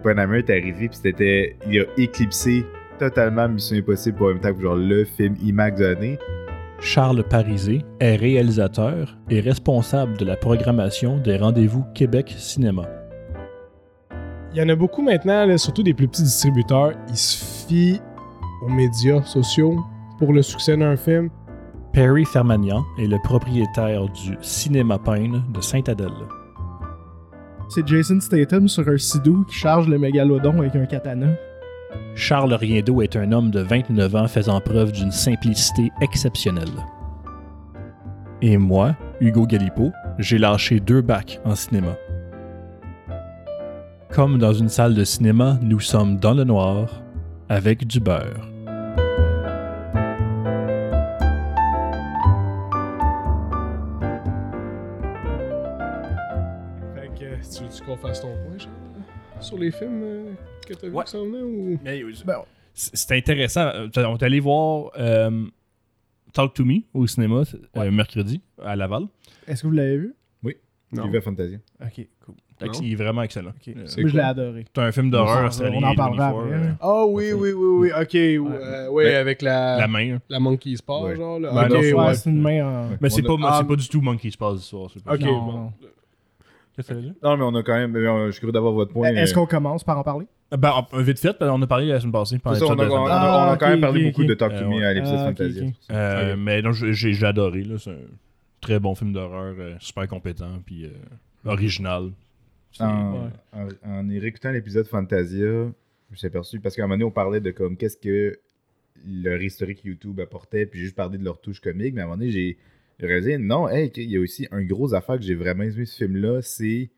Oppenheimer est arrivé, puis c'était. Il a éclipsé totalement Mission Impossible pour en même temps que genre le film IMAX de l'année. Charles Parisé est réalisateur et responsable de la programmation des rendez-vous Québec Cinéma. Il y en a beaucoup maintenant, là, surtout des plus petits distributeurs. Ils se fient aux médias sociaux pour le succès d'un film. Perry Fermagnan est le propriétaire du Cinéma Pine de Sainte-Adèle. C'est Jason Statham sur un sidou qui charge le mégalodon avec un katana. Charles Riendeau est un homme de 29 ans faisant preuve d'une simplicité exceptionnelle. Et moi, Hugo Galipo, j'ai lâché deux bacs en cinéma. Comme dans une salle de cinéma, nous sommes dans le noir avec du beurre. Fasse ton point, Charles, sur les films euh, que t'as vu Ouais. qui s'en venaient, ou... Ben, c- c'est intéressant. Euh, On est allé voir euh, Talk to Me au cinéma euh, mercredi à Laval. Est-ce que vous l'avez vu? Non. Viva Fantasia. Ok, cool. Il est vraiment excellent. Ok. Euh, Moi, C'est je l'ai adoré. C'est un film d'horreur On australien. en parlera après. euh, Ah oui, oui, oui, oui, ok, euh, ouais, Ben, avec la, La la, main. hein. monkey's paw, Ouais. genre, là. Ben ok, non, ouais. Ouais, c'est une main en. Mais c'est On pas, a- c'est Ah. pas du tout Monkey's Paw ce soir. Ok. Non, bon. Non. Qu'est-ce que ça veut dire? Non, mais on a quand même. euh, Je suis curieux d'avoir votre point. Est-ce euh, qu'on commence par en parler? Ben, on- vite fait, parce qu'on a parlé la semaine passée. ça, on, a, on, on on a Ah, quand même parlé beaucoup de Talk Euh, to Me ouais. à l'épisode Ah, Fantasia. Euh. Mais non, j'ai adoré. là. C'est un très bon film d'horreur, euh, super compétent, puis euh, original. En, Ouais. en, en réécoutant l'épisode Fantasia, je me suis aperçu, parce qu'à un moment donné, on parlait de comme qu'est-ce que leur historique YouTube apportait, puis juste parler de leur touche comique, mais à un moment donné, j'ai réalisé, non, hey, il y a aussi un gros affaire que j'ai vraiment aimé ce film-là, c'est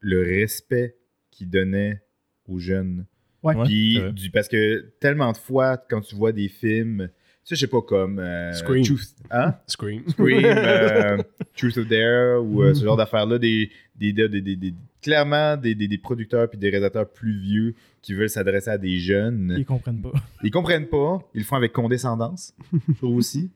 le respect qu'il donnait aux jeunes. Ouais. Puis, du- parce que tellement de fois, quand tu vois des films, tu sais, je sais pas, comme euh, Scream. Truth- hein? Scream. Scream, euh, Truth or Dare, ou euh, ce Mhm. genre d'affaires-là, des, des, des, des- des- des- clairement des, des, des producteurs puis des réalisateurs plus vieux qui veulent s'adresser à des jeunes. Ils comprennent pas. Ils comprennent pas, ils le font avec condescendance, je trouve aussi.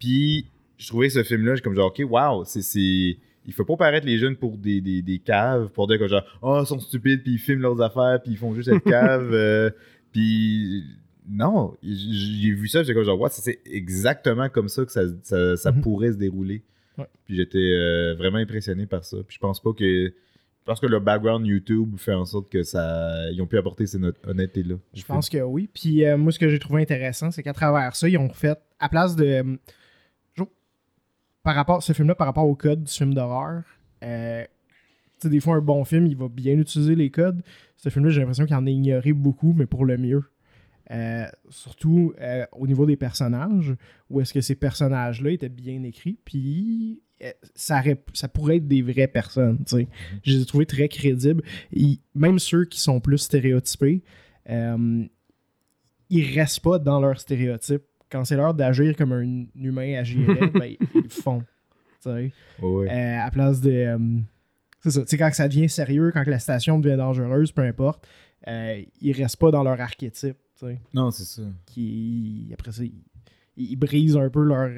Puis, je trouvais ce film-là, j'ai comme genre, ok, wow, c'est. Il faut pas paraître les jeunes pour des, des, des caves, pour dire que genre, oh, ils sont stupides, puis ils filment leurs affaires, puis ils font juste être caves. euh, puis, non, j'ai vu ça, j'ai comme genre, ouais, c'est exactement comme ça que ça, ça, ça Mhm. pourrait se dérouler. Ouais. Puis j'étais euh, vraiment impressionné par ça. Puis je pense pas que. Je pense que le background YouTube fait en sorte que ça. Ils ont pu apporter cette honnêt- honnêteté-là. Je pense que oui. Puis euh, moi, ce que j'ai trouvé intéressant, c'est qu'à travers ça, ils ont fait, à place de. Par rapport, ce film-là, par rapport au code du film d'horreur, euh, tu sais, des fois, un bon film, il va bien utiliser les codes. Ce film-là, j'ai l'impression qu'il en a ignoré beaucoup, mais pour le mieux. Euh, surtout euh, au niveau des personnages, où est-ce que ces personnages-là étaient bien écrits, puis euh, ça, aurait- ça pourrait être des vraies personnes, sais. Je les ai trouvés très crédibles. Et même ceux qui sont plus stéréotypés, euh, ils restent pas dans leur stéréotype. Quand c'est l'heure d'agir comme un humain agirait, ben, ils le font. ouais. Euh, à place de. euh, c'est ça. Tu sais, quand ça devient sérieux, quand la station devient dangereuse, peu importe, euh, ils restent pas dans leur archétype. tu sais, Non, c'est ça. Qui, après ça, ils, ils brisent un peu leur.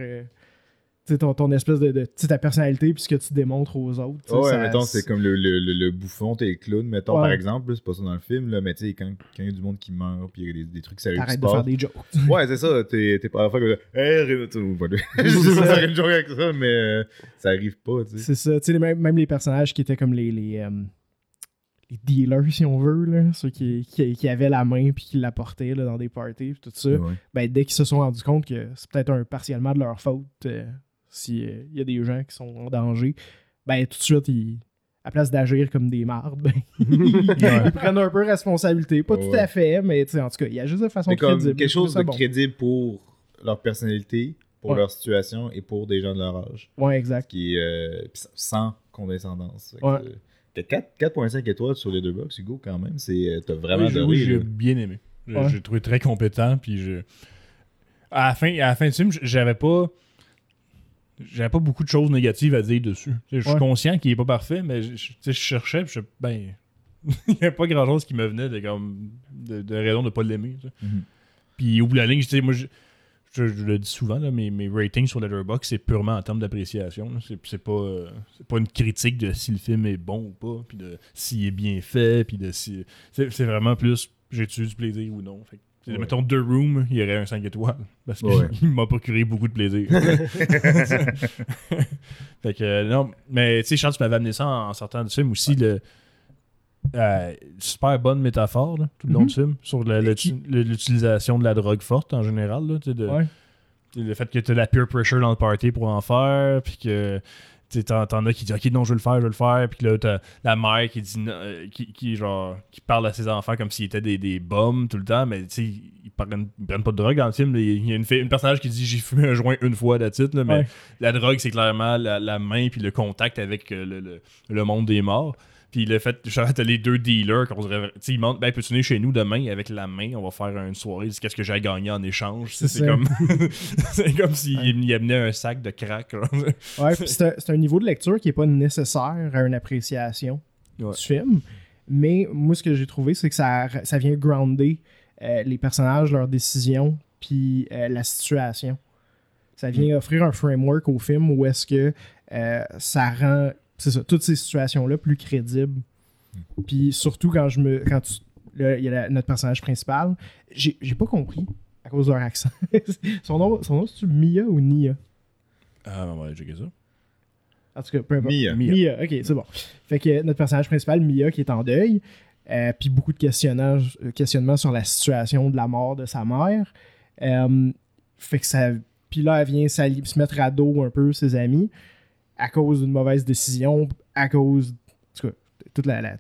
Ton, ton espèce de. de ta personnalité puis ce que tu démontres aux autres. ouais, ça- mettons, c'est comme le, le, le, le bouffon, t'es le clown, mettons, Ouais. par exemple. C'est pas ça dans le film, là, mais tu sais, quand quand il y a du monde qui meurt, puis il y a des, des trucs sérieux T'arrêtes de faire des jokes. Ouais, c'est ça. T'es pas à la fois comme Hey, Renato, de- Je sais pas ça. faire une joke avec ça, mais euh, ça arrive pas, tu sais. C'est ça. Tu sais, les- même, même les personnages qui étaient comme les. les euh, les dealers, si on veut, là, ceux qui, qui, qui avaient la main puis qui l'apportaient là, dans des parties puis tout ça. Ouais. ben, dès qu'ils se sont rendus compte que c'est peut-être un partiellement de leur faute euh, si euh, y a des gens qui sont en danger, ben tout de suite ils à place d'agir comme des mardes, ben, ils prennent un peu responsabilité. Pas tout à fait, mais en tout cas, il y a juste de façon comme crédible. quelque chose de bon. crédible pour leur personnalité, pour Ouais. leur situation et pour des gens de leur âge. Ouais, exact. Qui euh, sans condescendance. Ouais. euh, T'as 4 4.5 étoiles sur les deux box, Hugo, quand même. C'est, euh, t'as vraiment Oui, adoré. oui, j'ai bien aimé. J'ai Ouais. j'ai trouvé très compétent, puis je... À la fin, à la fin du film, j'avais pas... J'avais pas beaucoup de choses négatives à dire dessus. Je suis Ouais. conscient qu'il est pas parfait, mais je, cherchais, je... Ben... Il n'y avait pas grand-chose qui me venait de, comme, de, de raison de pas l'aimer. Mhm. Puis au bout de la ligne, moi, je, je, je le dis souvent, là, mes, mes ratings sur Letterboxd, c'est purement en termes d'appréciation. C'est, pas, euh, pas une critique de si le film est bon ou pas, puis de s'il est bien fait, puis de si. C'est, vraiment plus j'ai-tu du plaisir ou non. Fait que, Ouais. Mettons The Room, il y aurait un 5 étoiles. Parce qu'il Ouais. m'a procuré beaucoup de plaisir. fait que, euh, non, mais tu sais, Charles, tu m'avais amené ça en, en sortant du film aussi. Le, euh, super bonne métaphore là, tout le long Mhm. du film sur l'utilisation de la drogue forte en général. Là, tu sais, de- Ouais. le fait que tu as la peer pressure dans le party pour en faire, puis que t'en t'en as qui disent Ok, non, je veux le faire, je veux le faire, puis là, t'as la mère qui dit euh, qui, qui, genre, qui parle à ses enfants comme s'ils étaient des, des bums tout le temps, mais tu sais, ils prennent, ils prennent pas de drogue dans le film. Il y a une, une personnage qui dit J'ai fumé un joint une fois, la titre, mais Ouais. la drogue, c'est clairement la, la main puis le contact avec euh, le, le- le monde des morts. Puis le fait, genre, t'as les deux dealers qu'on dirait. Ils montrent, ben, peux-tu venir chez nous demain avec la main, on va faire une soirée, dis qu'est-ce que j'ai à gagner en échange? C'est comme. c'est comme s'il il amenait un sac de crack. Ouais, c'est un, niveau de lecture qui est pas nécessaire à une appréciation Ouais. du film. Mais moi, ce que j'ai trouvé, c'est que ça, ça vient grounder euh, les personnages, leurs décisions, puis euh, la situation. Ça vient offrir un framework au film où est-ce que euh, ça rend c'est ça, toutes ces situations-là plus crédibles. Puis surtout quand je me. Quand tu- là, il y a la- notre personnage principal, j'ai j'ai pas compris à cause de leur accent. son nom, son nom c'est-tu Mia ou Nia? Ah, on va checker ça. En tout cas, peu importe. Mia. Mia. Mia, ok, c'est bon. Fait que notre personnage principal, Mia, qui est en deuil, euh, puis beaucoup de questionnages, euh, questionnements sur la situation de la mort de sa mère. Euh, fait que ça. Puis là, elle vient se mettre à dos un peu ses amis à cause d'une mauvaise décision, à cause. En tout cas, toute la. la-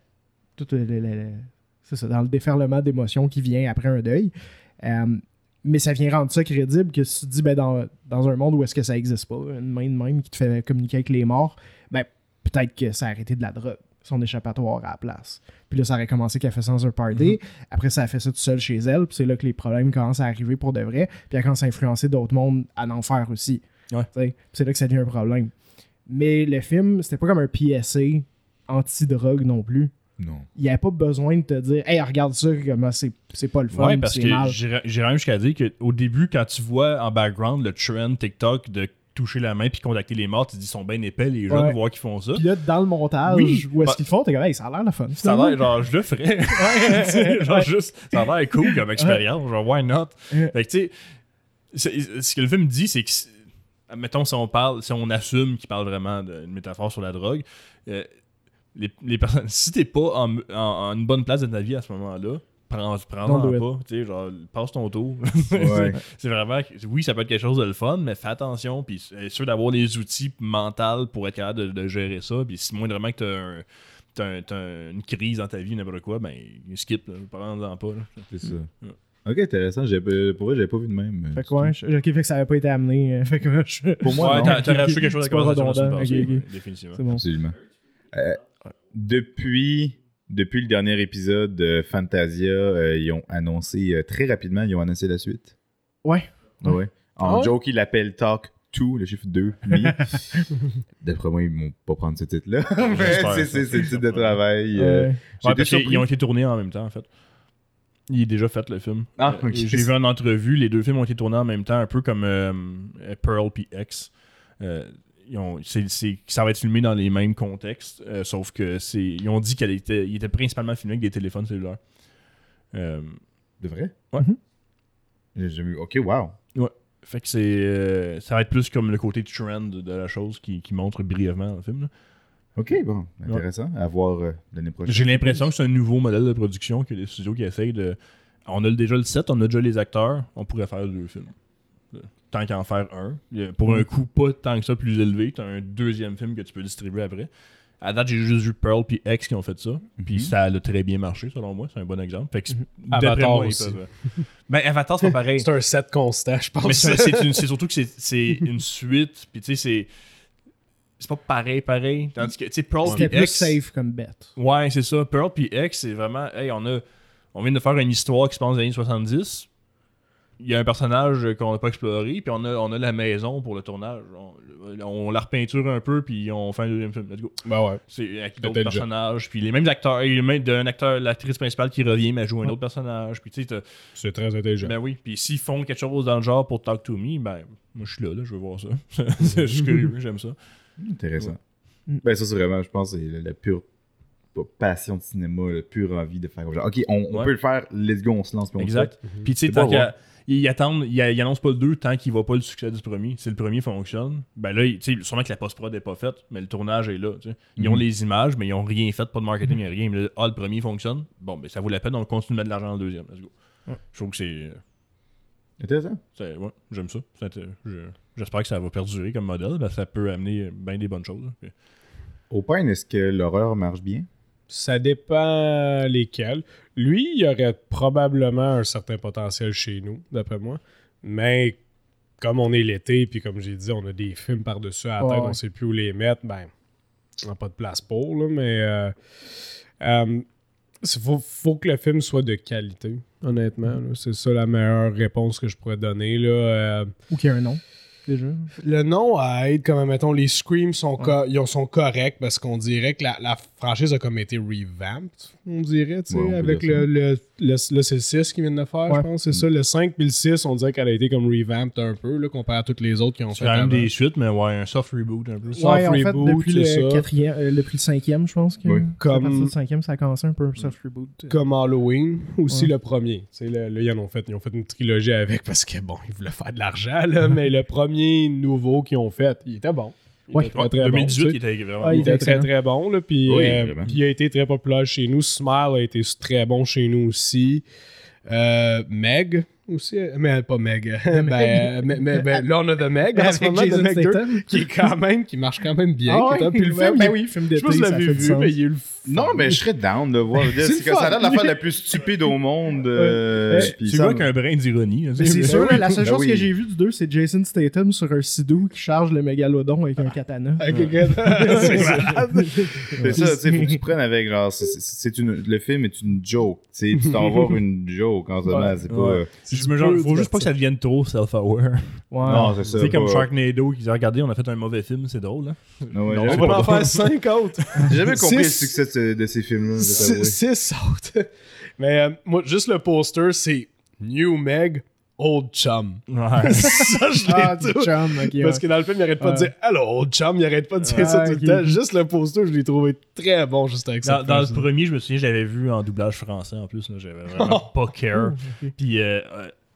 toute la- la- la- c'est ça, dans le déferlement d'émotions qui vient après un deuil. Euh, mais ça vient rendre ça crédible que si tu te dis, ben, dans, dans un monde où est-ce que ça existe pas, une main de même qui te fait communiquer avec les morts, ben, peut-être que ça a arrêté de la drogue, son échappatoire à la place. Puis là, ça aurait commencé qu'elle fait ça dans un party. Après, ça a fait ça tout seul chez elle. Puis c'est là que les problèmes commencent à arriver pour de vrai. Puis elle commence à influencer d'autres mondes à en faire aussi. Ouais. C'est là que ça devient un problème. Mais le film, c'était pas comme un PSA anti-drogue non plus. Non. Il n'y avait pas besoin de te dire Hey, regarde ça, comment c'est c'est pas le fun, Ouais, parce c'est que j'irais même jusqu'à dire qu'au début, quand tu vois en background le trend TikTok de toucher la main puis contacter les morts, tu te dis ils sont bien épais les jeunes, Ouais. voir qu'ils font ça. Puis là, dans le montage, Oui. où est-ce Bah- qu'ils le font, t'es comme Hey, ça a l'air le fun. Ça a l'air, genre, je le ferais. Tu sais, genre, Ouais. juste, ça a l'air cool comme expérience. Genre, why not? Ouais. Fait que, tu sais, ce que le film dit, c'est que, c'est- mettons, si on parle, si on assume qu'il parle vraiment d'une métaphore sur la drogue, euh, les, les personnes, si t'es pas en, en- en une bonne place de ta vie à ce moment-là, prends, prends-en it. pas, tu sais, genre, passe ton tour. Ouais. c'est vraiment, oui, ça peut être quelque chose de le fun, mais fais attention, puis sûr d'avoir les outils mentaux pour être capable de, de gérer ça, puis si moindrement que t'as un- t'as un- t'as une crise dans ta vie, n'importe quoi, ben, skip, parle-en pas. C'est ça. Ok, intéressant. J'ai Pour vrai, j'avais pas vu de même. Fait que ouais, je- ok, fait que ça avait pas été amené. euh, Fait que je- Pour moi, ouais, non. t'as rajouté quelque chose à conversation, redondant, là, c'est ok, passé, ok. ouais, définitivement. c'est bon. Absolument. Euh, depuis, depuis le dernier épisode de Fantasia, euh, ils ont annoncé euh, très rapidement, ils ont annoncé la suite. Ouais. Ah ouais? En Ah joke, ils l'appellent Talk 2, le chiffre 2, lui. D'après moi, ils vont pas prendre ce titre-là. C'est ça. c'est- c'est le titre de travail. Ouais. euh, Ouais, parce ils ont été tournés en même temps, en fait. Il est déjà fait, le film. Ah, Euh. J'ai vu en entrevue, les deux films ont été tournés en même temps, un peu comme euh, Pearl puis X. Euh, ils ont- ça va être filmé dans les mêmes contextes, euh, sauf que c'est ils ont dit qu'il était, il était principalement filmé avec des téléphones cellulaires. De vrai? Ouais. J'ai jamais vu. Ok, wow. fait que c'est ça va être plus comme le côté trend de la chose qui, qui montre brièvement dans le film. là. Ok, bon. Intéressant. À voir euh, l'année prochaine. J'ai l'impression que c'est un nouveau modèle de production que les studios qui essayent de. On a déjà le set, on a déjà les acteurs, on pourrait faire deux films. Tant qu'à en faire un. Pour un coût pas tant que ça plus élevé, t'as un deuxième film que tu peux distribuer après. À date, j'ai juste vu Pearl puis X qui ont fait ça. Puis Mhm. ça a très bien marché, selon moi. C'est un bon exemple. Fait que, d'après Avatar moi, aussi. peuvent- Ben, Avatar, c'est pas pareil. C'est un set constant, je pense. Mais c'est c'est une- c'est surtout que c'est- c'est une suite. Puis tu sais, c'est. C'est pas pareil, pareil. Tandis que, tu sais, Pearl C'était puis plus X. safe comme bête. Ouais, c'est ça. Pearl puis X, c'est vraiment. Hey, on a. On vient de faire une histoire qui se passe dans les années 70. Il y a un personnage qu'on n'a pas exploré, puis on a, on a la maison pour le tournage. On- on la repeinture un peu, puis on fait un deuxième film. Let's go. Ben ouais. C'est avec d'autres le personnages, puis les mêmes acteurs, et même d'un acteur, l'actrice principale qui revient, mais elle joue un autre personnage, puis tu sais, C'est très intelligent. ben oui, puis s'ils font quelque chose dans le genre pour Talk to Me, ben moi je suis là, là, je veux voir ça. je suis curieux, j'aime ça. Intéressant. Ouais. Ben, ça, c'est vraiment, je pense, c'est la, la pure pas passion de cinéma, la pure envie de faire. Genre, ok, on, on Ouais. peut le faire, let's go, on se lance. puis on le Exact. Puis tu sais, tant qu'à- ils attendent, ils, ils annoncent pas le 2 tant qu'il va pas le succès du premier. Si le premier fonctionne, ben là, tu sais, sûrement que la post-prod est pas faite, mais le tournage est là. Ils ont Mhm. les images, mais ils ont rien fait, pas de marketing, rien. Mais là, ah, le premier fonctionne, bon, ben ça vaut la peine, on continue de mettre de l'argent dans le deuxième. Let's go. Ouais. Je trouve que c'est. fait. Intéressant. c'est- ouais, j'aime ça. C'est- euh, je- J'espère que ça va perdurer comme modèle, ben, ça peut amener bien des bonnes choses. Puis- Au pain, est-ce que l'horreur marche bien? Ça dépend lesquels. Lui, il y aurait probablement un certain potentiel chez nous, d'après moi. Mais comme on est l'été, puis comme j'ai dit, on a des films par-dessus à la tête, ouais. on sait plus où les mettre, ben, on n'a pas de place pour, là, mais euh, euh, il faut, faut que le film soit de qualité, honnêtement. C'est ça la meilleure réponse que je pourrais donner. Là. Euh, Ou qu'il y a un nom, déjà. le nom aide, comme mettons, les Screams sont, co- ils sont corrects parce qu'on dirait que la, la franchise a comme été revamped, on dirait, tu sais, Ouais, avec le, le, le, là, c'est le 6 qu'ils viennent de faire, je pense, c'est ça. Le 5 puis le 6, on dirait qu'elle a été comme revamped un peu, là, comparé à toutes les autres qui ont C'est fait quand même des suites, mais ouais, un soft reboot un peu. Soft en fait, reboot, depuis le c'est quatrième, euh, depuis le cinquième, je pense que. Oui. Comme... À Comme- partir du cinquième, ça a commencé un peu un soft reboot. Comme Halloween, aussi Ouais. le premier. Tu sais, là, là, ils en ont fait, ils ont fait une trilogie avec parce que, bon, ils voulaient faire de l'argent, là, mais le premier nouveau qu'ils ont fait, il était bon. Il Ouais. était très, très bon, 2018, tu sais. il était vraiment. Il Ah, il était très très bon. Là, puis, Oui, euh, puis il a été très populaire chez nous. Smile a été très bon chez nous aussi. Euh, Meg aussi. euh, Mais pas Meg. ben, euh, mais- mais- ben, là, on a The Meg en ce Avec moment. The Jason Meg 2, Statham. qui est quand même, qui marche quand même bien. Ah ouais, puis le ben- film, ben oui, film je sais pas si d'été, vous ça l'avez fait du vu, sens. mais il est le Non, mais je serais down de voir. Je C'est que ça a l'air l'affaire la plus stupide au monde. euh, Tu ça- vois qu'un brin d'ironie. hein, Mais c'est sûr, la seule Ben chose oui. que j'ai vue du 2, c'est Jason Statham sur un sidou qui charge le mégalodon avec un katana. Avec le gars- C'est malade. C'est ça, tu sais, faut que tu prennes avec, genre, c'est- une, le film est une joke. Tu t'en vas voir une joke en ce moment, c'est pas. Je me genre, faut juste pas que ça devienne trop self-aware. Ouais. Non, c'est ça. comme Sharknado qui dit Regardez, on a fait un mauvais film, c'est drôle. Hein? Non, ouais, On va pas en faire cinq autres. j'ai jamais compris le succès de, ce- de ces films-là. je C'est t'avoue. six autres. Mais euh, moi, juste le poster, c'est New Meg, Old Chum. Ouais. ça, je l'ai Ah, chum, ok. Parce que dans le film, il arrête pas de dire Hello, old chum, il arrête pas de dire ça tout ok. le temps. Juste le poster, je l'ai trouvé très bon juste avec ça. dans, dans le premier, je me souviens, j'avais vu en doublage français en plus. J'avais vraiment pas care. Puis euh,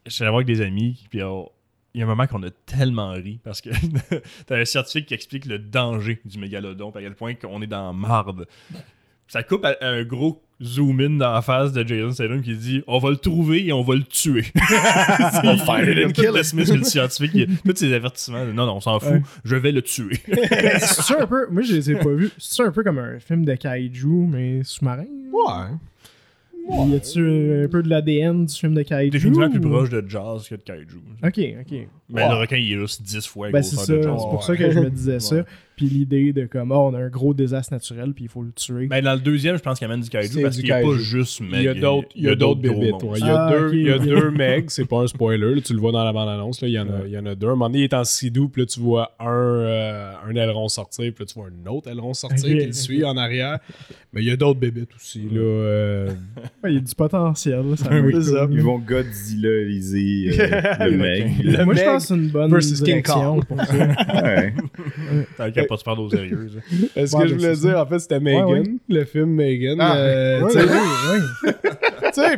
j'étais allé voir avec des amis. Puis oh, il y a un moment qu'on a tellement ri parce que t'as un scientifique qui explique le danger du mégalodon, à quel point qu'on est dans marde. Ça coupe à, à un gros zoom in dans la face de Jason Statham qui dit on va le trouver et on va le tuer. on find it and kill le scientifique, tous ces avertissements. Non, non, on s'en fout. Ouais. Je vais le tuer. c'est ça un peu. Moi, je les ai pas vus. C'est un peu comme un film de kaiju, mais sous-marin. Ouais. Y a-tu un peu de l'ADN du film de kaiju? Définitivement plus proche de jazz que de kaiju. Ok, ok. Mais le requin, il est juste 10 fois Ben, grosseur c'est ça. pour ça que je me disais ça. Puis l'idée de comme, oh, on a un gros désastre naturel, puis il faut le tuer. Ben, dans le deuxième, je pense qu'il amène du kaiju parce du qu'il n'y a pas juste Meg. Il y a d'autres, il y a d'autres gros bébites. monstres. ouais. Il y a Ah, deux, ok, il y a deux megs, c'est pas un spoiler. là, tu le vois dans la bande-annonce. là, Il y, en a, il y en a deux. À un moment donné, il est en sidou, puis là, tu vois un, euh, un aileron sortir, puis là, tu vois un autre aileron sortir qui le suit en arrière. Mais il y a d'autres bébites aussi. Là, euh, Ouais, Il y a du potentiel. là, ça Oui, cool. Ils vont Godzilla-iser euh, le mec. Le Moi, je Meg pense que c'est une bonne versus King Kong. Pas de perdre au sérieux. Est-ce Ouais, que je voulais dire, ça. en fait, c'était Megan, Ouais, ouais. le film Megan. Ah, euh, Ouais, tu sais,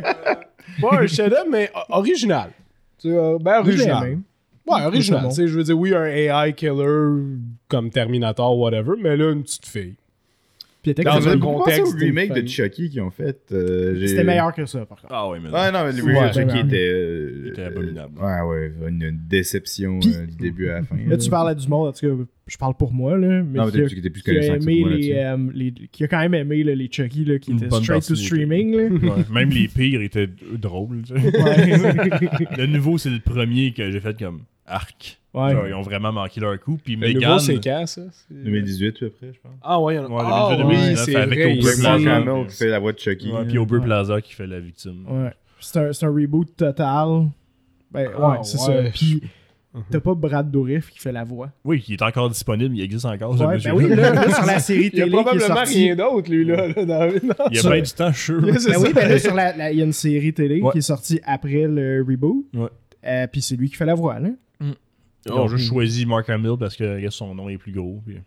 tu pas un chef-d'œuvre, mais original. Tu sais, euh, ben original. Ouais, original. Tu sais, Je veux dire, oui, un AI killer comme Terminator, whatever, mais là, une petite fille. Puis il était Dans un contexte au remake de Chucky qu'ils ont fait. euh, C'était meilleur que ça, par contre. Ah ouais, mais. Ouais, non, mais le Ouais, remake de Chucky était. euh, Il était abominable. Ouais, ouais, une, une déception euh, du début à la fin. Là, tu parles à du monde, en tout cas, je parle pour moi, là, mais Non, mais tu étais plus connaissant que moi les, euh, les- qui a quand même aimé là, les Chucky là, qui étaient straight to streaming. Là. Ouais, Même les pires étaient drôles. tu sais. Ouais. Le nouveau, c'est le premier que j'ai fait comme arc. Ouais. Genre, ils ont vraiment manqué leur coup. Puis Le Megan. nouveau, c'est quand, ça? C'est- 2018, puis après, je pense. Ah, ouais, il y en a. Ouais, ah, 2018, oui, 2019, c'est avec. Aubrey qui fait la voix de Chucky. Ouais, puis Aubrey. Plaza qui fait la victime. Ouais. C'est un, c'est un reboot total. Ben, Ah, ouais, c'est ouais. ça. Puis, t'as pas Brad Dourif qui fait la voix. Oui, il est encore disponible, il existe encore. Ouais, ben oui, là, là, sur la série Il y a télé qui est probablement rien d'autre, lui, là. là, dans- il y a bien du temps, je suis sûr. C'est Ben ça. oui, ben là, sur la, la- il y a une série télé Ouais. qui est sortie après le reboot. Ouais. Euh, puis c'est lui qui fait la voix, là. Ils ont juste choisi Mark Hamill parce que son nom est plus gros. puis-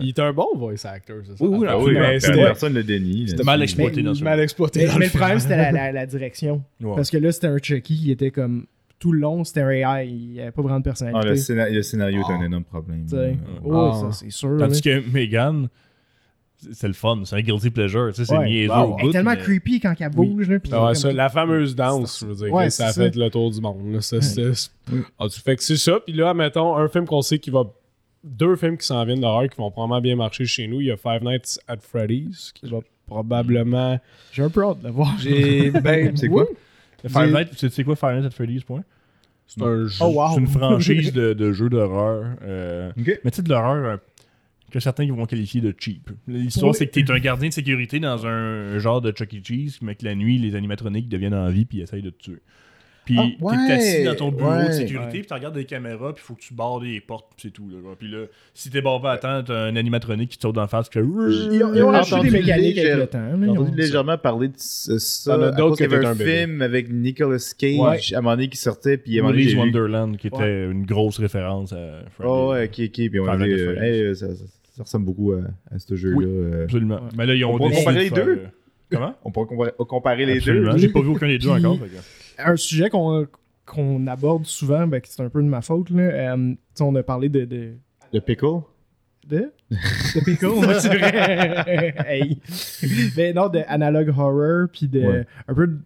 Il est un bon voice actor, c'est ça? Oui, oui, Ah oui, mais personne le dénie. C'était mal exploité Mais- dans ce Mal exploité. Mais, dans mais le problème, c'était la, la- la direction. Ouais. Parce que là, c'était un Chucky qui était comme tout le long, c'était un AI. Il n'y avait pas vraiment de Ah, personnalité. le, scéna- le scénario est un Ah. énorme problème. Oui, Ah. ça, c'est sûr. Tandis que Megan, c'est le fun, c'est un guilty pleasure. Tu sais, c'est Ouais. niaiseux Bah, au ouais. Elle est tellement mais- creepy quand elle bouge. Là, Ah comme- ça, la fameuse danse, je veux dire, Ouais, ça a c'est fait le tour du monde. Là, ça, Ouais. c'est- Ah, tu fais que c'est ça. Puis là, mettons, un film qu'on sait qui va. Deux films qui s'en viennent d'horreur qui vont probablement bien marcher chez nous. Il y a Five Nights at Freddy's qui va probablement. J'ai un peu hâte de le voir. J'ai. Ben, C'est quoi? Five Nights, tu sais quoi Five Nights at Freddy's, point? C'est un jeu. Oh wow. C'est une franchise de, de jeux d'horreur. euh. Mais tu sais, de l'horreur euh, que certains vont qualifier de cheap. L'histoire, Oui. c'est que t'es un gardien de sécurité dans un genre de Chuck E. Cheese, mais que la nuit, les animatroniques deviennent en vie puis ils essayent de te tuer. Puis Ah, ouais, t'es assis dans ton bureau de ouais. sécurité, Ouais. puis tu regardes des caméras, puis il faut que tu barres des portes, puis c'est tout. Là. Puis là, si t'es barré à temps, t'as un animatronique qui te saute d'en face, qui fait... Ils ont, ils ont entendu des mécaniques avec le temps. J'ai ils entendu ont- légèrement parler de ça. ça qu'il y qui avait un bébé. film avec Nicolas Cage Ouais. à un moment donné qui sortait. Puis à un moment donné, Willy's j'ai vu- Wonderland, qui était une grosse référence à Freddy. Oh ouais, ok, ok. Puis on a dit, Euh, euh, ça, ressemble beaucoup à, à ce jeu-là. Oui. euh. Absolument. Ouais. Mais là, ils ont On pourrait décidé comparer de les deux? euh, Comment? On pourrait comparer, comparer les Absolument. deux. J'ai pas vu aucun des deux encore. un sujet qu'on qu'on aborde souvent, ben, c'est un peu de ma faute. Là. Euh, tu sais, on a parlé de. de... Le pickle? De, de Pickle, c'est vrai. hey. Mais non, de analog horror, puis de Ouais. un peu de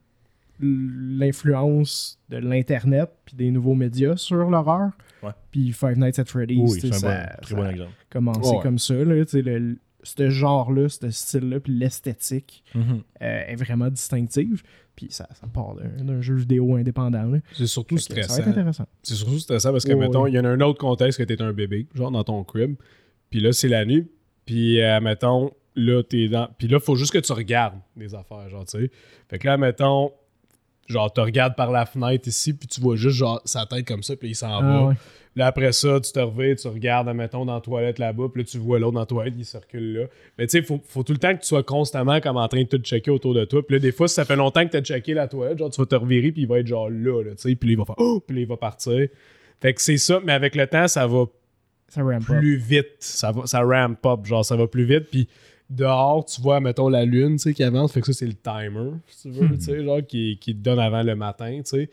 l'influence de l'internet, puis des nouveaux médias sur l'horreur. Ouais. Puis Five Nights at Freddy's, Oui, c'est un ça, bon- très ça bon exemple. commencé Ouais. comme ça. Là, le, ce genre-là, ce style-là, puis l'esthétique Mhm. euh, est vraiment distinctive. Puis ça, ça part d'un d'un jeu vidéo indépendant. Là. C'est surtout Fait que ça va être stressant. intéressant. C'est surtout stressant parce que, Ouais, mettons, ouais. il y en a un autre contexte que t'es un bébé, genre dans ton crib. Puis là, c'est la nuit. Puis, euh, mettons, là, t'es dans. Puis là, faut juste que tu regardes des affaires, genre, tu sais. Fait que là, mettons, genre, tu regardes par la fenêtre ici, puis tu vois juste, genre, sa tête comme ça, puis il s'en va. Ah, ouais. Là, après ça, tu te reviens, tu regardes, mettons, dans la toilette là-bas, puis là, tu vois l'autre dans la toilette, il circule là. Mais tu sais, faut, faut tout le temps que tu sois constamment comme en train de tout checker autour de toi. Puis là, des fois, si ça fait longtemps que tu as checké la toilette, genre, tu vas te revirer, puis il va être genre là, là, tu sais, puis là, il va faire oh, puis là, il va partir. Fait que c'est ça, mais avec le temps, ça va Ça ramp up. plus vite. Ça, va, ça ramp up, genre, ça va plus vite. Puis dehors, tu vois, mettons, la lune, tu sais, qui avance. Fait que ça, c'est le timer, si tu veux, tu sais, genre, qui, qui te donne avant le matin, tu sais.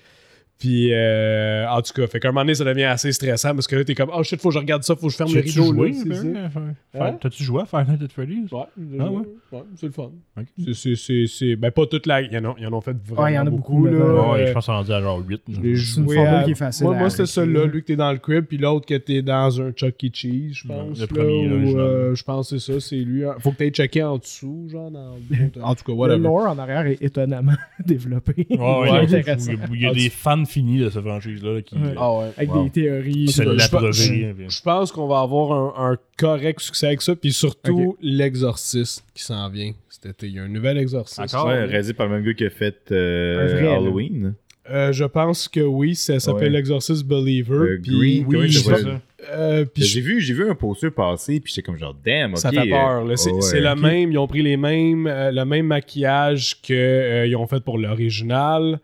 Puis, euh, en tout cas, fait qu'à un moment donné, ça devient assez stressant parce que là, t'es comme, oh shit, faut que je regarde ça, faut que je ferme le rideau. joué, là, ben, Hein? T'as-tu joué à Five Nights at Freddy's? Ouais, Ah ouais? ouais, c'est le fun. Ok. C'est- c'est- C'est, c'est, ben, pas toute la. Ils en ont, ils en ont fait vraiment Ouais, il y en a beaucoup. beaucoup, là. Ouais, Euh, je pense qu'on est rendu à genre 8. j'ai C'est une joué formule à- qui est facile Moi, moi c'était celui-là, là. lui que t'es dans le crib, puis l'autre que t'es dans un Chuck E. Cheese, je pense. le là, premier, là, ou, je euh, je pense que c'est ça, c'est lui. Faut que t'aies checké en dessous, genre, dans En tout cas, Le whatever. lore en arrière est étonnamment développé. Ouais, il y a- intéressant. il y a, il y a Ah, des tu- fans finis de cette franchise-là qui, Ouais. Ah ouais. Avec Wow. des théories. je- je- l'approprient. Je pense qu'on va avoir un, un correct succès avec ça, puis surtout l'exorciste qui s'en vient cet été. Il y a un nouvel exorciste. Encore? Ouais, réalisé par le même gars qui a fait euh, là. Halloween. Euh, je pense que oui, ça s'appelle Ouais. l'exorciste Believer. Euh, puis Oui, il je s'appelle? sais ça? euh, puis je- J'ai vu, j'ai vu un poster passer, puis j'étais comme genre, damn, ok. ça fait peur. là. C'est euh, le même. Ils ont pris les mêmes, euh, le même maquillage qu'ils ont fait pour l'original.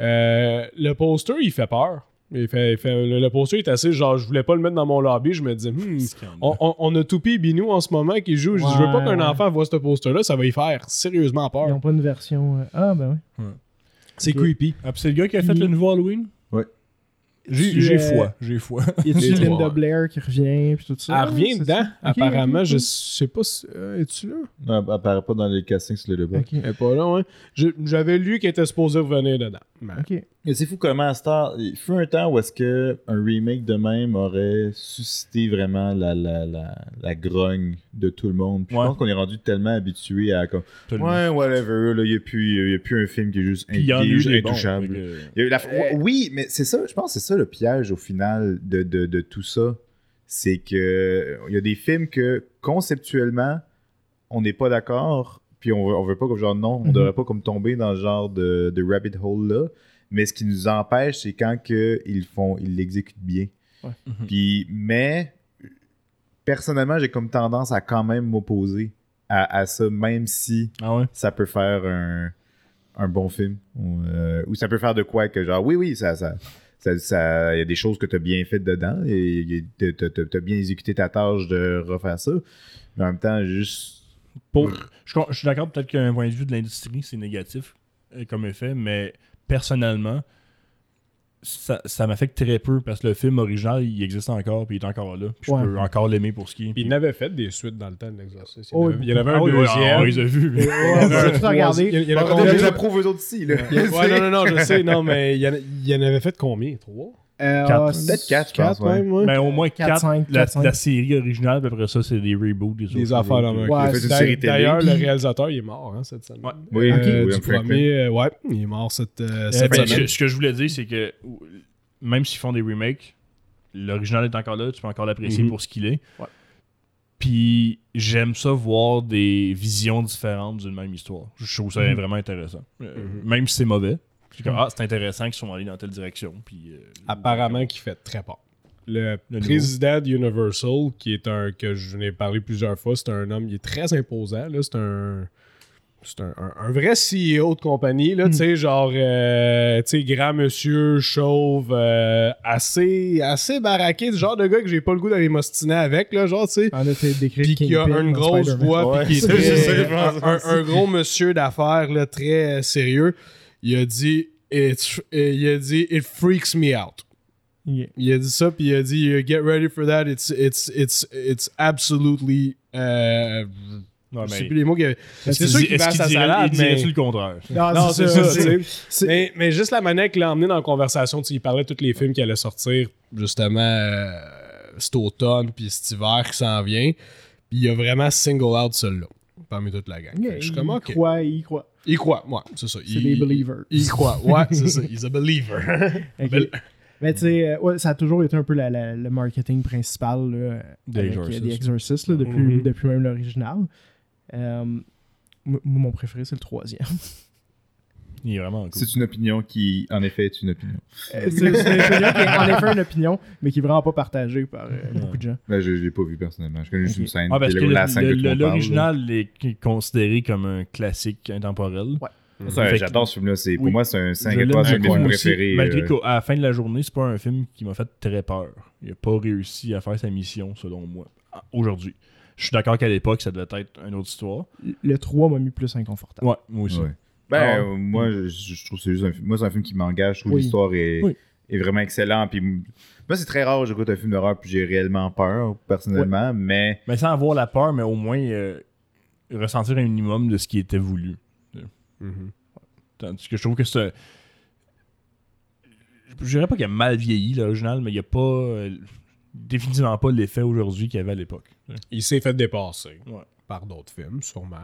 Euh, le poster, il fait peur. Il fait, il fait- le, le poster est assez genre, je voulais pas le mettre dans mon lobby. Je me disais, hmm, on, on- on a Toupie et Binou en ce moment qui jouent. Je dis, Je veux pas qu'un ouais. enfant voit ce poster-là, ça va y faire sérieusement Ils peur. n'ont pas une version. euh, Ah, ben oui. C'est creepy. Ah, c'est le gars qui a fait le nouveau Halloween? Ouais. J'ai euh, foi, j'ai foi. Y a-tu Les Linda. Blair qui revient puis tout ça? Elle revient dedans, apparemment. Je sais pas si. euh, Es-tu là? Non, elle apparaît pas dans les castings sur le débat. Ok. Elle est pas là. Je- J'avais lu qu'elle était supposée revenir dedans. Mais- Ok. Mais c'est fou comment à Star. Il fut un temps où est-ce que un remake de même aurait suscité vraiment la, la, la, la grogne de tout le monde. Puis Ouais. Je pense qu'on est rendu tellement habitué à comme. Absolument. Ouais, whatever. Là, il n'y a, plus- y a plus un film qui est juste, Puis qui est bons. intouchable. que- y a Oui, mais c'est ça, je pense que c'est ça le piège au final de, de, de tout ça. C'est que il y a des films que conceptuellement, on n'est pas d'accord, puis on veut, on veut pas comme genre non, on Mhm. devrait pas comme tomber dans le genre de, de rabbit hole là. Mais ce qui nous empêche, c'est quand que ils font, ils l'exécutent bien. Ouais. Mhm. Puis, mais personnellement, j'ai comme tendance à quand même m'opposer à, à ça, même si Ah ouais? ça peut faire un, un bon film. Ou, euh, ou ça peut faire de quoi que genre, oui, oui, ça. ça ça, ça- il y a des choses que tu as bien faites dedans et tu as bien exécuté ta tâche de refaire ça. Mais en même temps, juste. Pour, je, je suis d'accord, peut-être qu'un point de vue de l'industrie, c'est négatif euh, comme effet, mais personnellement, ça, ça m'affecte très peu parce que le film original, il existe encore, puis il est encore là. Puis Ouais. je peux encore l'aimer pour ce qui est. Puis il n'avait fait des suites dans le temps de l'exorcisme. Oh, il y en avait, il y en avait Ah un ouais, deuxième. on les a vus. mais- Il y en avait J'ai un tout regardé. Il y en avait eux autres ici, là. Il y a- Ouais, non, non, non, je sais, non, mais il y en, a- il y en avait fait combien? Trois? Euh, c'est- Peut-être quatre, je pense. Quatre, ouais. même, ouais. Ben, au moins 4, 4, 5, la, 4, 5. la série originale, puis après ça, c'est des reboots. Des, Des affaires dans Ouais. D'ailleurs, le réalisateur, il est mort hein, cette semaine. Ouais. Oui, Euh, du premier, euh, ouais, il est mort cette, euh, cette ben, semaine. ce, ce que je voulais dire, c'est que même s'ils font des remakes, l'original est encore là, tu peux encore l'apprécier Mhm. pour ce qu'il est. Ouais. Puis j'aime ça voir des visions différentes d'une même histoire. Je trouve ça Mhm. vraiment intéressant. Euh, Mhm. Même si c'est mauvais. Comme, ah, c'est intéressant qu'ils sont allés dans telle direction. Puis, euh, Apparemment, qui fait très peur. Le, Le président d'Universal, qui est un que je n'ai parlé plusieurs fois, c'est un homme, il est très imposant. là, C'est un. C'est un, un- un vrai CEO de compagnie, là, tu sais, genre, euh, tu sais, grand monsieur, chauve, euh, assez, assez baraqué, ce genre de gars que j'ai pas le goût d'aller m'ostiner avec, là, genre, tu sais. On a été décrit Puis qui a une grosse voix, Ouais, puis qui est très- un, un gros monsieur d'affaires là, très sérieux. Il a dit, It's- euh, il a dit, it freaks me out. Yeah. Il a dit ça, puis il a dit, get ready for that. It's, it's, it's, it's absolutely. Euh, Ouais, je sais plus les mots que. C'est Est-ce sûr qu'il- qu'il qu'il sa salade, il mais. le contraire? Non, Non, c'est ça. C'est- Mais, mais juste la manière qu'il l'a emmené dans la conversation, tu sais, il parlait de tous les films qui allaient sortir, justement, euh, cet automne, puis cet hiver qui s'en vient. Puis il a vraiment single out celui-là, parmi toute la gang. Que je suis comme, il ok. croit, il croit. Il croit, ouais, c'est ça. C'est des believers. Il croit, ouais, c'est ça. He's a believer. Ok. Bel- Mais tu sais, euh, ouais, ça a toujours été un peu la- la- le marketing principal là, Des avec, euh, Exorcist. des Exorcist là, depuis, Mhm. depuis depuis même l'original. Euh, mon préféré, c'est le troisième. Il est vraiment cool. C'est une opinion qui, en effet, est une opinion. Euh, c'est une opinion qui est en effet une opinion, mais qui est vraiment pas partagée par euh, beaucoup de gens. Là, je ne l'ai pas vu personnellement. Je connais juste une scène. Ah, parce que la- le- la scène le- que tout le le- monde parle, l'original est considéré comme un classique intemporel. que- J'adore ce film-là. C'est- Pour moi, c'est un 5 Je l'aime étoiles, c'est préférés. Malgré euh, qu'à la fin de la journée, c'est pas un film qui m'a fait très peur. Il a pas réussi à faire sa mission, selon moi, aujourd'hui. Je suis d'accord qu'à l'époque, ça devait être une autre histoire. Le 3 m'a mis plus inconfortable. Ouais, moi aussi. Ouais. Ben, Ah. euh, moi, je, je trouve que c'est juste un film. Moi, c'est un film qui m'engage. Je trouve Oui. que l'histoire est, Oui. est vraiment excellente. Puis, moi, c'est très rare que j'écoute un film d'horreur puis j'ai réellement peur, personnellement. Mais Mais sans avoir la peur, mais au moins euh, ressentir un minimum de ce qui était voulu. Mhm. Tandis que je trouve que c'est. Je dirais pas qu'il a mal vieilli, l'original, mais il n'y a pas. euh, définitivement pas l'effet aujourd'hui qu'il y avait à l'époque. Il s'est fait dépasser Ouais. par d'autres films, sûrement.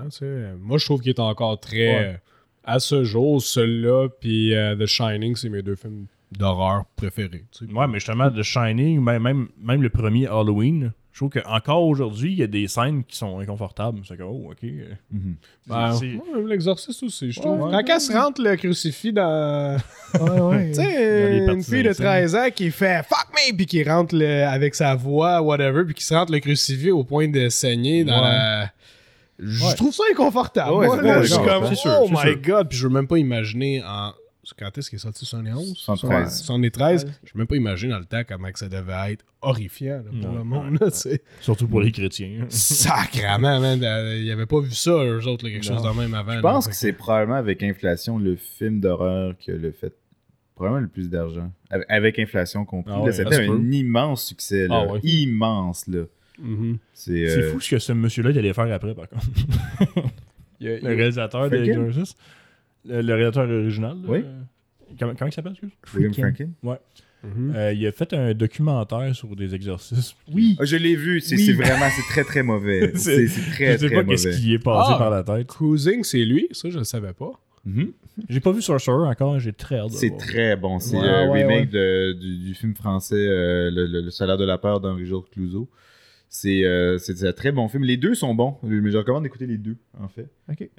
Moi, je trouve qu'il est encore très. Ouais. À ce jour, celui-là, puis euh, The Shining, c'est mes deux films d'horreur préférés. tu sais. Ouais, mais justement, The Shining, même, même, même le premier Halloween, je trouve qu'encore aujourd'hui, il y a des scènes qui sont inconfortables. C'est comme, oh, ok. mhm. Ben, l'exorciste aussi, je trouve. Ouais, Quand ouais. elle se rentre le crucifix dans. Ouais, ouais. Tu sais, une fille de intimes. 13 ans qui fait fuck me, puis qui rentre le- avec sa voix, whatever, puis qui se rentre le crucifix au point de saigner dans Ouais. la. Je Ouais. trouve ça inconfortable. Ouais, Moi, là, je suis comme, sûr, oh c'est my sûr. god, puis je veux même pas imaginer en. Quand est-ce qu'il est sorti 71 73. 73. Je veux même pas imaginer dans le temps comment que ça devait être horrifiant là, pour Ouais, le monde. là. Surtout pour les chrétiens. Sacrament, man. euh, Ils avaient pas vu ça, eux autres, là, quelque chose de même avant. Je pense que c'est probablement avec inflation le film d'horreur qui a le fait probablement le plus d'argent. Avec, inflation compris. Ah là, ouais, C'était se un immense succès. Là. Ah ouais. Immense. là. Mhm. C'est C'est euh, fou ce que ce monsieur-là il allait faire après, par contre. Il y a- il y Le réalisateur de? Exorcist. Le, le réalisateur original. Oui. euh, Comment, comment il s'appelle, excuse? William Freaking. Franken. Mhm. Euh, il a fait un documentaire sur des exorcismes. Oui. Ah, je l'ai vu. C'est Oui. vraiment c'est très très mauvais. C'est- très Je sais très pas mauvais. qu'est-ce qui est passé Ah. par la tête. Cruising, c'est lui, ça je le savais pas. Mhm. J'ai pas vu Sorcerer encore, j'ai très hâte de C'est voir. très bon. C'est Ouais, le ouais, remake de- du, du film français euh, le, le- le salaire de la peur d'Henri-Georges Clouzot. C'est euh, c'est un très bon film. Les deux sont bons, mais je recommande d'écouter les deux, en fait.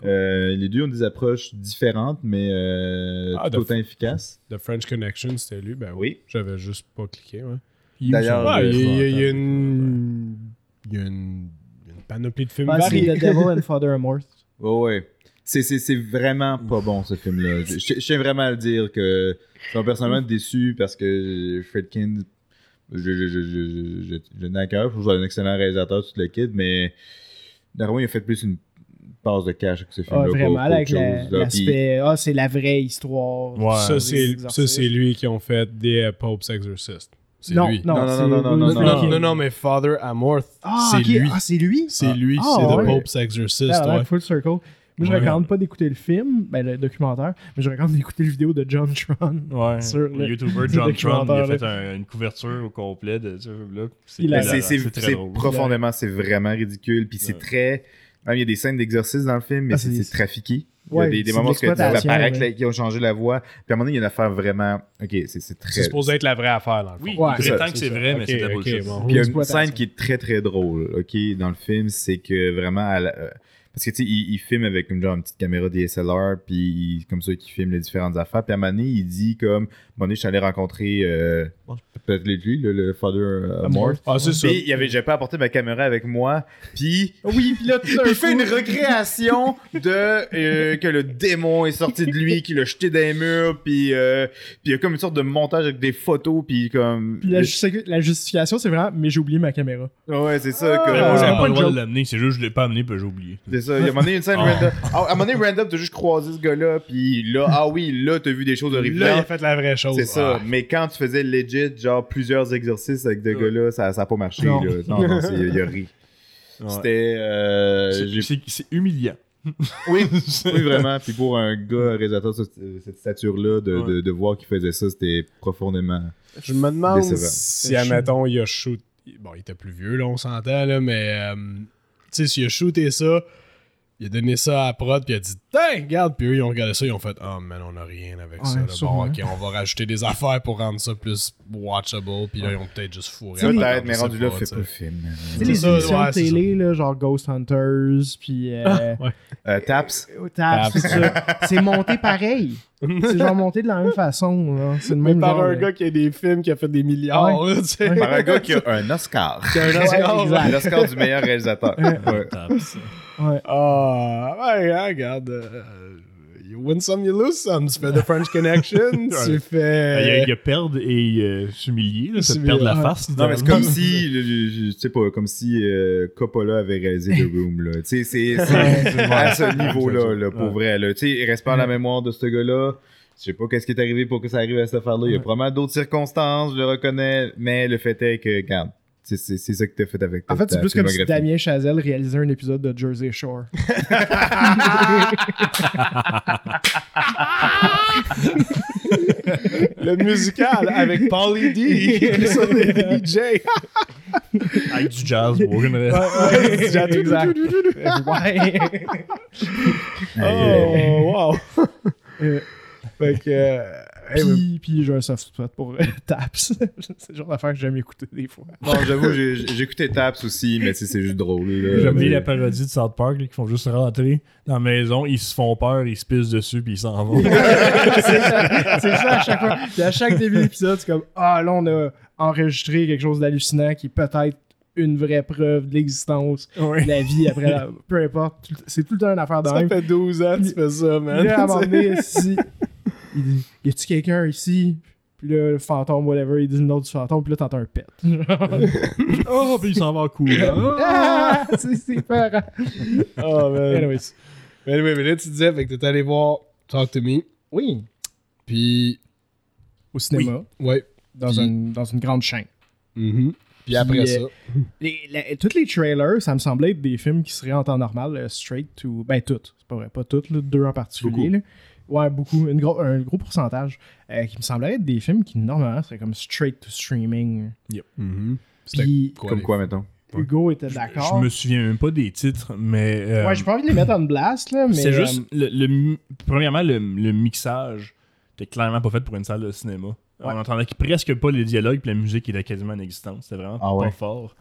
Euh, les deux ont des approches différentes, mais euh, Ah, tout autant efficaces. The French Connection, c'était lui. Ben oui. Oui. J'avais juste pas cliqué. Ouais. D'ailleurs, Ah, il y, a- il y une. Il y a une, il y a une panoplie de films c'est variés. The Devil and Father Amorth. Ouais, ouais. C'est- C'est c'est vraiment pas bon, ce film-là. Je tiens vraiment à le dire que je suis personnellement déçu parce que Fredkin, je, je, je, je, je, je n'ai à cœur. Je trouve que c'est un excellent réalisateur, tout le kid, mais normalement, il a fait plus une passe de cash avec ce Ah, film-là. vraiment, qu'autre avec chose, la- l'aspect. Ah, c'est la vraie histoire. Ouais. Ça, c'est exorcismes. ça, c'est lui qui ont fait des Pope's Exorcist. C'est Non, lui. non, Non, non, c'est non, non, non, Non, non, non, Fredkin. non, non, mais Father Amorth, Ah, c'est ok. lui. Ah, c'est lui? C'est lui, Ah, c'est ouais. The Pope's Exorcist. Ça a l'air ouais. full circle. Moi, je Ouais. recommande pas d'écouter le film, ben, le documentaire, mais je recommande d'écouter le vidéo de John Tron. Ouais. Sur le- le YouTuber John Tron, il a fait un- une couverture au complet de ce film-là. C'est très profondément, c'est vraiment ridicule. Puis c'est Ouais. très. même Il y a des scènes d'exorcisme dans le film, mais Ah, c'est trafiqué. Il y a des, moments où ouais. qu'ils ont changé la voix. Puis à un moment donné, il y a une affaire vraiment. Ok, c'est c'est C'est très. supposé être la vraie affaire, dans le fond. Oui, Ouais. il prétend que c'est vrai, mais c'est de la bullshit. bon. Puis il y a une scène qui est très très drôle, ok, dans le film, c'est que vraiment, à la- euh, parce que tu sais, il, il filme avec une genre une petite caméra DSLR, puis il- comme ça, il filme les différentes affaires. Puis à un moment donné, il dit comme, à un moment donné, je suis allé rencontrer, euh, peut-être lui, le, le Father euh, Amorth. Ah, c'est ça. Puis il y avait, j'avais pas apporté ma caméra avec moi, puis Oui, puis là, tout il fait une recréation de euh, que le démon est sorti de lui, qu'il l'a jeté dans les murs, puis euh, puis il y a comme une sorte de montage avec des photos, puis comme. Puis la, justi- la justification, c'est vraiment, mais j'ai oublié ma caméra. Ouais, c'est ça. Ah. que- Mais moi, j'avais pas pas le droit de l'amener, c'est juste que je l'ai pas amené, puis j'ai oublié. C'est ça. Il y a un moment donné, une scène Ah. random. Ah, à un moment donné, random, t'as juste croisé ce gars-là, puis là, ah oui, là, t'as vu des choses Là, il a horribles. fait la vraie chose. C'est ça. Ah. Mais quand tu faisais legit, genre plusieurs exercices avec deux Ouais. gars-là, ça, ça a pas marché. Non. Là. Non, non, c'est- il a ri. Ouais. C'était. euh, C'est- j'ai- c'est- C'est humiliant. oui, oui, vraiment. Puis pour un gars réalisateur de cette, cette stature-là, de, Ouais. de, de voir qu'il faisait ça, c'était profondément. Je me demande Décevant. si, admettons, il a shoot. Bon, il était plus vieux, là, on s'entend, là, mais. euh, tu sais, s'il a shooté ça, il a donné ça à prod, puis il a dit, Tiens, regarde, puis eux, ils ont regardé ça, ils ont fait, oh, man, on a rien avec Ouais, ça. là. Bon, ok, on va rajouter des affaires pour rendre ça plus watchable, puis là, ils ont peut-être juste fourré. Peut-être, mais rendu là, pas le film. Tu sais, C'est les émissions ouais, de c'est télé, là, genre Ghost Hunters, puis euh, ouais. Euh, Taps? Taps, c'est ça. C'est monté pareil. C'est genre monté de la même façon. là. C'est le Mais même par genre, un gars qui a des films qui a fait des milliards, Ouais. là, tu sais. Ouais. Par un gars qui a un Oscar. Qui a un Oscar. L'Oscar du meilleur réalisateur. Ouais. Ah, ouais, regarde. euh, you win some, you lose some. Tu fais The French Connection, tu Il y, a, fais. il y a perdre et euh, s'humilier, là, c'est S'humilier, perdre la ouais. face. Non, mais c'est comme si, je, je- je sais pas, comme si euh, Coppola avait réalisé The Room, là. Tu sais, c'est c'est à ce niveau-là, là, pour Ouais. vrai, là. Tu sais, il reste pas à la mémoire de ce gars-là. Je sais pas qu'est-ce qui est arrivé pour que ça arrive à cette affaire-là. Il y a Ouais. probablement d'autres circonstances, je le reconnais, mais le fait est que, regarde, c'est c'est- c'est ça que t'as fait avec ta En fait, c'est plus comme si. Damien Chazelle réalisait un épisode de Jersey Shore. Le musical avec Paulie D DJ. Avec du jazz, bon, je me- Ouais, exact. Ouais. Oh, wow. Euh, Fait que. euh, hey, mais- Puis, puis j'ai un soft spot pour euh, Taps. c'est le genre d'affaire que j'aime écouter des fois. Non, j'avoue, écouté Taps aussi, mais c'est juste drôle. J'aime bien la parodie de South Park là, qui font juste rentrer dans la maison, ils se font peur, ils se pissent dessus, puis ils s'en vont. c'est ça, à chaque fois. Puis à chaque début d'épisode, c'est comme Ah, là, on a enregistré quelque chose d'hallucinant qui est peut-être une vraie preuve de l'existence de la vie après la... Peu importe. C'est tout le temps une affaire de Ça même. fait 12 ans que tu fais ça, man. Là, à un moment donné, si- il dit Y a-tu quelqu'un ici? Puis là, le fantôme, whatever, il dit le nom du fantôme, puis là, t'entends un pet. oh, puis ils s'en vont en courant. ah, c'est. Oh, man. Anyways. Mais anyway, mais là, tu disais, fait que t'es allé voir Talk to Me. Oui. Puis. Au cinéma, Ouais. dans, Puis- une, dans une grande chaîne. Mhm. Puis après euh, ça. Les, la- tous les trailers, ça me semblait être des films qui seraient en temps normal, euh, straight to. Ben, toutes. C'est pas vrai, pas toutes, là, deux en particulier. là. Ouais, beaucoup. Une gros, un gros pourcentage. euh, qui me semblait être des films qui, normalement, seraient comme straight to streaming. Mhm. C'était Puis, quoi, Comme quoi, mettons? Hugo était Je d'accord. me souviens même pas des titres, mais. euh, Ouais, j'ai pas envie de les mettre en blast, là, mais. C'est juste, euh, le, le mi- premièrement, le, le mixage était clairement pas fait pour une salle de cinéma. Ouais. On entendait presque pas les dialogues, puis la musique était quasiment inexistante. C'était vraiment Ah pas ouais. fort.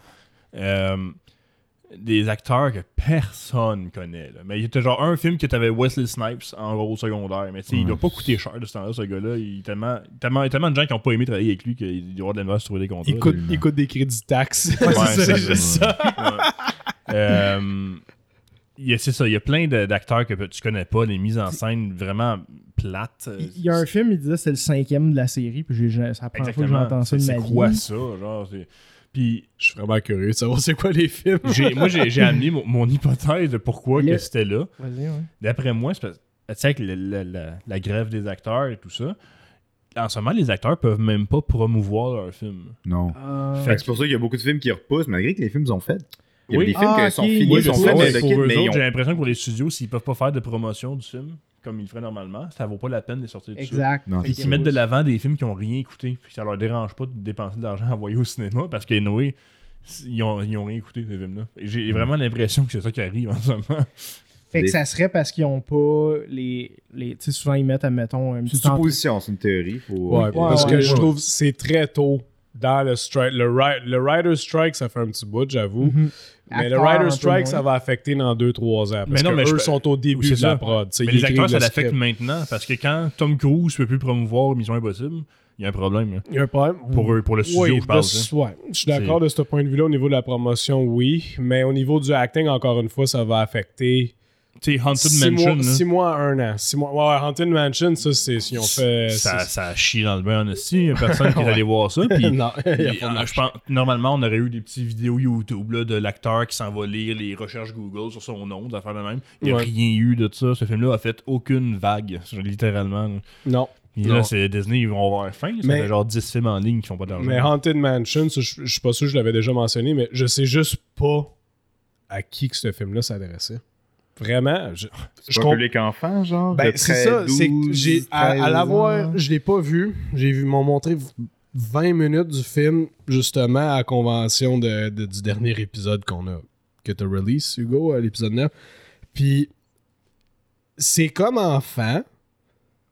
euh, des acteurs que personne connaît. là. Mais il y a genre un film que t'avais Wesley Snipes en rôle secondaire. Mais tu sais, il doit pas coûter cher de ce temps-là, ce gars-là. Il y a tellement, tellement, tellement de gens qui ont pas aimé travailler avec lui qu'il doit avoir de la misère à se trouver des contrats. Il coûte, il coûte des crédits taxes. Ouais, c'est c'est juste ça. Ouais. Euh, il y a- c'est ça, il y a plein d'acteurs que tu connais pas, des mises en scène vraiment plates. Il y a un film, il disait c'est le cinquième de la série, puis j'ai, c'est la première fois que j'entends ça de C'est ma quoi vie. ça, genre? Puis Je suis vraiment curieux de savoir c'est quoi les films. j'ai- moi, j'ai j'ai amené mon, mon hypothèse de pourquoi Le- que c'était là. Vas-y, ouais. D'après moi, c'est parce- tu sais, avec la, la grève des acteurs et tout ça, en ce moment, les acteurs peuvent même pas promouvoir leur film. Non. Euh, Fait que c'est pour ça qu'il y a beaucoup de films qui repoussent, malgré que les films sont faits. Il y a Oui. des films Ah, qui sont finis, Oui, sont faits, mais ont- j'ai l'impression que pour les studios, s'ils peuvent pas faire de promotion du film, comme ils le feraient normalement, ça vaut pas la peine de les sortir du exact. Puis que- qu'ils mettent de l'avant des films qui ont rien écouté, puis ça leur dérange pas de dépenser de l'argent à envoyer au cinéma, parce que Noé, ils ont, ils ont rien écouté, ces films-là. J'ai vraiment l'impression que c'est ça qui arrive en ce moment. Fait que ça serait parce qu'ils ont pas les. les tu sais, souvent ils mettent, admettons, un C'est une supposition, c'est une théorie. Faut... Ouais, Ouais, parce ouais, que ouais. je trouve que c'est très tôt dans le strike. Le, ri- le Rider Strike, ça fait un petit bout, j'avoue. Mhm. Mais le Acteur, Rider Strike, ça va affecter dans 2-3 ans. Parce Mais non, que mais eux je- sont au début de la prod. Mais les acteurs, ça l'affecte maintenant, parce que quand Tom Cruise peut plus promouvoir Mission Impossible, il y a un problème. là. Il y a un problème. Pour eux, pour le studio, Oui, je parle. de- ça. ouais. Je suis d'accord de ce point de vue-là. Au niveau de la promotion, oui. Mais au niveau du acting, encore une fois, ça va affecter Tu sais, Haunted six Mansion, mois, là, six mois à un an. Six mois. Ouais, Haunted Mansion, ça, c'est si on fait. ça, ça a chié dans le bain esti. Il y a personne qui est allé voir ça. Puis, non, il y a puis, pas de euh, je pense, normalement, on aurait eu des petites vidéos YouTube là, de l'acteur qui s'en va lire les recherches Google sur son nom, d'affaires de même. Il n'y a Ouais. rien eu de ça. Ce film-là a fait aucune vague, littéralement. là. Non. Et Non. là, c'est Disney, ils vont avoir faim. Ça Mais- fait genre 10 films en ligne qui font pas d'argent. Mais Haunted Mansion, ça, je, je suis pas sûr que je l'avais déjà mentionné, mais je sais juste pas à qui que ce film-là s'adressait. Vraiment, je, je pas public enfant, genre? Ben, c'est 13, ça, c'est que 12, j'ai à, à 13 l'avoir, je l'ai pas vu. J'ai vu, ils m'ont montré 20 minutes du film justement à convention de, de- du dernier épisode qu'on a que tu release Hugo à l'épisode 9. Puis c'est comme enfant,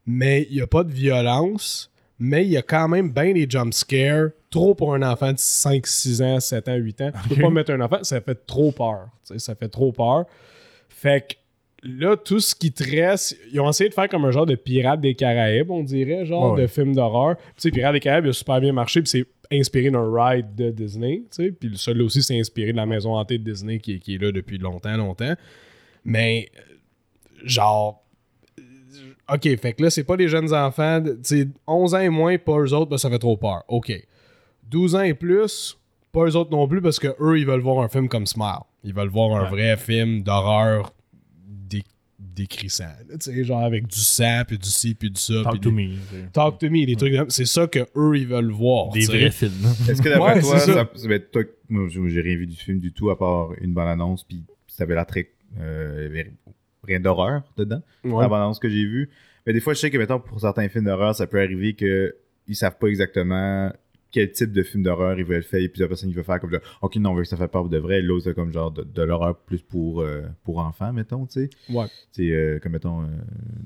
mais il y a pas de violence, mais il y a quand même bien des jump scares, trop pour un enfant de 5 6 ans, 7 ans, 8 ans. Tu peux pas mettre un enfant, ça fait trop peur. tu sais, ça fait trop peur. Fait que là, tout ce qui te reste, ils ont essayé de faire comme un genre de Pirates des Caraïbes, on dirait, genre Ouais. de film d'horreur. Tu sais, Pirates des Caraïbes, il a super bien marché, puis c'est inspiré d'un ride de Disney, tu sais. Puis celui-là aussi, c'est inspiré de la maison hantée de Disney qui, est- qui est là depuis longtemps, longtemps. Mais, genre, OK, fait que là, c'est pas les jeunes enfants, tu sais, 11 ans et moins, pas eux autres, ben, ça fait trop peur. OK. 12 ans et plus, pas eux autres non plus, parce que eux, ils veulent voir un film comme Smile. Ils veulent voir un Ouais. vrai film d'horreur dé- décrissant. Tu sais, genre avec du sang, puis du ci, puis du ça. puis Talk to des- me. Talk to me, des trucs C'est ça que eux ils veulent voir. Des vrais films. Est-ce que d'après Ouais, toi, ça, ça va être toi- moi, j'ai rien vu du film du tout à part une bonne annonce, puis ça avait l'air très. euh, rien d'horreur dedans, Ouais. la bande annonce que j'ai vue. Mais des fois, je sais que, mettons, pour certains films d'horreur, ça peut arriver qu'ils savent pas exactement quel type de film d'horreur ils veulent faire, et plusieurs personnes qui veulent faire comme genre, ok, non, on veut que ça fasse peur de vrai, l'autre, c'est comme genre de, de l'horreur plus pour, euh, pour enfants, mettons, tu sais. Ouais. C'est euh, comme mettons euh,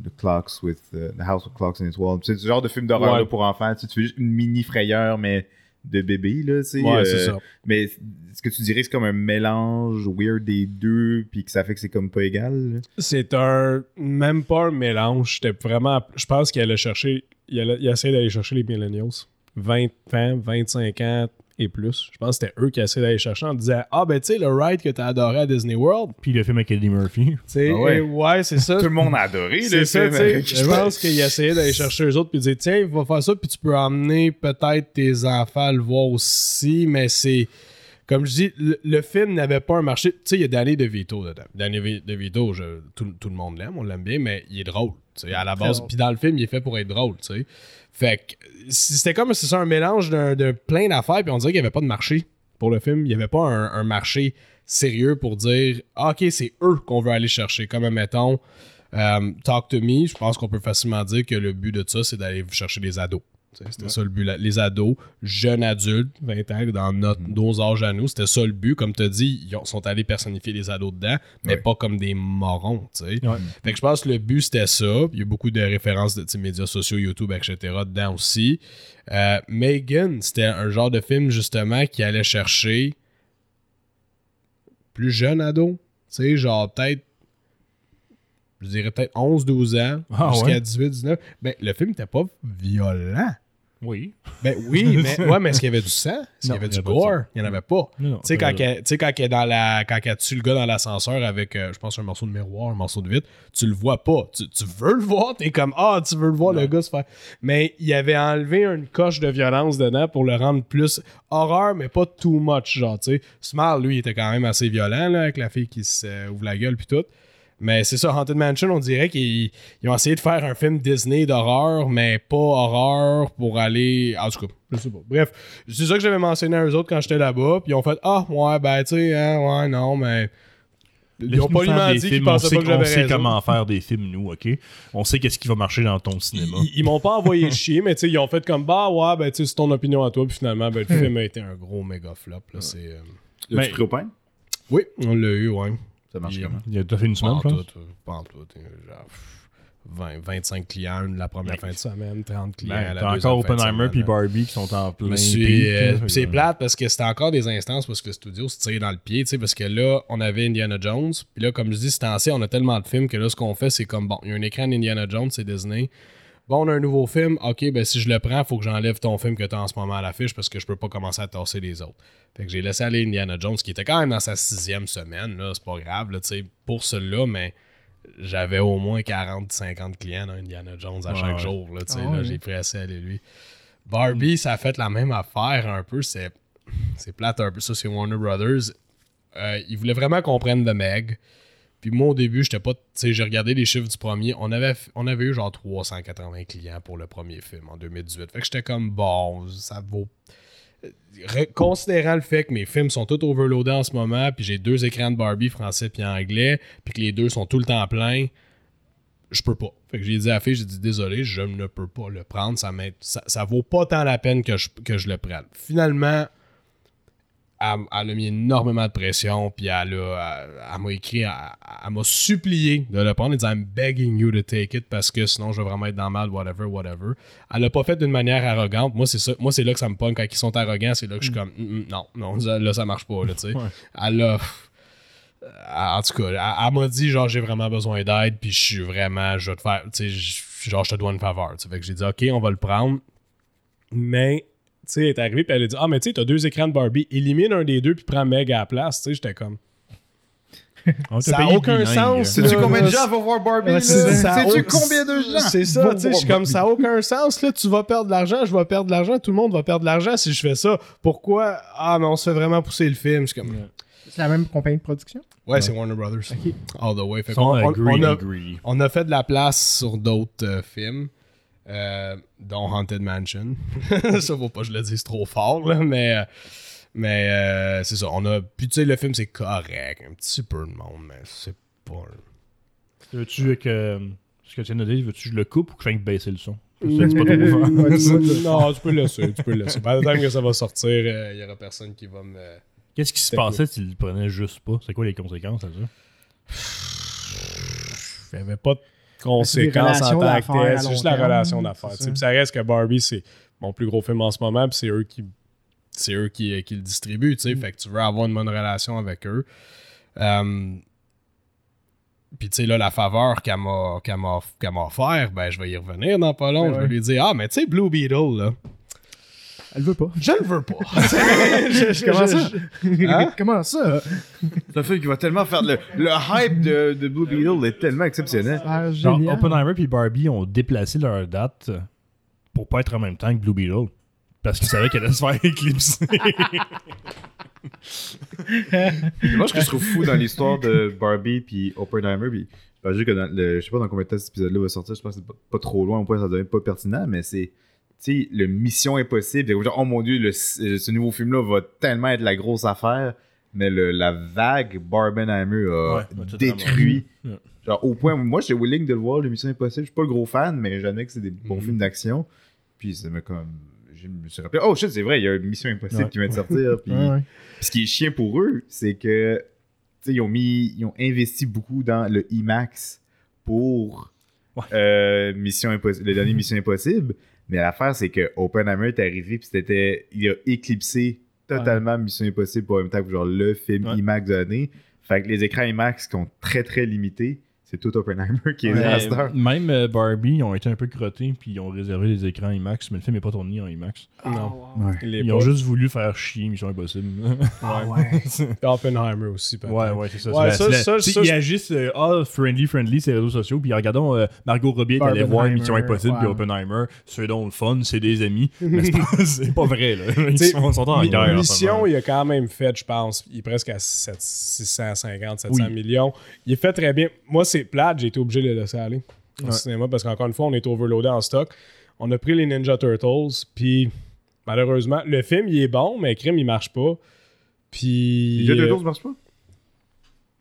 The Clocks with The House of Clocks and Its Walls. C'est ce genre de film d'horreur Ouais. pour enfants. Tu, tu fais juste une mini frayeur, mais de bébé, là, tu sais. Ouais, c'est ça. Mais est-ce que tu dirais c'est comme un mélange weird des deux, puis que ça fait que c'est comme pas égal? C'est un. Même pas un mélange. C'était vraiment. Je pense qu'il allait chercher. Il, allait, il d'aller chercher les millennials. 20 ans, 25 ans et plus. Je pense que c'était eux qui essayaient d'aller chercher en disant Ah, ben tu sais, le ride que t'as adoré à Disney World. Puis le film avec Eddie Murphy. Tu sais, Ah ouais. c'est ça. Tout le monde a adoré, C'est le ça, film. tu sais. avec- Je pense qu'il essayait d'aller chercher eux autres puis dire tiens, va faire ça, puis tu peux emmener peut-être tes enfants à le voir aussi, mais c'est. Comme je dis, le, le film n'avait pas un marché. Tu sais, il y a Danny DeVito dedans. Danny Vi- DeVito, je- tout, tout le monde l'aime, on l'aime bien, mais il est drôle. à la base. Puis dans le film, il est fait pour être drôle, sais. Fait que c'était comme c'est ça, un mélange de plein d'affaires, puis on dirait qu'il n'y avait pas de marché pour le film. Il n'y avait pas un, un marché sérieux pour dire Ah, ok, c'est eux qu'on veut aller chercher. Comme mettons, euh, Talk to Me, je pense qu'on peut facilement dire que le but de ça, c'est d'aller chercher des ados. C'était ça le but. Les ados, jeunes adultes, 20 ans, dans notre, nos âges à nous, c'était ça le but. Comme tu as dit, ils ont- sont allés personnifier les ados dedans, mais Ouais. pas comme des morons. Ouais. Fait que je pense que le but, c'était ça. Il y a beaucoup de références de médias sociaux, YouTube, etc. dedans aussi. Euh, Megan, c'était un genre de film, justement, qui allait chercher plus jeune ado. Tu sais, genre peut-être, je dirais peut-être 11-12 ans, Ah jusqu'à ouais? 18-19. Ben, le film n'était pas violent. Oui. Ben oui, mais, ouais, mais est-ce qu'il y avait du sang? Est-ce qu'il y avait du gore? Il n'y en avait pas. Tu sais, quand, tu sais, quand elle est dans la. Quand elle tue le gars dans l'ascenseur avec, euh, je pense, un morceau de miroir, un morceau de vitre, tu le vois pas. Tu, tu veux le voir, t'es comme, ah, tu veux le voir, le gars se faire. Mais il avait enlevé une coche de violence dedans pour le rendre plus horreur, mais pas too much, genre, tu sais. Smile, lui, il était quand même assez violent, là, avec la fille qui se euh, ouvre la gueule, puis tout. Mais c'est ça, Haunted Mansion, on dirait qu'ils ils ont essayé de faire un film Disney d'horreur, mais pas horreur pour aller. En tout cas, je sais pas. Bref, c'est ça que j'avais mentionné à eux autres quand j'étais là-bas. Puis ils ont fait Ah, ouais, ben, tu sais, hein, ouais, non, mais. Ils ont pas lui dit qu'ils pensaient on sait, pas que on j'avais sait raison. comment faire des films, nous, OK? On sait qu'est-ce qui va marcher dans ton cinéma. Ils, ils m'ont pas envoyé chier, mais tu sais, ils ont fait comme Bah, ouais, ben, tu sais, c'est ton opinion à toi. Puis finalement, ben, le film a été un gros méga flop. Là, c'est, euh, L'as-tu Ben- pris au pain? Oui, on l'a eu, ouais. Ça marche Puis, comment? Il a déjà fait une Pas semaine, en je pense. tout, euh, pas en tout. euh, Genre, pff, 20, 25 clients la première Ben, fin de semaine, 30 clients Ben, T'as encore Oppenheimer puis. Barbie qui sont en plein euh, c'est plate parce que c'était encore des instances parce que le studio se tirait dans le pied, tu sais, parce que là, on avait Indiana Jones, puis là, comme je dis, c'est ancien, on a tellement de films que là, ce qu'on fait, c'est comme, bon, il y a un écran d'Indiana Jones, c'est Disney. Bon, on a un nouveau film, ok, ben si je le prends, faut que j'enlève ton film que t'as en ce moment à l'affiche parce que je peux pas commencer à tasser les autres. Fait que j'ai laissé aller Indiana Jones, qui était quand même dans sa sixième semaine, là, c'est pas grave, là, pour celui-là, mais j'avais au moins 40-50 clients dans Indiana Jones à Ouais, chaque ouais. jour, là, Ah là, j'ai pris assez aller lui. Barbie, ça a fait la même affaire un peu. C'est, c'est plate un peu. Ça, c'est Warner Brothers. Euh, ils voulaient vraiment qu'on prenne de Meg. Puis moi, au début, j'étais pas. Tu sais, j'ai regardé les chiffres du premier. On avait, on avait eu genre 380 clients pour le premier film en 2018. Fait que j'étais comme, bon, ça vaut. Considérant le fait que mes films sont tous overloadés en ce moment, puis j'ai deux écrans de Barbie français puis anglais, puis que les deux sont tout le temps pleins, je peux pas. Fait que j'ai dit à la j'ai dit désolé, je ne peux pas le prendre, ça, ça, ça vaut pas tant la peine que je le prenne. Finalement, elle, elle a mis énormément de pression, puis elle, a- elle, elle m'a écrit, elle, elle m'a supplié de le prendre, elle dit I'm begging you to take it parce que sinon je vais vraiment être dans le mal, whatever, whatever. Elle l'a pas fait d'une manière arrogante. Moi, c'est ça. Moi, c'est là que ça me pogne quand ils sont arrogants, c'est là que je suis comme Mm, mm, non, non, là ça marche pas, là, tu sais. Ouais. Elle a. En tout cas, elle, m'a dit genre j'ai vraiment besoin d'aide, puis je suis vraiment, je vais te faire, tu sais, genre je te dois une faveur. tu sais. Fait que j'ai dit ok, on va le prendre. Mais, sais, elle est arrivée, puis elle a dit ah, mais tu sais, t'as deux écrans de Barbie, élimine un des deux, puis prends Meg à la place. Tu sais, j'étais comme. Ça a payé aucun sens, Sais-tu là, combien de gens vont voir Barbie? Ouais, Sais-tu aucun- combien de gens? C'est ça, tu sais, je suis comme ça n'a aucun sens, là, tu vas perdre de l'argent, je vais perdre de l'argent, tout le monde va perdre de l'argent si je fais ça. Pourquoi? Ah, mais on se fait vraiment pousser le film. C'est la même compagnie de production? Ouais, c'est Warner Brothers. All the way. Fait a, on a fait de la place sur d'autres euh, films, euh, dont Haunted Mansion. ça, faut pas que je le dise trop fort, là, mais, euh, mais euh, c'est ça. On a, puis tu sais, le film, c'est correct. Un petit peu de monde, mais c'est pas. Veux-tu que. Ce que tu viens de dire, veux-tu que je le coupe ou que je fasse baisser le son? Pas non, tu peux le laisser. Tu peux le laisser. Par le temps que ça va sortir, euh, il y aura personne qui va me. Qu'est-ce qui se passait s'il le prenait juste pas? C'est quoi les conséquences à ça? Il n'y avait pas de conséquences en tant que d'affaires à tel. C'est juste la relation d'affaires. ça. reste que Barbie, c'est mon plus gros film en ce moment, puis c'est eux qui. C'est eux qui, qui le distribuent, tu sais. Fait que tu veux avoir une bonne relation avec eux. Euh, puis tu sais, là, la faveur qu'elle m'a, offert, ben je vais y revenir dans pas long. Ben je vais ouais. lui dire Ah, mais tu sais, Blue Beetle, là, Elle veut pas. je le veux pas. Je- je- Comment je- ça? Hein? Comment ça? C'est un film qui va tellement faire. Le, le hype de, de Blue Beetle est tellement exceptionnel. Ah, Genre. Oppenheimer et Barbie ont déplacé leur date pour pas être en même temps que Blue Beetle. Parce qu'ils savaient qu'elle allait se faire éclipser. Moi, ce que je trouve fou dans l'histoire de Barbie puis Oppenheimer, puis ben, juste que dans le, je sais pas dans combien de temps cet épisode-là va sortir, je pense que c'est pas, pas trop loin, au point ça devient pas pertinent, mais c'est, sais, le Mission Impossible, oh mon dieu, le- ce nouveau film-là va tellement être la grosse affaire, mais le- la vague Barbenheimer a Ouais, détruit. Genre, au point, moi, j'étais willing de le voir, le Mission Impossible, je suis pas le gros fan, mais j'admets que c'est des bons Mhm. films d'action, puis ça m'a comme... Je me suis rappelé, oh shit, c'est vrai, il y a un Mission Impossible Ouais. qui vient de sortir, puis... Ce qui est chiant pour eux, c'est que tu sais, ils ont mis, ils ont investi beaucoup dans le IMAX pour Ouais. euh, Mission Impossible, le dernier Mission Impossible. Mais l'affaire, c'est que Oppenheimer est arrivé puis c'était, il a éclipsé totalement Mission Impossible pour même temps que genre le film. IMAX de l'année. Fait que les écrans IMAX sont très très limités, c'est tout Oppenheimer qui est là à cette heure. même euh, Barbie, ils ont été un peu crottés, puis ils ont réservé les écrans IMAX, mais le film n'est pas tourné en IMAX. Non. Ouais. Il est Ils ont juste voulu faire chier Mission Impossible. Ah ouais. Oppenheimer aussi, peut-être. ouais, ouais, c'est ça. Ouais, ça- la- ça- ça, ils agissent euh, ah, friendly, friendly, ces réseaux sociaux, puis regardons euh, Margot Robbie est allée voir Mission Impossible, puis ouais. Oppenheimer. C'est donc le fun, c'est des amis. mais c'est pas, vrai, là. Ils sont, sont en guerre. Mission, il a quand même fait, je pense, il est presque à 7- 650, 700 Oui. millions. Il est fait très bien. Moi, c'est plate, j'ai été obligé de le laisser aller au Ouais. cinéma parce qu'encore une fois, on est overloadé en stock. On a pris les Ninja Turtles, puis malheureusement, le film, il est bon, mais le crime, il marche pas. Puis. Les euh, Turtles marchent pas?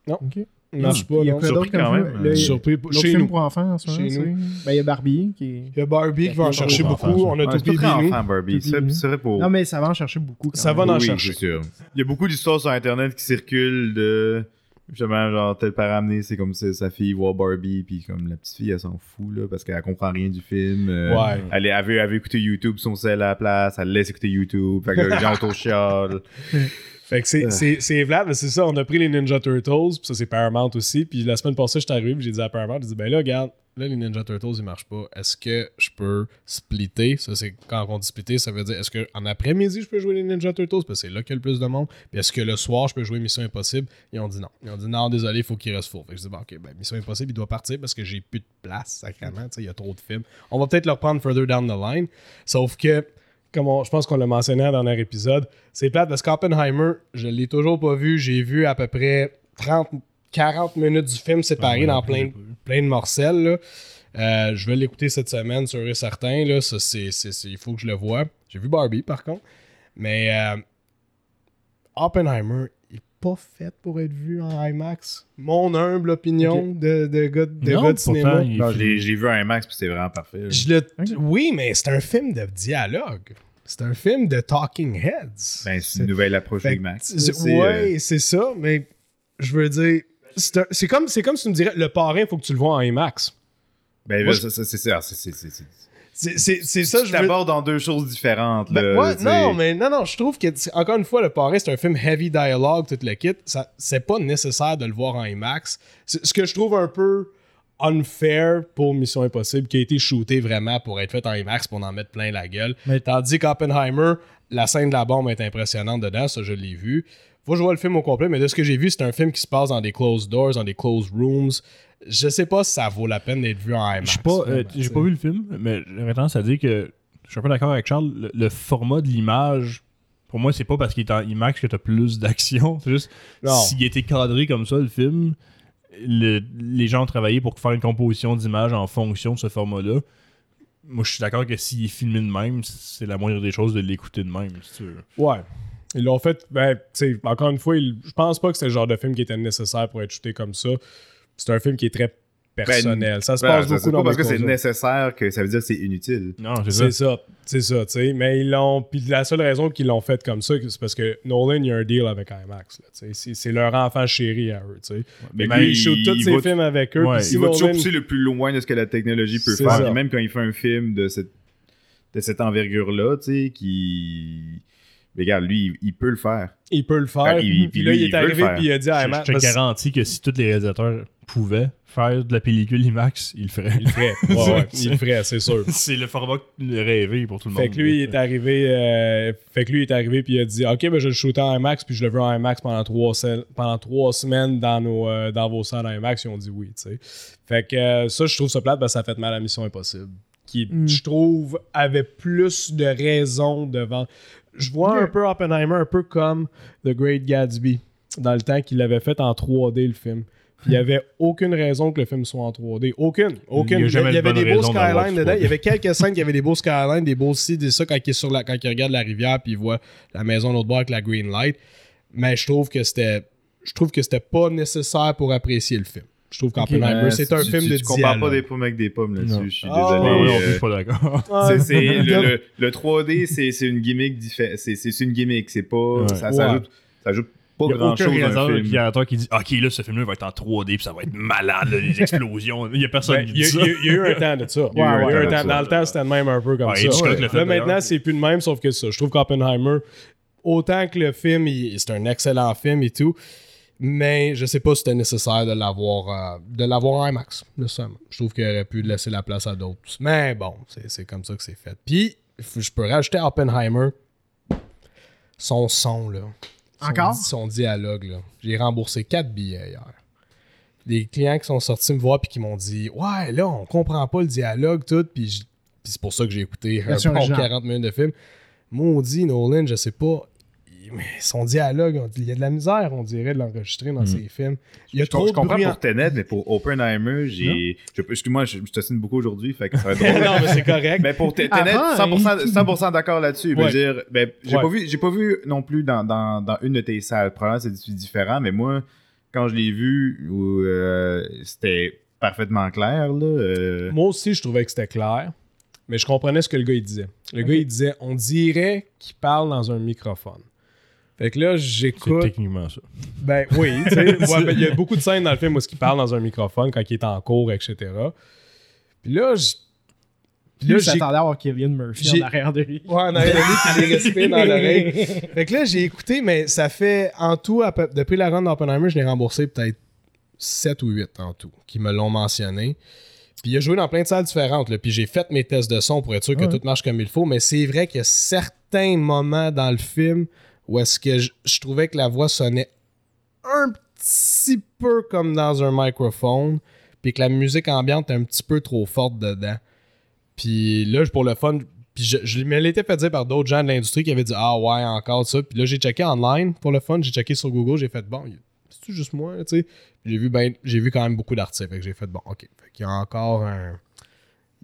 Ok. il marche pas, Il y a non. quand même. a- Surpris L'autre chez film nous. pour enfants en ce moment, Chez c'est- nous. Ben, il y a Barbie qui. Il y a Barbie qui va en chercher beaucoup. enfants, ça. On a Ouais, c'est très Binou. enfant, Barbie. Ça, pour. Non, mais ça va en chercher beaucoup. quand Ça même. va en Oui, chercher. c'est sûr. Il y a beaucoup d'histoires sur Internet qui circulent de. Justement, genre, tel parent amené, c'est comme ça, sa fille voir Barbie, puis comme la petite fille, elle s'en fout, là, parce qu'elle comprend rien du film. euh, Ouais. Elle, elle, veut, elle veut écouter YouTube, son sel à la place, elle laisse écouter YouTube, fait que les gens autour chialent. Fait que c'est, c'est, c'est Vlad, mais c'est ça, on a pris les Ninja Turtles, puis ça c'est Paramount aussi, puis la semaine passée, je suis arrivé, puis j'ai dit à Paramount, j'ai dit, ben là, regarde, là, les Ninja Turtles, ils marchent pas. Est-ce que je peux splitter? Ça, c'est quand on dit splitter, ça veut dire, est-ce qu'en après-midi, je peux jouer les Ninja Turtles? Parce que c'est là qu'il y a le plus de monde. Puis est-ce que le soir, je peux jouer Mission Impossible? Ils ont dit non. Ils ont dit non, désolé, il faut qu'il reste full. Fait que je dis, bon, ok, ben, Mission Impossible, il doit partir parce que j'ai plus de place, sacrément, tu sais, il y a trop de films. On va peut-être le reprendre further down the line. Sauf que, comme on- je pense qu'on l'a mentionné dans dernier épisode, c'est plate parce qu'Oppenheimer, je l'ai toujours pas vu. J'ai vu à peu près 30, 40 minutes du film séparé Ah ouais, dans plein, plein de morcelles. là. Euh, je vais l'écouter cette semaine, sûr et certain. Là. Ça, c'est, c'est- c'est- il faut que je le voie. J'ai vu Barbie, par contre. Mais euh, Oppenheimer est pas fait pour être vu en IMAX. Mon humble opinion de, de gars de, Non, gars de cinéma. il Non, vu un IMAX, puis c'est vraiment parfait. là. Je le- Oui, mais c'est un film de dialogue. C'est un film de talking heads. Ben, c'est une nouvelle approche Fait que Max. c'est- C'est, ça, mais je veux dire, c'est comme, comme si tu me dirais, le parrain, il faut que tu le vois en IMAX. ben, Moi, ça, c'est ça. c'est- ça, je veux t'abordes dans deux choses différentes. Ben, là, ouais, non, mais non, non, je trouve que, encore une fois, Le Parrain, c'est un film heavy dialogue, tout le kit. C'est pas nécessaire de le voir en IMAX. Ce que je trouve un peu unfair pour Mission Impossible, qui a été shooté vraiment pour être fait en IMAX pour en mettre plein la gueule. Mais- Tandis qu'Oppenheimer, la scène de la bombe est impressionnante dedans, ça je l'ai vu. Faut que je vois le film au complet, mais de ce que j'ai vu, c'est un film qui se passe dans des closed doors, dans des closed rooms. Je sais pas si ça vaut la peine d'être vu en IMAX. Je sais pas, euh, j'ai t'sais. pas vu le film, mais j'aurais tendance à dire que je suis un peu d'accord avec Charles. Le, le format de l'image, pour moi, c'est pas parce qu'il est en IMAX que t'as plus d'action. C'est juste s'il était cadré comme ça, le film, le- les gens ont travaillé pour faire une composition d'image en fonction de ce format-là. Moi, je suis d'accord que s'il est filmé de même, c'est la moindre des choses de l'écouter de même, si tu. Ouais. Ils l'ont fait, ben, encore une fois, je pense pas que c'est le genre de film qui était nécessaire pour être shooté comme ça. C'est un film qui est très personnel. ça se Ben, passe beaucoup c'est dans pas parce que c'est nécessaire que ça veut dire que c'est inutile. Non, c'est ça. C'est ça, tu sais. Mais ils l'ont. Puis la seule raison qu'ils l'ont fait comme ça, c'est parce que Nolan, il y a un deal avec IMAX. là, tu sais. C'est- leur enfant chéri à eux, tu sais. Mais que lui, il shoot tous ses va- films avec eux. Ouais, si il va toujours pousser le plus loin de ce que la technologie peut faire. Puis même quand il fait un film de cette, de cette envergure-là, tu sais, qui. Mais regarde, lui, il, il peut le faire. il peut le faire. Ah, il- puis puis là, il est il arrivé, puis il a dit à Je, IMAX. je te garantis que si tous les réalisateurs pouvaient faire de la pellicule IMAX, ils le feraient. Il le ferait. Ouais, ouais, il le ferait, c'est sûr. c'est le format rêvé pour tout le monde. Fait que lui, il est arrivé, euh, fait que lui, il est arrivé puis il a dit, ok, ben je vais le shooter en IMAX puis je le veux en IMAX pendant trois, pendant trois semaines dans nos, euh, dans vos salles en IMAX. Ils ont dit oui, tu sais. Fait que euh, ça, je trouve ça plate, parce que ça fait mal à Mission Impossible, qui, Mm. je trouve, avait plus de raisons devant. Je vois un peu Oppenheimer un peu comme The Great Gatsby dans le temps qu'il avait fait en 3D le film. Il n'y avait aucune raison que le film soit en 3D. Aucune. Aucune. Il y Il avait des beaux skylines dedans. 3D. Il y avait quelques scènes qui avaient des beaux skylines, des beaux ci, des ça quand il, est sur la, quand il regarde la rivière puis il voit la maison de l'autre bord avec la green light. Mais je trouve que c'était je trouve que c'était pas nécessaire pour apprécier le film. Je trouve qu'Oppenheimer, c'est un tu- film tu, de Tu compares pas des pommes avec des pommes là-dessus. Je suis Ah, désolé. Ouais, ouais, non euh, je suis pas d'accord. Ouais. c'est- c'est- le, le- le 3D, c'est c'est une gimmick diffé- C'est c'est une gimmick. C'est pas. Ouais. Ça, ajoute, ça ajoute pas Il y a grand aucun chose réalisateur, qui dit Ok, là, ce film-là va être en 3D puis ça va être malade, là, les explosions. Il y a personne Ben, qui il y, dit a- ça. il y a- il y a eu un temps de ça. Il y a eu un Ouais, ouais, un de temps-. Dans le temps, c'était de même un peu comme Ouais, ça. Ouais. Là, maintenant, c'est plus de même, sauf que ça. Je trouve qu'Oppenheimer, autant que le film, il- c'est un excellent film et tout, mais je sais pas si c'était nécessaire de l'avoir euh, de l'avoir en IMAX, nécessairement. Je trouve qu'il aurait pu laisser la place à d'autres. Mais bon, c'est comme ça que c'est fait. Puis, je peux rajouter Oppenheimer. Son son, là. Son Encore? Son dialogue, là. J'ai remboursé 4 billets hier. Des clients qui sont sortis me voir puis qui m'ont dit Ouais, là, on comprend pas le dialogue, tout. Puis c'est pour ça que j'ai écouté un bon originale. 40 minutes de film. Maudit Nolan, je sais pas. Son dialogue, on- il y a de la misère, on dirait, de l'enregistrer dans ses films. Il y a Je, trop je comprends pour Tenet, mais pour Oppenheimer, j'ai. je- Excuse-moi, je, je te signe beaucoup aujourd'hui, fait que ça va être drôle. non, mais c'est correct. Mais pour Te- Tenet, Avant, 100%, 100% d'accord là-dessus. Je veux Ouais. dire, ben, j'ai Ouais. pas vu, j'ai pas vu non plus dans, dans, dans une de tes salles. Probablement c'est di- différent, mais moi, quand je l'ai vu, où, euh, c'était parfaitement clair là. euh, Moi aussi, je trouvais que c'était clair, mais je comprenais ce que le gars il disait. Le gars il disait on dirait qu'il parle dans un microphone. Fait que là, C'est j'écoute. techniquement ça. Ben oui, tu sais. ouais, ben, il y a beaucoup de scènes dans le film où il parle dans un microphone quand il est en cours, etc. Puis là, j'- puis là, j'attendais à avoir Killian Murphy j'ai- en arrière de lui. Ouais, on a qui les respire dans l'oreille. Fait que là, j'ai écouté, mais ça fait en tout, à peu- depuis la run d'Oppenheimer, je l'ai remboursé peut-être 7 ou 8 en tout, qui me l'ont mentionné. Puis il a joué dans plein de salles différentes. là. Puis j'ai fait mes tests de son pour être sûr que Ouais. tout marche comme il faut. Mais c'est vrai qu'il y a certains moments dans le film où est-ce que je, trouvais que la voix sonnait un petit peu comme dans un microphone. Puis que la musique ambiante est un petit peu trop forte dedans. Puis là, pour le fun, puis je, je me l'étais fait dire par d'autres gens de l'industrie qui avaient dit Ah ouais, encore ça. Puis là, j'ai checké online pour le fun, j'ai checké sur Google, j'ai fait bon, c'est-tu juste moi, tu sais? J'ai vu, ben, j'ai vu quand même beaucoup d'articles. Fait que j'ai fait bon, ok. Fait qu'il y a encore un.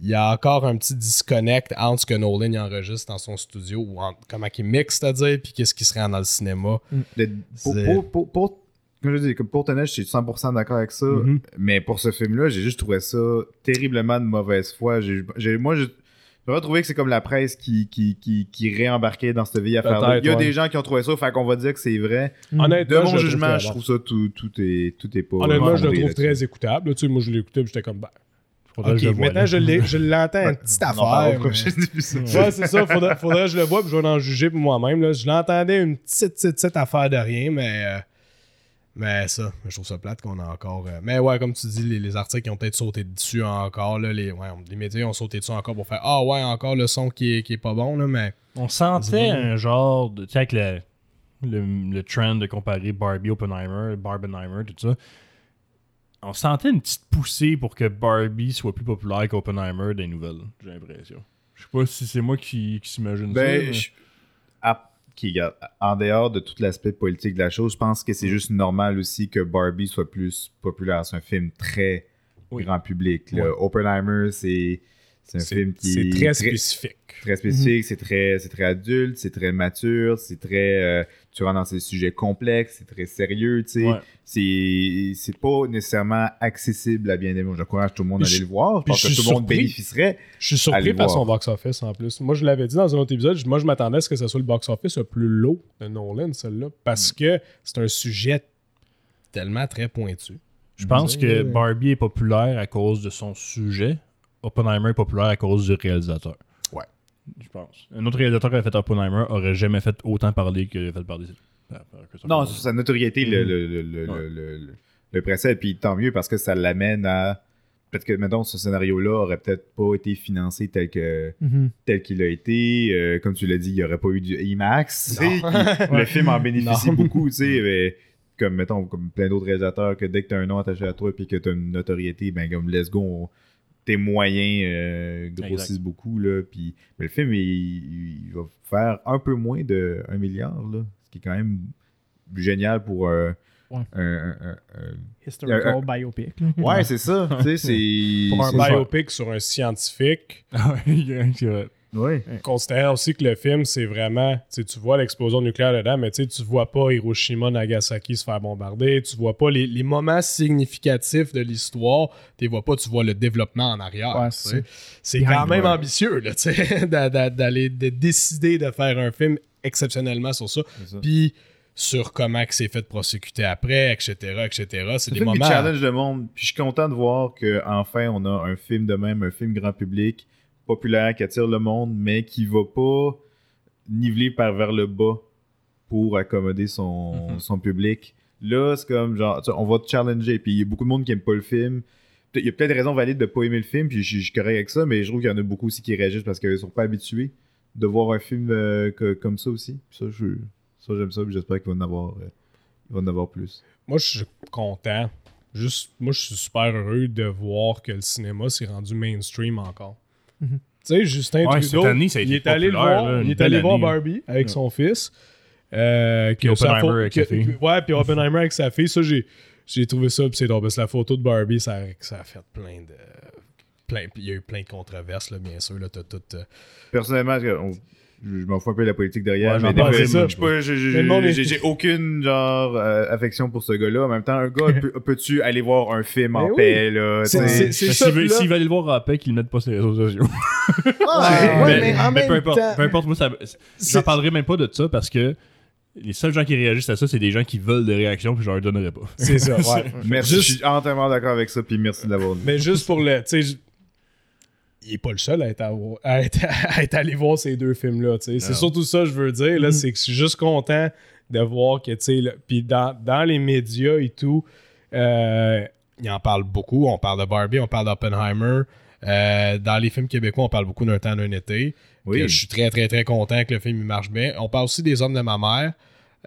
Il y a encore un petit disconnect entre ce que Nolan enregistre dans son studio ou entre comment il mixe, c'est-à-dire, puis qu'est-ce qui serait dans le cinéma. de- pour, C'est- pour, pour, pour- comme je dis, pour Tenet, je suis 100% d'accord avec ça. Mhm. Mais pour ce film-là, j'ai juste trouvé ça terriblement de mauvaise foi. J'ai, j'ai- moi, je- j'aurais trouvé que c'est comme la presse qui, qui, qui, qui réembarquait dans cette vieille affaire-là. Il y a ouais. des gens qui ont trouvé ça, fait qu'on va dire que c'est vrai. Honnêtement, De mon je jugement, je trouve ça tout, tout est tout est pas. Honnêtement, je le trouve très écoutable. là. Tu sais, moi, je l'ai écouté, j'étais comme, ben, ok, maintenant, je, l'entends, une petite affaire. Ouais, c'est ça. Faudrait, faudrait que je le vois, puis je vais en juger pour moi-même. là. Je l'entendais une petite, petite, petite affaire de rien, mais. euh, mais ça, je trouve ça plate qu'on a encore. euh, mais ouais, comme tu dis, les, les articles qui ont peut-être sauté dessus encore. Là, les, ouais, les médias ont sauté dessus encore pour faire Ah ouais, encore le son qui est, qui est pas bon, là, mais. On sentait un genre de. Tu sais, avec le, le, le trend de comparer Barbie, Oppenheimer, Barbenheimer, tout ça. On sentait une petite poussée pour que Barbie soit plus populaire qu'Oppenheimer des nouvelles, j'ai l'impression. Je sais pas si c'est moi qui, qui s'imagine ça. Ben, mais- à- qui, regarde, en dehors de tout l'aspect politique de la chose, je pense que c'est juste normal aussi que Barbie soit plus populaire. C'est un film très Oui. grand public. Ouais. Oppenheimer, c'est c'est un film qui c'est est très spécifique. très spécifique, c'est très, c'est très adulte, c'est très mature, c'est très. euh, tu rentres dans ces sujets complexes, c'est très sérieux, tu sais. Ouais. C'est, c'est pas nécessairement accessible à bien des gens. J'encourage tout le monde à aller le voir. Je puis pense je que tout le monde bénéficierait. Je suis surpris par voir. son box-office en plus. Moi, je l'avais dit dans un autre épisode. Moi, je m'attendais à ce que ce soit le box-office le plus low de Nolan, celle-là, Mm. parce que c'est un sujet tellement très pointu. Je pense que Euh, Barbie est populaire à cause de son sujet. Oppenheimer est populaire à cause du réalisateur. Ouais. Je pense. Un autre réalisateur qui avait fait Oppenheimer aurait jamais fait autant parler que fait parler. Non, sa notoriété le, le, le, le, Ouais. le, le- le précède, puis tant mieux parce que ça l'amène à. Peut-être que, mettons, ce scénario-là aurait peut-être pas été financé tel que Mhm. tel qu'il a été. Euh, comme tu l'as dit, il n'y aurait pas eu du IMAX. le film en bénéficie Non. beaucoup, tu sais. mais comme, mettons, comme plein d'autres réalisateurs, que dès que tu as un nom attaché à toi et que tu as une notoriété, ben, comme let's go, on- tes moyens euh, grossissent Exact. beaucoup. Là, puis, mais le film, il, il va faire un peu moins de 1 milliard, là, ce qui est quand même génial pour euh, Ouais. un, un- un- un- Historical biopic. là. Ouais, c'est ça. tu sais, c'est. Pour un biopic sur un scientifique, Ouais. considère aussi que le film, c'est vraiment, tu vois l'explosion nucléaire dedans, mais tu vois pas Hiroshima, Nagasaki se faire bombarder, tu vois pas les, les moments significatifs de l'histoire, tu les vois pas, tu vois le développement en arrière. Ouais, c'est quand même ouais. ambitieux, d'aller, de décider de faire un film exceptionnellement sur ça, puis sur comment que c'est fait prosécuter après, etc., etc. C'est C'est des qui moments... challenge le monde. Puis je suis content de voir qu'enfin, on a un film de même, un film grand public, populaire, qui attire le monde, mais qui va pas niveler par vers le bas pour accommoder son, Mhm. son public. Là, c'est comme genre, on va te challenger. Puis il y a beaucoup de monde qui aime pas le film. Il y a peut-être des raisons valides de pas aimer le film, puis je je suis correct avec ça, mais je trouve qu'il y en a beaucoup aussi qui réagissent parce qu'ils sont pas habitués de voir un film euh, que- comme ça aussi. Puis ça, je, ça j'aime ça, puis j'espère qu'il va en avoir, euh, il va en avoir plus. Moi, je suis content. Juste, moi, je suis super heureux de voir que le cinéma s'est rendu mainstream encore. Mhm. Tu sais, Justin Ouais, Trudeau, cette année, ça a il est allé le voir, là, il est allé voir année, Barbie avec Ouais. son fils. Euh, sa Oppenheimer avec sa fille. que- Ouais, puis Oppenheimer avec sa fille. Ça, j'ai, j'ai trouvé ça, puis c'est drôle, parce que la photo de Barbie, ça, a- ça a fait plein de... Plein, il y a eu plein de controverses, là, bien sûr. Là, t'as tout, euh, Personnellement, on- je je m'en fous un peu de la politique derrière, Ouais, mais des fois, j'ai- aucune genre euh, affection pour ce gars-là. En même temps, un gars, peux-tu aller voir un film en oui. paix là S'il veut, aller le voir en paix, qu'il le mette pas sur les réseaux sociaux. Ouais, mais, peu importe, temps- peu importe, moi, j'en parlerai même pas de ça parce que les seuls gens qui réagissent à ça, c'est des gens qui veulent des réactions, puis je leur donnerai pas. C'est ça, ouais. Merci, Juste- je suis entièrement d'accord avec ça, puis merci d'avoir dit. Mais juste pour le. Tu sais, j- il est pas le seul à être, à, à être, à être allé voir ces deux films-là. C'est surtout ça que je veux dire. là, C'est que je suis juste content de voir que, tu sais, là, puis dans, dans les médias et tout, euh, il en parle beaucoup. On parle de Barbie, on parle d'Oppenheimer. Euh, dans les films québécois, on parle beaucoup d'un temps d'un été. Oui. Je suis très, très, très content que le film il marche bien. On parle aussi des Hommes de ma mère,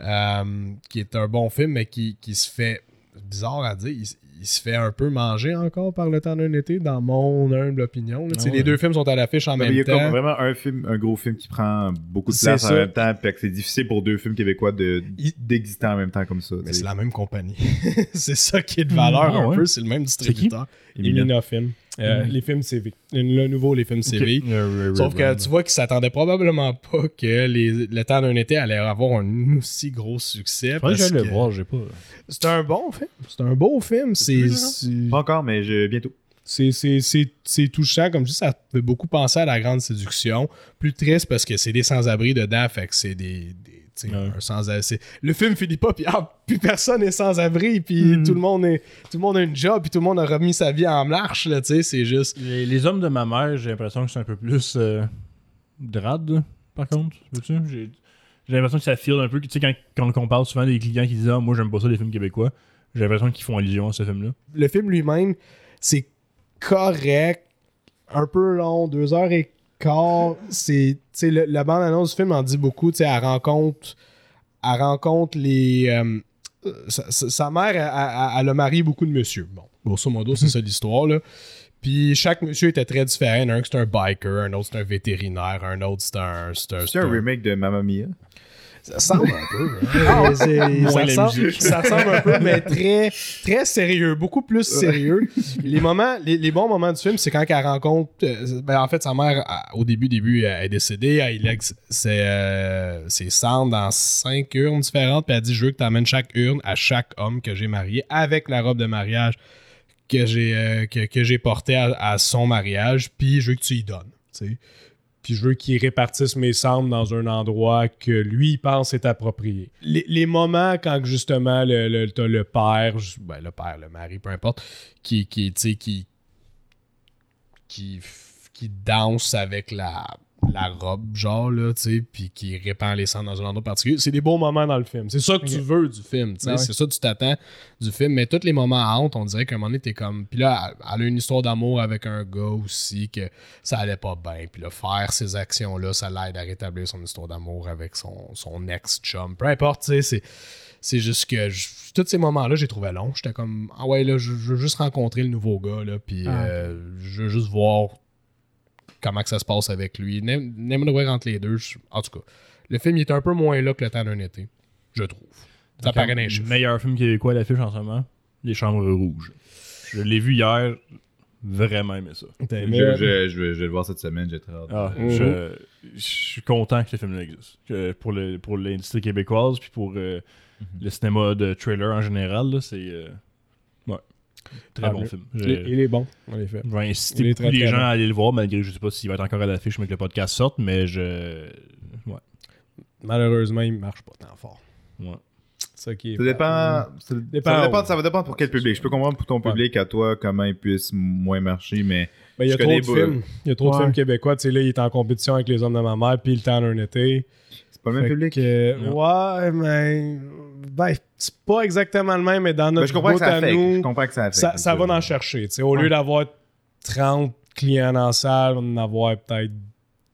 euh, qui est un bon film, mais qui, qui se fait, bizarre à dire, il, il se fait un peu manger encore par le temps d'un été, dans mon humble opinion. là. Ah ouais. Les deux films sont à l'affiche en Mais même il y a comme temps. vraiment un film, un gros film qui prend beaucoup de place en même temps, puis que c'est difficile pour deux films québécois de Il- d'exister en même temps comme ça. Mais c'est la même compagnie. c'est ça qui est de valeur Ah un ouais. peu, c'est le même distributeur. Emina Film. Euh, Mhm. Les films CV. Le nouveau, les films CV. Sauf que tu vois qu'ils s'attendaient probablement pas que les, le temps d'un été allait avoir un aussi gros succès. Que parce j'aille le voir, j'ai pas. C'est un bon film. C'est un beau film. C'est c'est- Pas encore, mais je, bientôt. c'est- c'est c'est- c'est touchant. Comme je dis, ça fait beaucoup penser à la grande séduction. Plus triste parce que c'est des sans-abri dedans. Fait que c'est des. Ouais. sans Le film finit pas, puis ah, plus personne n'est sans-abri, puis Mm. tout, le monde est, tout le monde a une job, puis tout le monde a remis sa vie en marche. là, tu sais, C'est juste. Les, les hommes de ma mère, j'ai l'impression que c'est un peu plus euh, drade, par contre. J'ai j'ai l'impression que ça file un peu. Tu sais, quand, quand on parle souvent des clients qui disent Ah, moi, j'aime pas ça, les films québécois, j'ai l'impression qu'ils font allusion à ce film-là. le film lui-même, c'est correct, un peu long, deux heures et quart. C'est, tu sais, le- la bande-annonce du film en dit beaucoup. Tu sais, elle rencontre, elle rencontre les. euh, sa, mère, elle, elle- a marié beaucoup de monsieur. Bon, grosso modo, c'est ça l'histoire, là. Puis chaque monsieur était très différent. Un, c'est un biker, un autre, c'est un vétérinaire, un autre, c'est un. C'est un, C'est un remake de Mamma Mia. Ça ressemble un peu. hein. C'est- ça, ressemble, ça ressemble un peu, mais très, très sérieux. Beaucoup plus sérieux. Les, moments, les, les bons moments du film, c'est quand elle rencontre. euh, ben, en fait, sa mère, au début, début, elle est décédée. Elle lègue ses, euh, ses cendres dans cinq urnes différentes. Puis elle dit Je veux que tu amènes chaque urne à chaque homme que j'ai marié avec la robe de mariage que j'ai euh, que, que j'ai portée à, à son mariage. Puis je veux que tu y donnes. tu sais. Puis je veux qu'il répartisse mes cendres dans un endroit que lui, il pense est approprié. Les, les moments quand justement le, le, le père, ben, le père, le mari, peu importe, qui, qui, qui, qui, qui danse avec la, la robe, genre, là, tu sais, puis qui répand les cendres dans un endroit particulier. C'est des beaux moments dans le film. C'est ça que tu veux du film, tu sais. Ah ouais. C'est ça que tu t'attends du film. Mais tous les moments à honte, on dirait qu'à un moment donné, t'es comme. Puis là, elle, a une histoire d'amour avec un gars aussi, que ça allait pas bien. Puis là, faire ces actions-là, ça l'aide à rétablir son histoire d'amour avec son, son ex-chum. Peu importe, tu sais, c'est. C'est juste que je- tous ces moments-là, j'ai trouvé long. J'étais comme, ah ouais, là, je, je veux juste rencontrer le nouveau gars, là, puis Ah, euh, je veux juste voir comment que ça se passe avec lui. N'aime n'aime le entre les deux. je- en tout cas, le film il est un peu moins là que le temps d'un été, je trouve. Ça Donc, paraît le meilleur film québécois à l'affiche en ce moment Les Chambres Rouges. Je l'ai vu hier, vraiment aimé ça. Aimé, je- euh, je- je vais, je vais le voir cette semaine, j'ai très hâte. Ah, Mhm. je, je suis content que ce film-là existe. Que pour le pour l'industrie québécoise, puis pour euh, le cinéma de trailer en général, là, c'est. euh. Très Ah, bon film. il, est- il est bon, en effet. je vais inciter les gens bon. à aller le voir, malgré je sais pas s'il va être encore à l'affiche, mais que le podcast sorte, mais je. Ouais. Malheureusement, il marche pas tant fort. ouais. Ça qui est Ça dépend, ça, ça Dépend va où. dépendre, ça va dépendre pour quel public. Je peux comprendre pour ton Ouais. public, à toi, comment il puisse moins marcher, mais Ben, il y a trop de films. Il y a trop de films québécois. Tu sais, là, il est en compétition avec Les Hommes de ma mère, puis Le temps d'un été. Pas le même Fait public. que, ouais, mais. Ben, c'est pas exactement le même, mais dans Ben, notre je comprends que ça à nous, Je comprends que ça affecte. ça, ça va en chercher. tu sais. Au lieu d'avoir 30 clients dans la salle, on va en avoir peut-être.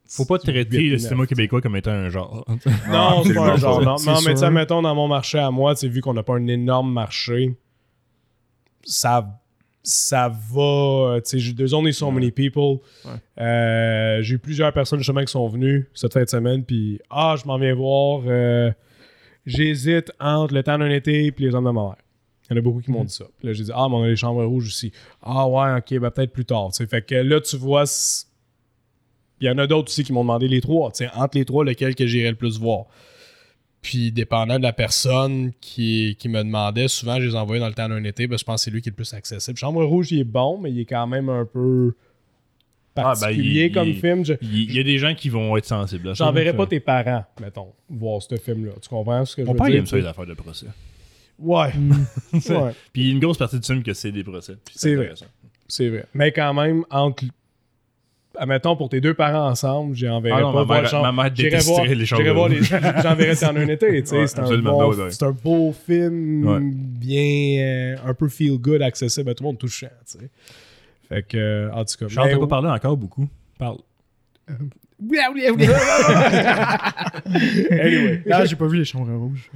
Faut pas traiter le cinéma québécois comme étant un genre. Non, c'est pas un genre. Non, mais tu mettons, dans mon marché à moi, vu qu'on n'a pas un énorme marché, ça, ça va. Tu sais, deux only so many people. Ouais. Euh, j'ai eu plusieurs personnes justement qui sont venues cette fin de semaine, puis ah, je m'en viens voir. euh, J'hésite entre le temps d'un été et les hommes de ma mère. Il y en a beaucoup qui m'ont dit ça. Puis là, j'ai dit, ah, mais on a les chambres rouges aussi. Ah, ouais, ok, ben peut-être plus tard. tu sais. Fait que là, tu vois, il y en a d'autres aussi qui m'ont demandé les trois. tu sais, entre les trois, lequel que j'irais le plus voir. Puis, dépendant de la personne qui, qui me demandait, souvent, je les envoyais dans le temps d'un été, parce que je pense que c'est lui qui est le plus accessible. Chambre rouge, il est bon, mais il est quand même un peu Ah, ben, particulier il- comme il- film. Je- Il il y a des gens qui vont être sensibles à ça. Ça. pas tes parents, mettons, voir ce film-là. Tu comprends ce que je Mon veux père, il dire? aime ça, les affaires de procès. Ouais. ouais. Puis il y a une grosse partie du film que c'est des procès. C'est vrai. intéressant. C'est vrai. Mais quand même, entre. Admettons, pour tes deux parents ensemble, j'ai Ah non, pas ma voir mère- genre- ma mère j'irai voir- les chambres j'irai voir les- rouges. J'enverrai ça en un été. Ouais, c'est un, bon- Ouais, c'est un beau film, Ouais. bien. euh, un peu feel good, accessible à tout le monde, touchant. tu sais. Fait que, euh, en tout cas. Charles, mais- t'as pas parlé encore beaucoup. parle. anyway. Là, j'ai pas vu les chambres rouges.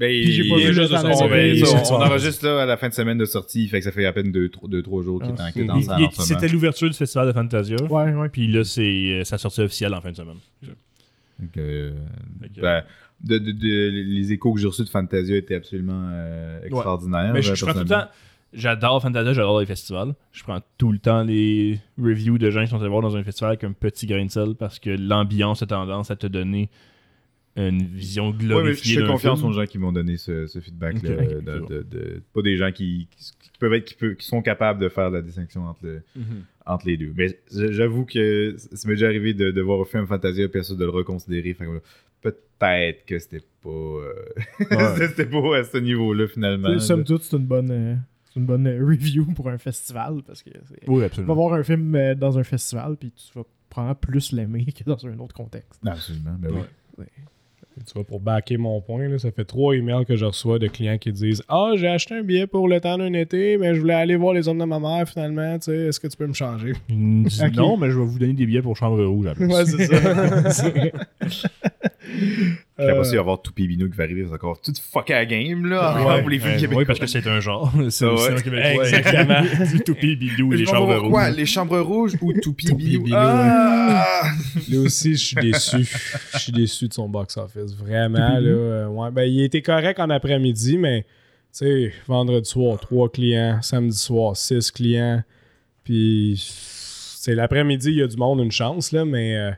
Ben, Puis j'ai pas il- vu juste de son- ça, on, on ça. enregistre là à la fin de semaine de sortie, fait que ça fait à peine 2-3 jours qu'il est en- qu'il est en Il- salle il- en ce moment. C'était l'ouverture du festival de Fantasia. Ouais, ouais. Puis là, c'est euh, sa sortie officielle en fin de semaine. Donc, euh, ben, de, de- de- les échos que j'ai reçus de Fantasia étaient absolument euh, extraordinaires. Mais je, je prends tout le temps. J'adore Fantasia, j'adore les festivals. Je prends tout le temps les reviews de gens qui sont allés voir dans un festival avec un petit grain de sel parce que l'ambiance a tendance à te donner une vision Ouais, mais je fais confiance film. aux gens qui m'ont donné ce, de- de- de- pas des gens qui, qui- qui peuvent être, qui, qui sont capables de faire la distinction entre, le- Mhm. entre les deux. Mais j'avoue que ça m'est déjà arrivé de, de voir un film Fantasia et ensuite de le reconsidérer. Peut-être que c'était pas, euh, c'était pas à ce niveau-là finalement. Somme là. toute, c'est une bonne, euh, c'est une bonne euh, review pour un festival parce que Oui, tu vas voir un film euh, dans un festival puis tu vas probablement plus l'aimer que dans un autre contexte. Absolument. ben oui. Ouais. Tu vois, pour backer mon point, là, ça fait trois emails que je reçois de clients qui disent Ah, j'ai acheté un billet pour le temps d'un été, mais je voulais aller voir les hommes de ma mère finalement. tu sais, Est-ce que tu peux me changer? Non, mais je vais vous donner des billets pour Chambre Rouge. Ouais, c'est ça. Puis après ça, il va y avoir Toupie Bino qui va arriver, c'est encore tout fucké à la game, là, Ouais, pour les films ouais, québécois. oui, parce que c'est un genre. C'est ouais. cinéma québécois. Exactement. Du toupie bidou les chambres quoi, rouges. les chambres rouges ou Toupie? Bino, Ah! Là aussi, je suis déçu. Je suis déçu de son box-office. Vraiment, là. euh, ouais, ben, il était correct en après-midi, mais, tu sais, vendredi soir, trois clients. Samedi soir, six clients. Puis, c'est l'après-midi, il y a du monde, une chance, là, mais euh,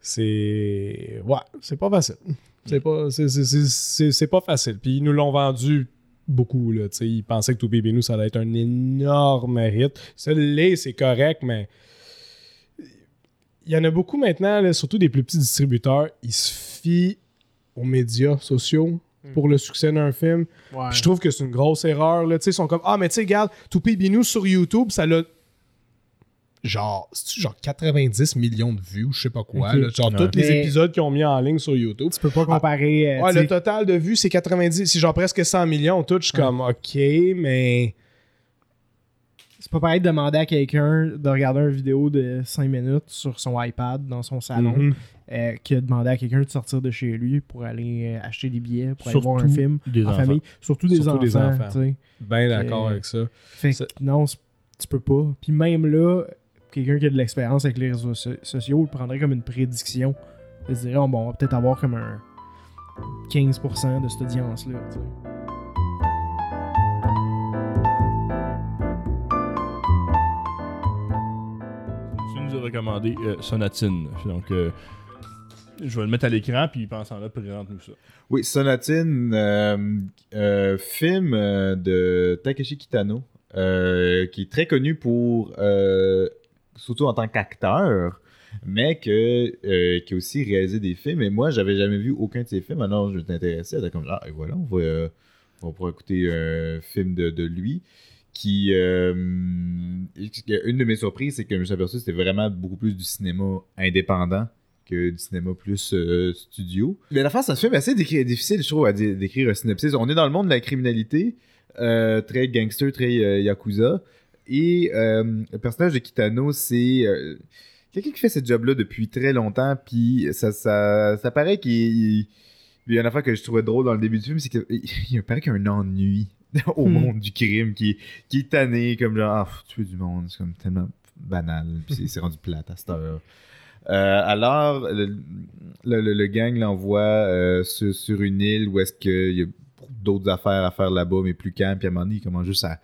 c'est. Ouais, c'est pas facile. C'est pas, c'est, pas facile. Puis, ils nous l'ont vendu beaucoup, là. Ils pensaient que To Baby Nous, ça allait être un énorme hit. Ça l'est, c'est correct, mais il y en a beaucoup maintenant, là, surtout des plus petits distributeurs, ils se fient aux médias sociaux pour le succès d'un film. Ouais. Je trouve que c'est une grosse erreur. Là. Ils sont comme Ah, mais tu sais, regarde, Toupé Binou sur YouTube, ça l'a. Genre, genre 90 millions de vues, je sais pas quoi. Là. Genre, Ouais. tous les Mais- épisodes qu'ils ont mis en ligne sur YouTube. Tu peux pas comparer. euh, Ouais, le total de vues, c'est 90. C'est genre presque 100 millions. Tout, je suis comme OK, mais. C'est pas pareil de demander à quelqu'un de regarder une vidéo de 5 minutes sur son iPad dans son salon Mhm. euh, que de demander à quelqu'un de sortir de chez lui pour aller euh, acheter des billets, pour aller voir un film des en enfants. famille. Surtout des Surtout enfants. des enfants. Ben d'accord avec ça. Fait Ça- que non, tu peux pas. Puis même là, quelqu'un qui a de l'expérience avec les réseaux so- sociaux le prendrait comme une prédiction. Il se dirait, oh, bon, on va peut-être avoir comme un 15% de cette audience-là. tu nous as recommandé euh, Sonatine. Donc, euh, je vais le mettre à l'écran, puis pensant là, présente-nous ça. Oui, Sonatine, euh, euh, film de Takeshi Kitano, euh, qui est très connu pour, euh, surtout en tant qu'acteur, mais que, euh, qui a aussi réalisé des films. Et moi, j'avais jamais vu aucun de ses films. Alors, je intéressé. J'étais comme, ah, et voilà, on va, euh, on pouvoir écouter un film de, de lui. Qui, euh, une de mes surprises, c'est que je me suis aperçu que c'était vraiment beaucoup plus du cinéma indépendant que du cinéma plus euh, studio. Mais la face, c'est un film assez difficile, je trouve, à dé- décrire un synopsis. On est dans le monde de la criminalité, euh, très gangster, très yakuza. Et euh, le personnage de Kitano, c'est euh, quelqu'un qui fait ce job-là depuis très longtemps. Puis ça, ça, ça paraît qu'il. il- y a une affaire que je trouvais drôle dans le début du film, c'est qu'il il paraît qu'il y a un ennui au Hmm. monde du crime qui, qui est tanné, comme genre, ah, tuer du monde, c'est comme tellement banal, puis c'est- c'est rendu plate à cette heure. Euh, alors, le, le- le- le gang l'envoie euh, sur, sur une île où est-ce qu'il y a d'autres affaires à faire là-bas, mais plus calme, puis à un moment donné, il commence juste à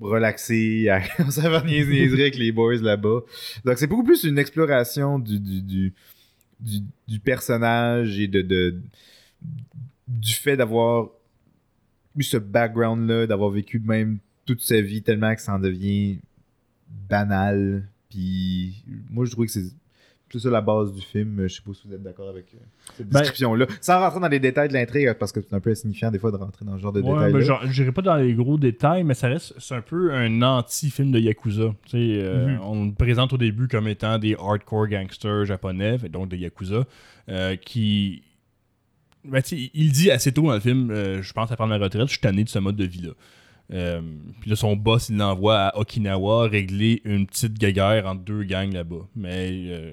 relaxer, à commencer à faire des niaiseries avec les boys là-bas. Donc, c'est beaucoup plus une exploration du, personnage et du fait d'avoir eu ce background-là, d'avoir vécu même toute sa vie tellement que ça en devient banal. Puis moi, je trouve que c'est c'est ça la base du film. Je sais pas si vous êtes d'accord avec euh, cette Ben- description-là. Sans rentrer dans les détails de l'intrigue, parce que c'est un peu insignifiant des fois de rentrer dans ce genre de Ouais, détails. ben, genre, j'irai pas dans les gros détails, mais ça reste c'est un peu un anti-film de Yakuza. Euh, Mhm. On le présente au début comme étant des hardcore gangsters japonais, donc des Yakuza, euh, qui. Ben, il dit assez tôt dans le film, euh, je pense à prendre ma retraite, je suis tanné de ce mode de vie-là. Euh, puis là, son boss, il l'envoie à Okinawa régler une petite guéguerre entre deux gangs là-bas. Mais euh,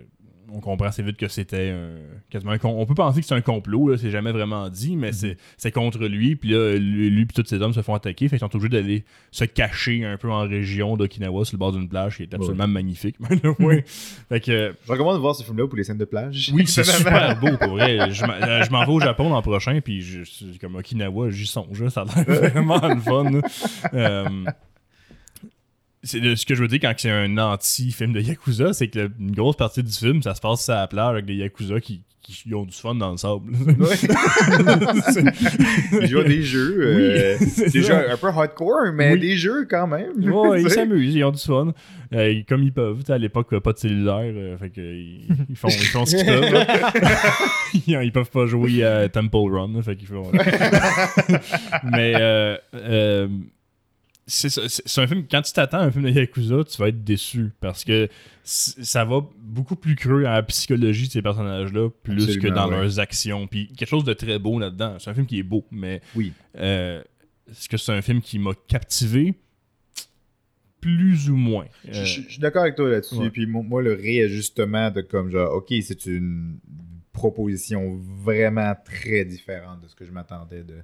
on comprend assez vite que c'était un, quasiment un On peut penser que c'est un complot, là, c'est jamais vraiment dit, mais c'est- c'est contre lui. Puis là, lui, lui et tous ses hommes se font attaquer. Fait qu'ils sont obligés d'aller se cacher un peu en région d'Okinawa sur le bord d'une plage qui est absolument magnifique. fait que, Je recommande de voir ce film-là pour les scènes de plage. oui, c'est super beau pour vrai. Je m'en- euh, je m'en vais au Japon l'an prochain, puis je, comme Okinawa, j'y songe. Ça a l'air vraiment le fun. Euh, c'est de- ce que je veux dire quand c'est un anti-film de Yakuza, c'est que une grosse partie du film, ça se passe à la plage avec des Yakuza qui, qui ont du fun dans le sable. Ils jouent des jeux. euh, Oui, c'est des ça. jeux un peu hardcore, mais Oui. des jeux quand même. Ouais, ils s'amusent, ils ont du fun. Euh, comme ils peuvent. À l'époque, pas de cellulaire. euh, fait que ils, ils font, ils font ce qu'ils peuvent. ils, ils peuvent pas jouer à Temple Run. fait qu'ils font. Mais euh, euh, c'est un film. Quand tu t'attends à un film de Yakuza, tu vas être déçu. Parce que ça va beaucoup plus creux à la psychologie de ces personnages-là, plus que dans ouais. leurs actions. Puis quelque chose de très beau là-dedans. C'est un film qui est beau, mais Oui. euh, est-ce que c'est un film qui m'a captivé? Plus ou moins. Je, Euh, je- je suis d'accord avec toi là-dessus. ouais. Puis mo- moi, le réajustement de comme genre, ok, c'est une proposition vraiment très différente de ce que je m'attendais de,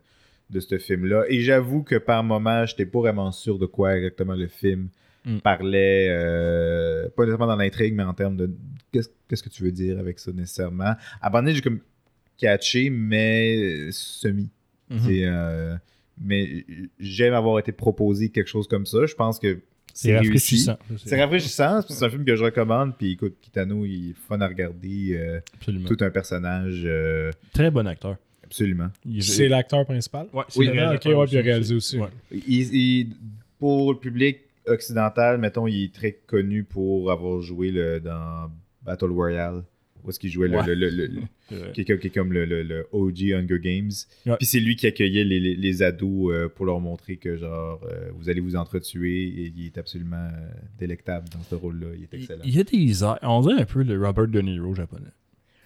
de ce film-là. Et j'avoue que par moments, j'étais pas vraiment sûr de quoi exactement le film Mm. parlait, euh, pas nécessairement dans l'intrigue, mais en termes de qu'est-ce qu'est-ce que tu veux dire avec ça nécessairement. À un j'ai comme catché, mais semi. mhm. C'est, euh, mais j'aime avoir été proposé quelque chose comme ça. Je pense que c'est rafraîchissant. C'est rafraîchissant, c'est un film que je recommande. Puis écoute, Kitano, il est fun à regarder. euh, Absolument. tout un personnage, euh, Très bon acteur. Absolument. C'est l'acteur principal? Ouais, Oui, le ok, réalisateur ouais, puis il a réalisé aussi. Ouais. Il- il- pour le public occidental, mettons, il est très connu pour avoir joué le, dans Battle Royale. Où est-ce qu'il jouait le- Ouais. le, le- qui, est comme, qui est comme le, le- le OG Hunger Games. Ouais. Puis c'est lui qui accueillait les, les- les ados euh, pour leur montrer que, genre, euh, vous allez vous entretuer. Et il est absolument euh, délectable dans ce rôle-là. Il est Il excellent. il y a des airs. On dirait un peu le Robert De Niro japonais.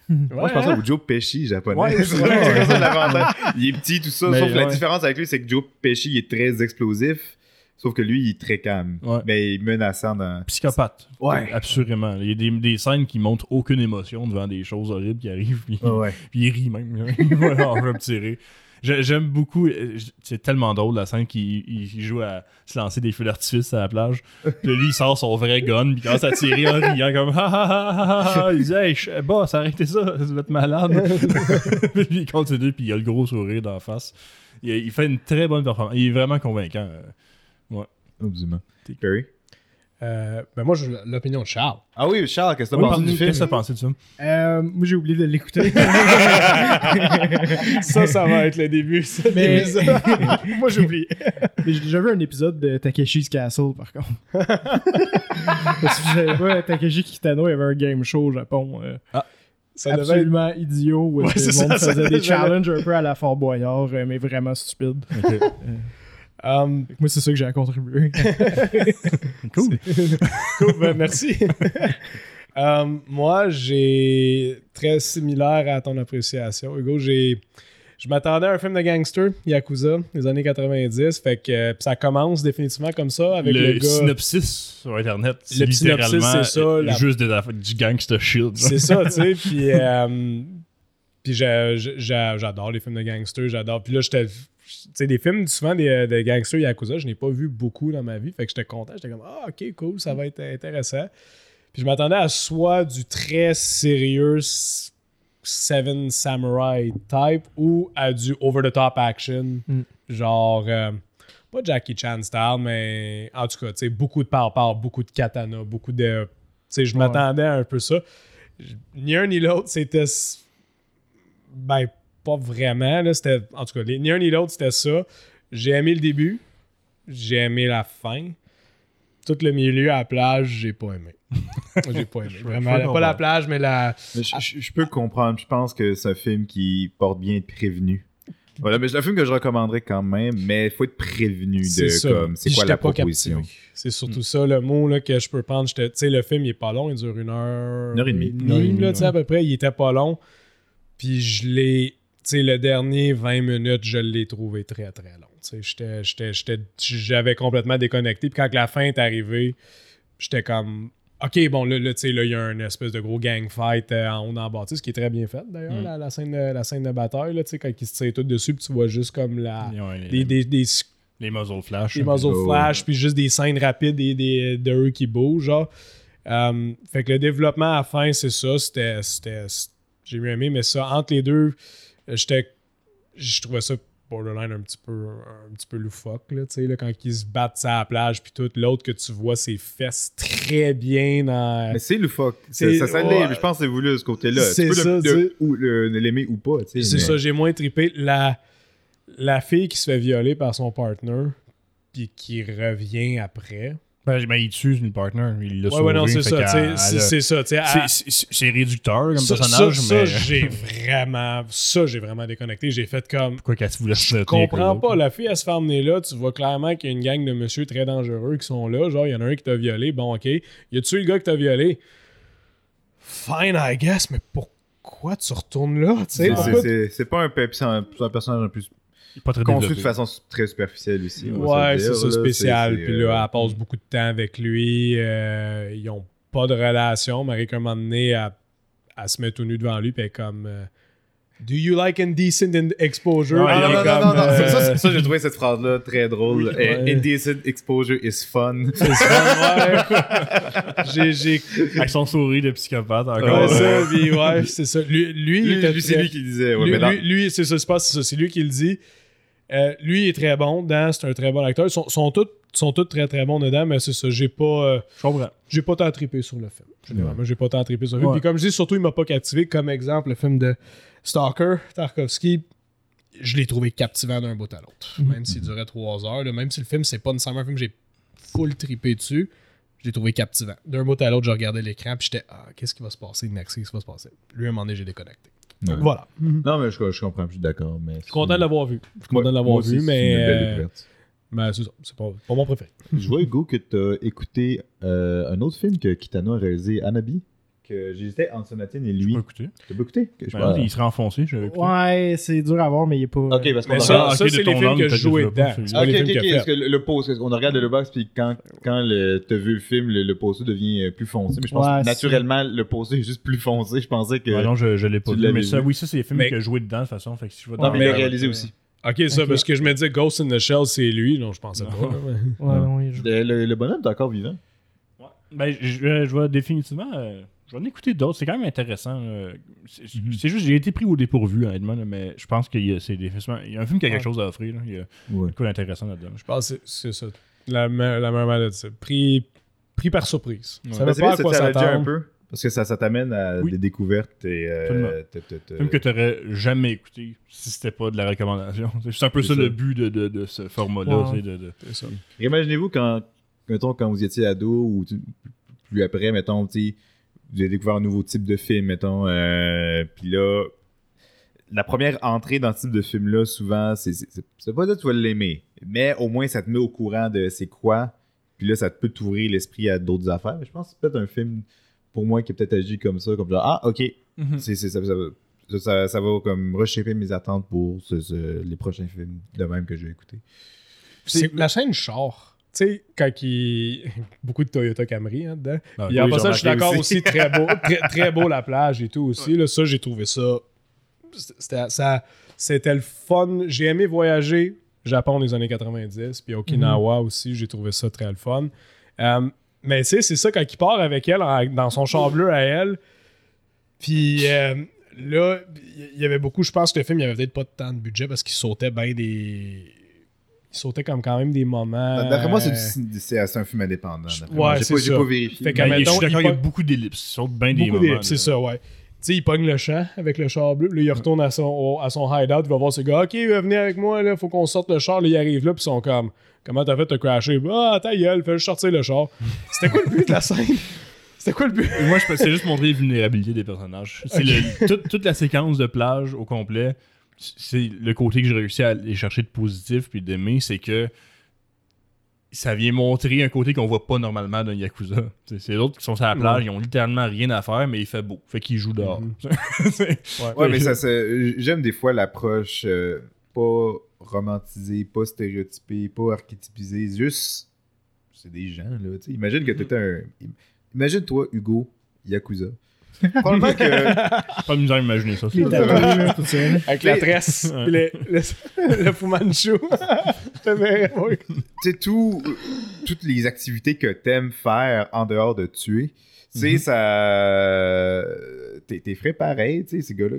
Moi, je pensais au Joe Pesci japonais. Ouais, c'est l'avantage. Il est petit, tout ça. Mais sauf que la ouais. différence avec lui, c'est que Joe Pesci il est très explosif. Sauf que lui, il est très calme. Ouais. Mais il est menaçant dans. Psychopathe. Ouais. Absolument. Il y a des, des scènes qui montrent aucune émotion devant des choses horribles qui arrivent. Puis, ouais. puis il rit même. voilà, je vais me tirer. J'ai- J'aime beaucoup. euh, C'est tellement drôle la scène qu'il il- il joue à se lancer des feux d'artifice à la plage. Puis lui, il sort son vrai gun, puis il commence à tirer en riant comme ha ha ha ha. Il dit Hey, boss, arrêtez ça, vous êtes malade. puis il continue, puis il a le gros sourire d'en face. Il, il fait une très bonne performance. Il est vraiment convaincant. euh. Absolument. Perry? Euh, ben moi, j'ai l'opinion de Charles. Ah oui, Charles, qu'est-ce que Oui, t'as pensé parle-nous, du film? Qu'est-ce que t'as pensé de ça? Euh, moi, j'ai oublié de l'écouter. ça, ça va être le début. ça, Mais- l'épisode. moi, j'ai oublié. Mais j'ai déjà vu un épisode de Takeshi's Castle, par contre. Parce que je savais pas, Takeshi Kitano, il y avait un game show au Japon. euh, Ça devait être... absolument idiot, où Ouais, le monde ça, ça faisait des challenges un peu à la Fort Boyard, euh, mais vraiment stupides. Um, Moi, c'est ça que j'ai à contribuer. Cool. cool, ben, merci. Euh, moi, j'ai très similaire à ton appréciation. Hugo, j'ai. Je m'attendais à un film de gangster, Yakuza, des années 90. Fait que euh, ça commence définitivement comme ça avec le, le gars. synopsis sur Internet, c'est Le synopsis, littéralement c'est ça, la- juste des du gangster shield. C'est ça, tu sais. Puis, euh, puis j'adore les films de gangsters, j'adore. Puis là, j'étais. Sais, des films souvent des, de gangsters Yakuza, je n'ai pas vu beaucoup dans ma vie. Fait que j'étais content. J'étais comme, ah, ok, cool, ça va être intéressant. Puis je m'attendais à soit du très sérieux Seven Samurai type ou à du over-the-top action. Mm. Genre, euh, pas Jackie Chan style, mais en tout cas, tu sais, beaucoup de par-par, beaucoup de katana, beaucoup de. Tu sais, je Ouais. m'attendais à un peu ça. Ni un ni l'autre, c'était. Ben, pas vraiment. Là, c'était, en tout cas, les- ni un ni l'autre, c'était ça. J'ai aimé le début. J'ai aimé la fin. Tout le milieu à la plage, j'ai pas aimé. j'ai pas aimé. Vraiment. Pas la plage, mais la. Mais je, je- je peux comprendre. Je pense que c'est un film qui porte bien être prévenu. Voilà, mais c'est un film que je recommanderais quand même, mais il faut être prévenu de ça. comme c'est quoi la proposition? C'est surtout ça le mot là, que je peux prendre. Tu sais, le film, il est pas long, il dure une heure. Une heure et demie. Une heure et demie, là, tu sais, ouais. à peu près, il était pas long. Puis je l'ai. Sais, le dernier 20 minutes, je l'ai trouvé très, très long. Tu sais, j'étais- j'étais- j'étais- j'avais complètement déconnecté. Puis quand la fin est arrivée, j'étais comme. Ok, bon, là, là, tu sais, là, il y a une espèce de gros gang fight euh, en haut bâtisse, qui est très bien faite d'ailleurs, Mm. la, la scène de, la scène de bataille, là, tu sais, quand ils se tirent tout dessus, puis tu vois juste comme la. Les, Des, des, des les muzzle flash. des muzzle flash, puis juste des scènes rapides et des, de eux qui bougent, genre. Euh, fait que le développement à la fin, c'est ça. C'était. J'ai mieux aimé, mais ça, entre les deux, j'étais. Je trouvais ça borderline un petit peu un petit peu loufoque, là, tu sais, là, quand ils se battent à la plage, puis tout. L'autre que tu vois ses fesses très bien dans. Mais c'est loufoque. C'est- Ça, ça, ça ouais. l'est. Je pense que c'est voulu de ce côté-là. C'est tu peux ça, le- le- l'aimer ou pas. C'est mais- ça, j'ai moins trippé. La, la fille qui se fait violer par son partner, puis qui revient après. Ben, ben, il tue une partner. Il l'a Ouais, sauvé. ouais, non, c'est ça, c'est c'est ça, réducteur comme ça, personnage, ça, mais. ça, j'ai vraiment ça j'ai vraiment déconnecté j'ai fait comme Pourquoi qu'elle voulait se je comprends pas la fille elle se fait emmener là tu vois clairement qu'il y a une gang de monsieur très dangereux qui sont là genre il y en a un qui t'a violé bon ok il a tué le gars qui t'a violé? Fine I guess mais pourquoi tu retournes là tu sais? C'est- pas un, un personnage un peu Pas très construit de façon très superficielle aussi. Ouais, c'est ça, spécial. Puis là, euh, elle passe beaucoup de temps avec lui. euh, ils ont pas de relation. Marie, qu'à un moment donné, elle, elle se met tout nu devant lui. Puis elle est comme euh, Do you like indecent in- exposure? Ouais, non, non, non, comme, non, non. euh, Ça, ça, ça, j'ai trouvé cette phrase-là très drôle. Oui, Eh, ouais. Indecent exposure is fun. c'est ça, ouais. J'ai. Avec son sourire de psychopathe Ouais, encore. ça, puis ouais, c'est ça. Lui, lui, Lui, lui, c'est lui qui disait. Ouais, lui, lui- lui, c'est ça, c'est pas c'est ça, c'est lui qui le dit. Euh, lui il est très bon dedans, c'est un très bon acteur. Ils sont, sont tous sont tous très très bons dedans, mais c'est ça, j'ai pas euh, j'ai pas tant trippé sur le film. Généralement, j'ai pas tant trippé sur le film. Puis comme je dis, surtout il m'a pas captivé comme exemple le film de Stalker, Tarkovsky. Je l'ai trouvé captivant d'un bout à l'autre. Même s'il durait trois heures, là, même si le film c'est pas nécessairement un film que j'ai full trippé dessus, je l'ai trouvé captivant. D'un bout à l'autre, je regardais l'écran puis j'étais ah, qu'est-ce qui va se passer? Next, qu'est-ce qui va se passer? Lui à un moment donné, j'ai déconnecté. Ouais. Voilà. Non, mais je, je comprends, je suis d'accord. mais Je suis content de l'avoir vu. Je suis content de l'avoir vu, mais. euh, mais c'est ça. C'est pas, pas mon préféré. Je vois, Hugo, que tu as écouté euh, un autre film que Kitano a réalisé, Anabi, que j'hésitais entre Sonatine et lui. peux écouter. T'as pas écouté? Que je Ben, parle- il serait enfoncé. écouté. Ouais, c'est dur à voir, mais il est pas. Ok, parce qu'on a ça, ça c'est de les films que je jouais pas dedans. pas Ok, ok, ok. Parce que le, le pose, on regarde le box, puis quand, quand t'as vu le film, le, le poster devient euh, plus foncé. Mais je pense Ouais, que naturellement, le poster est juste plus foncé. Je pensais que. Ouais, non, je, je l'ai pas vu. Mais ça, oui, ça, c'est les films que je jouais dedans, de toute façon. Fait que si je vois non, mais il réalisé aussi. Ok, ça, parce que je me disais Ghost in the Shell, c'est lui. Non, je pensais pas. là, mais- Ouais, non, il joue. Le, bonhomme est encore vivant. Ben, je, je- je vais définitivement. euh, je vais en écouter d'autres. C'est quand même intéressant. euh, c'est Mhm. c'est juste, j'ai été pris au dépourvu, honnêtement, là, mais je pense qu'il y a, il y a un film qui a quelque chose à offrir. là. Il y a Ouais. quoi d'intéressant là-dedans. Je pense que c'est- ça. La, la meilleure manière de dire. Pris, pris par surprise. Ouais. Ça veut c'est pas à quoi challenger un s'attendre. peu. Parce que ça, ça t'amène à Oui. des découvertes et. Euh, film que tu n'aurais jamais écouté si c'était pas de la recommandation. C'est un peu ça, ça. le but de, de, de ce format-là. Ouais. de-. Imaginez-vous quand, mettons, quand vous étiez ado ou plus après, mettons, tu avez découvert un nouveau type de film, mettons, euh, puis là, la première entrée dans ce type de film-là, souvent, c'est pas dire que tu vas l'aimer, mais au moins ça te met au courant de c'est quoi, puis là, ça te peut t'ouvrir l'esprit à d'autres affaires. Je pense que c'est peut-être un film pour moi, qui a peut-être agi comme ça, comme genre, ah, ok, Mhm. c'est- ça, ça, ça, ça- ça va comme reshaper mes attentes pour ce- ce- les prochains films de même que je vais écouter. C'est la scène char. Tu sais, quand il. Beaucoup de Toyota Camry hein, dedans. Puis après oui, ça, j'ai je suis d'accord aussi. très beau, très, très beau la plage et tout aussi. Là, ça, j'ai trouvé ça. C'était, ça. C'était le fun. J'ai aimé voyager Japon des années 90, puis Okinawa aussi. J'ai trouvé ça très le fun. Euh, mais tu sais, c'est ça quand il part avec elle en- dans son char bleu à elle. Puis euh, là, il y avait beaucoup. Je pense que le film, il y avait peut-être pas tant de budget parce qu'il sautait bien des. Il sautait comme quand même des moments. D'après moi, c'est, euh, un film indépendant. Ouais, j'ai, c'est pas, j'ai ça. pas vérifié. Fait Ben, je mettons, suis d'accord, il il y a beaucoup d'ellipses. Ils sautent bien des Beaucoup moments. d'ellipses, c'est ça, ouais. Tu sais, il pogne le champ avec le char bleu. Là, il retourne à son, au- à son hideout. Il va voir ce gars. Ok, euh, venez avec moi. Là, faut qu'on sorte le char. Là, il arrive là. Puis ils sont comme Comment t'as fait de te crasher? Ah, ta gueule, fais juste sortir le char. C'était quoi le but de la scène? C'était quoi le but? Moi, je c'est juste montrer les vulnérabilités des personnages. C'est toute la séquence de plage au complet. C'est le côté que j'ai réussi à aller chercher de positif puis d'aimer, c'est que ça vient montrer un côté qu'on voit pas normalement d'un Yakuza. T'sais, C'est d'autres qui sont sur la plage, ils ont littéralement rien à faire, mais il fait beau. Fait qu'ils jouent dehors. C'est- Ouais, mais ça, j'aime des fois l'approche euh, pas romantisée, pas stéréotypée, pas archétypisée. Juste, c'est des gens, là. tu sais. Imagine que t'étais un. Imagine toi, Hugo, Yakuza. Probablement que. pas de misère à imaginer ça. Les tatouages, tout ça. Avec la tresse. Le, le, le Fu Manchu. Tout, toutes les activités que t'aimes faire en dehors de tuer, tu sais, ça. T'es, t'es frais pareil, tu sais, ces gars-là,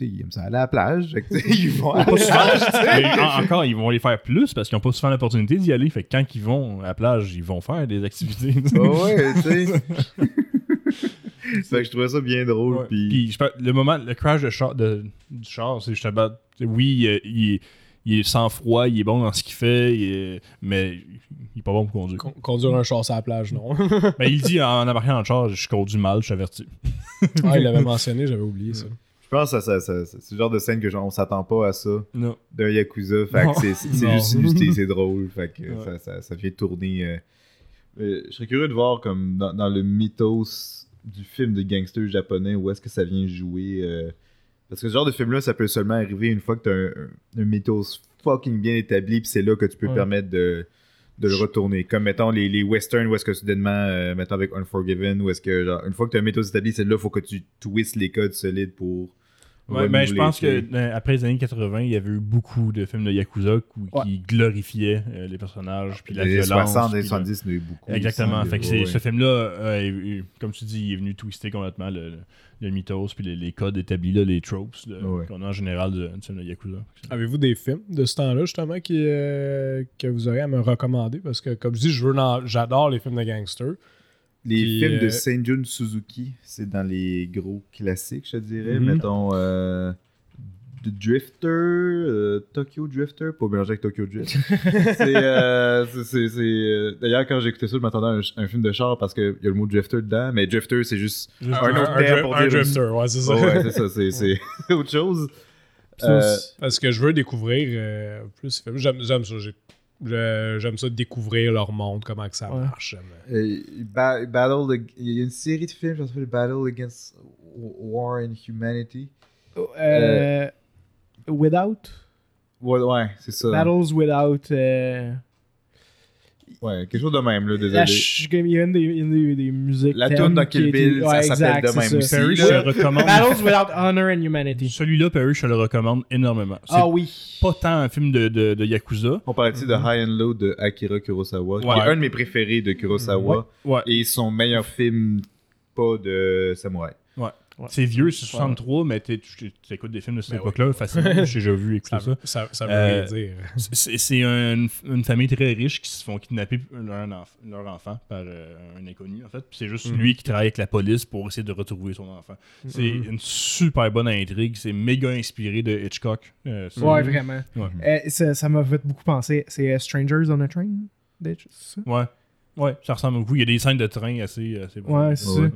ils, ils aiment ça aller à la plage. fait que, ils vont à la plage, en- encore, ils vont les faire plus parce qu'ils n'ont pas souvent l'opportunité d'y aller. Fait que quand ils vont à la plage, ils vont faire des activités. Ah ouais, tu sais. fait que je trouvais ça bien drôle. Puis, le moment, le crash de char, de- du char, c'est justement, oui, il, est- il est sans froid, il est bon dans ce qu'il fait, il est- mais il est pas bon pour conduire. Con- Conduire un char sur la plage, non. mais il dit en embarquant dans le char, je conduis mal, je suis averti. ah, il l'avait mentionné, j'avais oublié ça. je pense que ça, ça- c'est le genre de scène que genre, on s'attend pas à ça Non. d'un Yakuza. Fait Non. que c'est, juste c'est drôle. Fait que Ouais. ça, ça, ça fait tourner. euh, euh, je serais curieux de voir comme dans, dans le mythos du film de gangster japonais où est-ce que ça vient jouer. euh, parce que ce genre de film-là, ça peut seulement arriver une fois que t'as un, un, un mythos fucking bien établi, puis c'est là que tu peux Ouais. permettre de, de le retourner. Comme mettons les, les westerns où est-ce que soudainement, euh, mettons avec Unforgiven, où est-ce que genre, une fois que tu as un mythos établi, c'est là faut que tu twists les codes solides pour. Ouais, ben, je pense que euh, après les années 80, il y avait eu beaucoup de films de Yakuza qui, Ouais. qui glorifiaient euh, les personnages, puis la les violence. 60, puis les le- 70, il y en a eu beaucoup. Exactement. aussi, Fait que ouais, ce film-là, euh, comme tu dis, il est venu twister complètement le, le, le mythos puis les, les codes établis, là, les tropes qu'on a en général de, du film de Yakuza. Avez-vous des films de ce temps-là, justement, qui, euh, que vous auriez à me recommander? Parce que, comme je dis, je veux dans- j'adore les films de gangsters. Les Puis, films de euh, Seijun Suzuki, c'est dans les gros classiques, je dirais. Mhm. Mettons euh, The Drifter, euh, Tokyo Drifter, pas mélanger avec Tokyo Drift. euh, D'ailleurs, quand écouté ça, je m'attendais à un, un film de char parce qu'il y a le mot Drifter dedans, mais Drifter, c'est juste. Un autre terme pour un drifter, ouais, c'est ça. Oh, ouais, c'est ça, c'est, autre chose. Parce que je veux découvrir plus. J'aime, ça. j'ai- j'aime ça découvrir leur monde, comment que ça Ouais. marche. mais- Euh, Ba- Battle, il y a une série de films, ça s'appelle Battle Against War and Humanity. Euh, without? Ouais, ouais, c'est ça. Battles Without. Ouais, quelque chose de même, là, la désolé. ch- il y a une des, une des, des musiques. La toune dans qui Kill était- Bill, ça s'appelle de même ça. Perry, là. je le recommande. Battles Without Honor and Humanity. Celui-là, Perry, je le recommande énormément. Ah oui. pas tant un film de, de, de Yakuza. On parlait de High and Low de Akira Kurosawa, qui Ouais. est un de mes préférés de Kurosawa, Ouais. et son meilleur film pas de samouraï. Ouais. C'est vieux, c'est 63, mais tu écoutes des films de cette Ben époque-là facilement. J'ai déjà vu écouter Ça, ça. veut- ça, ça veut Euh, rien dire. C'est c'est un- une famille très riche qui se font kidnapper leur, enf- leur enfant par euh, un inconnu, en fait. Puis c'est juste Mhm. lui qui travaille avec la police pour essayer de retrouver son enfant. C'est Mhm. une super bonne intrigue. C'est méga inspiré de Hitchcock. Euh, Ouais, vraiment. Ouais. Euh, ça m'a fait beaucoup penser. C'est euh, Strangers on a Train Bitch, c'est ça? Ouais. Ouais, ça ressemble beaucoup. Il y a des scènes de train assez, assez bonnes. Ouais, c'est Ouais. ça.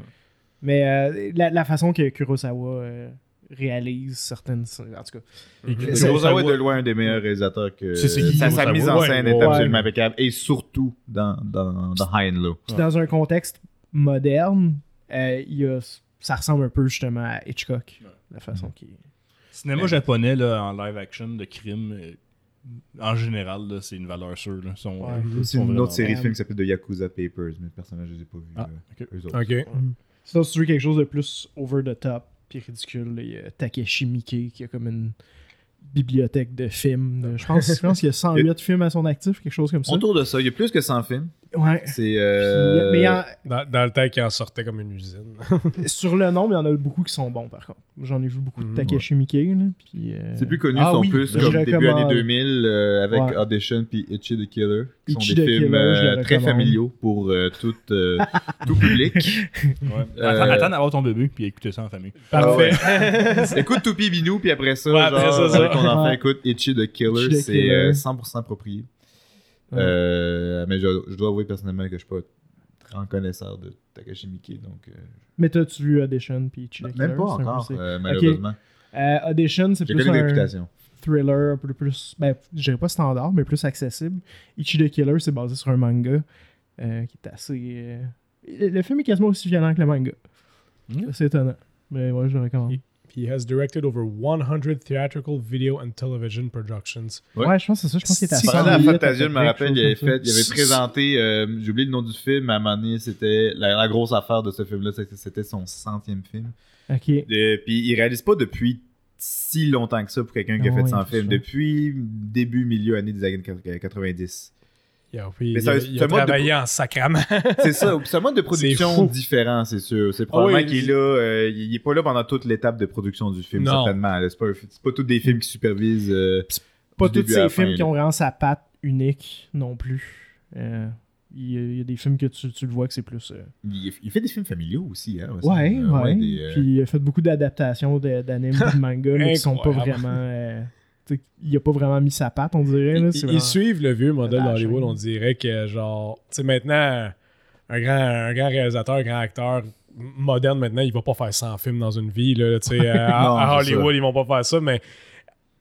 Mais euh, la, la façon que Kurosawa euh, réalise certaines. En tout cas. Kurosawa est de loin un des meilleurs réalisateurs que C'est- c'est qui, sa, mise en scène ouais, est ouais. absolument impeccable, et surtout dans, dans, dans High and Low. Puis Ouais. dans un contexte moderne, euh, il y a, ça ressemble un peu justement à Hitchcock, Ouais. la façon qu'il Cinéma japonais là, en live action de crime, en général, là, c'est une valeur sûre. Ouais. C'est une autre série de films qui s'appelle The Yakuza Papers, mais personnellement, je les ai pas vus. Ah, euh, eux autres. Sinon, si tu veux quelque chose de plus over the top puis ridicule, il y a Takeshi Miike qui a comme une bibliothèque de films. de- je pense, je pense qu'il y a 108 films à son actif, quelque chose comme ça. Autour de ça, il y a plus que 100 films. Ouais. C'est. euh, Puis, mais en- Dans, dans le temps qu'il en sortait comme une usine. sur le nombre, il y en a beaucoup qui sont bons par contre. J'en ai vu beaucoup de Mhm. Takeshi Miike. là, puis, euh, C'est plus connu, Ah sont oui, plus comme début recommande. années 2000 euh, avec Ouais. Audition puis Itchy the Killer. Qui Itchy sont the des films Killer, euh, très familiaux pour euh, tout, euh, tout public. Ouais. Euh, Attends, attends d'avoir ton bébé puis écouter ça en famille. Parfait. écoute Toupie Binou, puis après ça, Ouais, genre, après ça, ça. ton enfant, Ouais. écoute Itchy the Killer, c'est Killer. euh, 100% approprié. Euh, mais je, je dois avouer personnellement que je suis pas grand connaisseur de Takashi Miike, donc euh, Mais t'as-tu vu Audition puis Chill même pas encore, euh, malheureusement. Audition, c'est plus un thriller un peu plus, ben, je dirais pas standard, mais plus accessible. Ichi the Killer, c'est basé sur un manga euh, qui est assez... euh, Le film est quasiment aussi violent que le manga. C'est étonnant. Mais ouais, je le recommande. He has directed over 100 theatrical video and television productions. Ouais. Ouais, je pense que c'est ça. Je pense qu'il est à Si- 100 Pendant la Fantasia, je me rappelle, il avait, fait, il avait présenté, euh, j'ai oublié le nom du film, mais à un moment donné, c'était la, la grosse affaire de ce film-là, c'était- son centième film. Ok. Euh, Puis il réalise pas depuis si longtemps que ça pour quelqu'un qui a Ah fait ouais, 100 c'est films, depuis début, milieu, année des années 90. Il a, il ça- il a de- en sacrament. C'est ça, c'est un mode de production différent, c'est sûr. C'est probablement oui, qu'il est là, euh, il est pas là pendant toute l'étape de production du film, Non. certainement. C'est pas, pas tous des films qui supervisent. euh, Pas tous ces films fin, qui ont vraiment sa patte unique non plus. Euh, Il y, a- il y a des films que tu, tu le vois que c'est plus. Il, fait des films familiaux aussi, hein. Ouais, Euh, ouais. des, euh, Puis il a fait beaucoup d'adaptations d'animes de mangas mais qui sont pas vraiment. Il a pas vraiment mis sa patte, on dirait. Là, Ils, suivent le vieux modèle d'Hollywood. On dirait que, genre, tu sais, maintenant, un grand, un grand réalisateur, un grand acteur moderne, maintenant, il va pas faire 100 films dans une vie. Là, tu sais, à, Non, à c'est Hollywood, ils vont pas faire ça, mais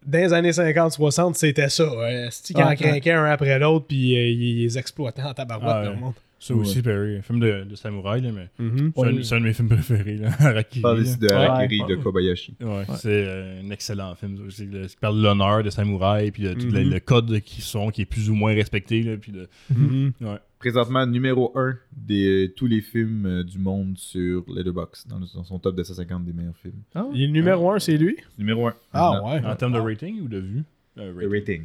dans les années 50-60, c'était ça. Ouais. C'est qu'ils en Ouais. craquaient un après l'autre, puis euh, ils les exploitaient en tabarouette, Ah, le ouais. monde. Ça aussi, Perry, un film de, de samouraï, là, mais Mhm. c'est un, Ouais. c'est un de mes films préférés, là, Harakiri. ici de. Harakiri Ouais. de Kobayashi. Ouais, c'est euh, un excellent film aussi, là, qui parle de l'honneur des samouraïs puis de tout le, Mhm. le code qu'ils sont qui est plus ou moins respecté là, puis de Mhm. ouais. Présentement, numéro 1 de tous les films euh, du monde sur Letterboxd, dans, dans son top de 150 des meilleurs films. Ah, Il est numéro un, c'est lui? Numéro 1. Ah ouais. en termes de rating ou de vue? Euh, Le rating.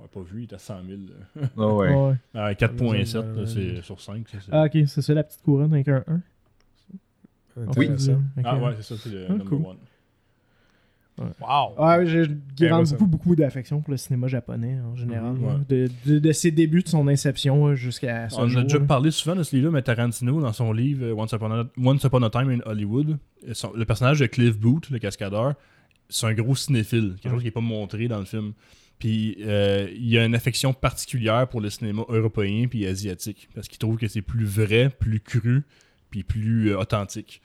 Ouais, pas vu, il est à 100 000. là. Ah ouais. ouais. Ah, 4.7 là, Ouais. c'est sur 5 ça, c'est- Ah, ok, c'est ça la petite couronne avec un 1. Intéressant. Ah ouais, c'est ça, c'est le Ah, number cool. one. Wow. Ouais, j'ai j'ai moi, ça- beaucoup, beaucoup d'affection pour le cinéma japonais en général. Ouais. de, de- de ses débuts, de son inception euh, jusqu'à On jour. a déjà là. parlé souvent de ce livre-là, mais Tarantino, dans son livre euh, Once Upon a, Once Upon a Time in Hollywood, euh, son- le personnage de Cliff Booth, le cascadeur, c'est un gros cinéphile, quelque chose qui n'est pas montré dans le film. Puis euh, il y a une affection particulière pour le cinéma européen puis asiatique, parce qu'il trouve que c'est plus vrai, plus cru, puis plus euh, authentique.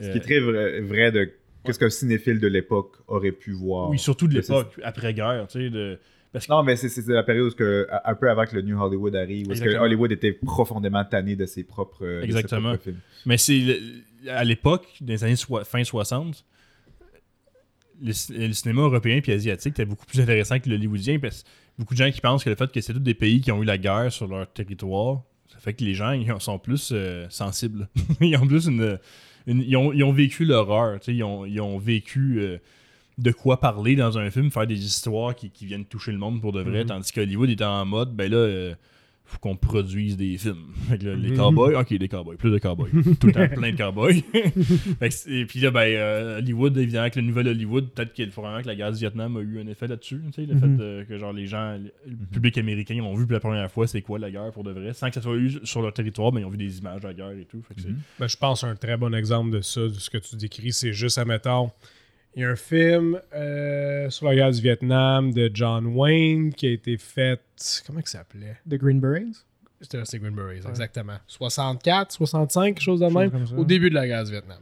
Ce qui est très vrai, vrai de qu'est-ce qu'un cinéphile de l'époque aurait pu voir. Oui, surtout de l'époque, après-guerre, tu sais, de... Parce que Non, mais c'est la période où, que, un peu avant que le New Hollywood arrive, où que. Hollywood était profondément tanné de ses propres, de ses Exactement. propres films. Mais c'est à l'époque, dans les années fin 60, le, ci- le cinéma européen et asiatique était beaucoup plus intéressant que l'hollywoodien parce que beaucoup de gens qui pensent que le fait que c'est tous des pays qui ont eu la guerre sur leur territoire, ça fait que les gens ils sont plus euh, sensibles. ils ont plus une, une- ils, ont, ils ont vécu l'horreur, ils ont, ils ont vécu euh, de quoi parler dans un film, faire des histoires qui, qui viennent toucher le monde pour de vrai, Mhm. tandis qu'Hollywood était en mode, ben là, euh, faut qu'on produise des films. Fait que là, les Mhm. cowboys, ok, des cowboys, plus de cowboys. Tout le temps plein de cowboys. Fait que c'est- et puis là, ben, euh, Hollywood, évidemment, avec le nouvel Hollywood, peut-être qu'il faut vraiment que la guerre du Vietnam a eu un effet là-dessus. Tu sais, le Mhm. fait euh, que genre les gens, le public américain ont vu pour la première fois c'est quoi la guerre pour de vrai, sans que ça soit eu sur leur territoire, mais ils ont vu des images de la guerre et tout. Fait que c'est- Mhm. Ben, je pense un très bon exemple de ça, de ce que tu décris, c'est juste, admettons, il y a un film euh, sur la guerre du Vietnam de John Wayne qui a été fait. Comment il s'appelait? The Green Berets? C'était c'est Green Berets, exactement. 64, 65, quelque chose de même, au début de la guerre du Vietnam.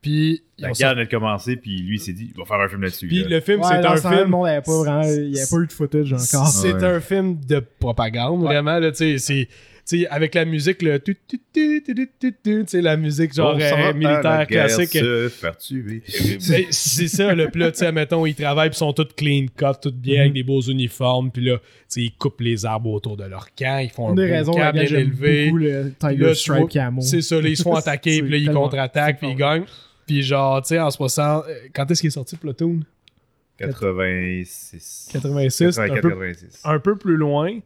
Puis, La guerre venait de commencer, puis lui, il s'est dit, il va faire un film là-dessus. Puis là. le film, Ouais, c'est un film. monde. Il n'y avait pas eu de footage encore. C'est Ouais. un film de propagande, vraiment. Là, tu sais, c'est, sais, avec la musique, le tu tu tu tu tu tu tu, tu sais, la musique genre euh, militaire classique. Se faire tuer. Ben, c'est ça, le plat, tu sais, mettons, ils travaillent, puis ils sont tous clean cut, tout bien, avec des beaux uniformes, puis là, tu sais, ils coupent les arbres autour de leur camp, ils font un des beau camp bien élevé. beaucoup le Puis Tiger là, tu Stripe vois, Camo. C'est ça, là, ils se font attaquer, C'est puis là, ils contre-attaquent, puis ils gagnent. Puis genre, tu sais, en 60, euh, quand est-ce qu'il est sorti Platoon? 86. 86, un 84, peu, 86. un peu plus loin,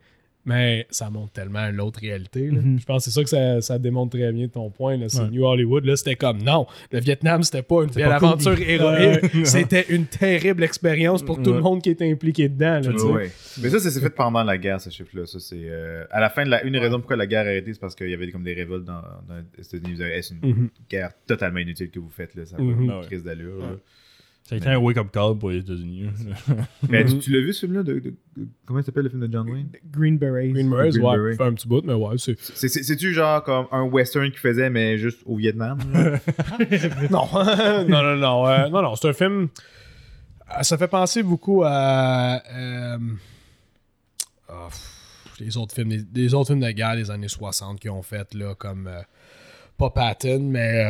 mais ça montre tellement à l'autre réalité. là. Mhm. Je pense que c'est ça que ça, ça démontre très bien ton point. là. C'est Ouais. New Hollywood, là, c'était comme non, le Vietnam, c'était pas une belle pas cool. aventure héroïque, c'était une terrible expérience pour tout le monde qui était impliqué dedans. là. Ouais. Mais ça, ça s'est fait pendant la guerre, ce chiffre-là. Ça, c'est euh, à la fin de la. Une des raisons pourquoi la guerre a arrêté, c'est parce qu'il y avait comme des révoltes dans, dans les États-Unis. C'est une Mhm. guerre totalement inutile que vous faites là? Ça n'a Mhm. pas de crise d'allure. Ça a été un wake-up call pour les États-Unis. Mais tu, tu l'as vu ce film-là de, de- de- Comment il s'appelle le film de John Wayne? Green Beret. Green Berets, Green ouais, Beret. fait un petit bout, mais ouais, c'est. C'est- c'est- C'est-tu genre comme un western qu'il faisait, mais juste au Vietnam non, non, non, non, euh, non, non, c'est un film. euh, Ça fait penser beaucoup à. euh, pff, les autres films, les, les autres films de guerre des années 60 qui ont fait, là, comme. euh, pas Patton, mais.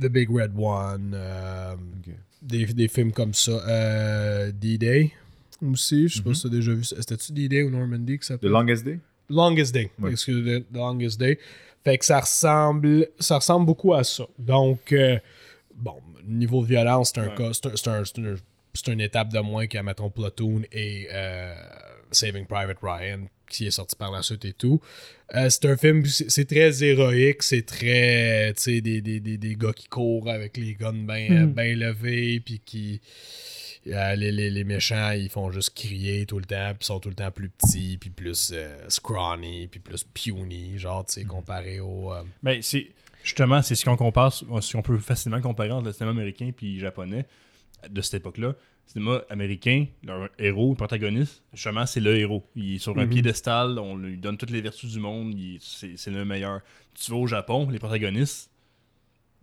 The Big Red One. euh, des, des films comme ça. Euh, D-Day aussi, je sais pas si tu as déjà vu ça. C'était-tu D-Day ou Normandy que ça The Longest Day? Longest Day. Excusez, The Longest Day. Fait que ça ressemble, ça ressemble beaucoup à ça. Donc, euh, bon, niveau de violence, c'est un Ouais. cas, c'est un- c'est un- une étape de moins qu'à, mettons, Platoon et Saving Private Ryan, qui est sorti par la suite et tout. Euh, c'est un film, c'est c'est très héroïque, c'est très, tu sais, des, des, des, des gars qui courent avec les guns bien Mhm. levés, puis qui... euh, les, les, les méchants, ils font juste crier tout le temps, puis sont tout le temps plus petits, puis plus euh, scrawny, puis plus puny, genre, tu sais, comparé au... euh, Ben, c'est justement, c'est ce qu'on compare, ce qu'on peut facilement comparer entre le cinéma américain puis japonais de cette époque-là. Cinéma américain, leur héros, le protagoniste, justement, c'est le héros. Il est sur un Mhm. piédestal, on lui donne toutes les vertus du monde, c'est le meilleur. Tu vas au Japon, les protagonistes,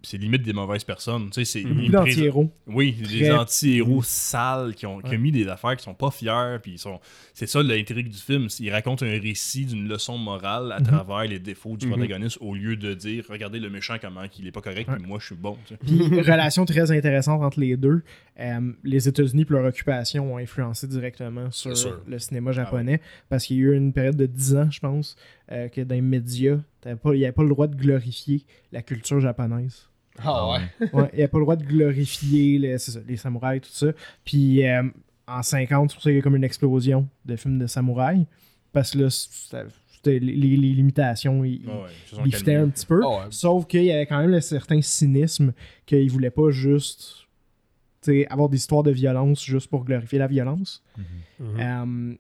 c'est limite des mauvaises personnes. Tu sais, c'est ils présentent- D'anti-héros. oui, des anti-héros sales qui ont, qui ont Ouais. mis des affaires qui sont pas fiers, puis ils sont. C'est ça l'intrigue du film. Il raconte un récit d'une leçon morale à Mhm. travers les défauts du Mhm. protagoniste au lieu de dire regardez le méchant comment qu'il est pas correct, Ouais. puis moi je suis bon. tu sais. Puis, relation très intéressante entre les deux. Euh, les États-Unis et leur occupation ont influencé directement sur le cinéma japonais parce qu'il y a eu une période de 10 ans, je pense, euh, que dans les médias, il n'y avait pas le droit de glorifier la culture japonaise. Ah ouais. Ouais, il n'y a pas le droit de glorifier les, ça, les samouraïs, tout ça. Puis euh, en 50, c'est pour ça qu'il y a comme une explosion de films de samouraïs. Parce que là, les, les- les limitations, ils, ouais, calmés. un petit peu. Ah ouais. Sauf qu'il y avait quand même un certain cynisme qu'ils voulaient pas juste avoir des histoires de violence juste pour glorifier la violence. Mhm. Euh,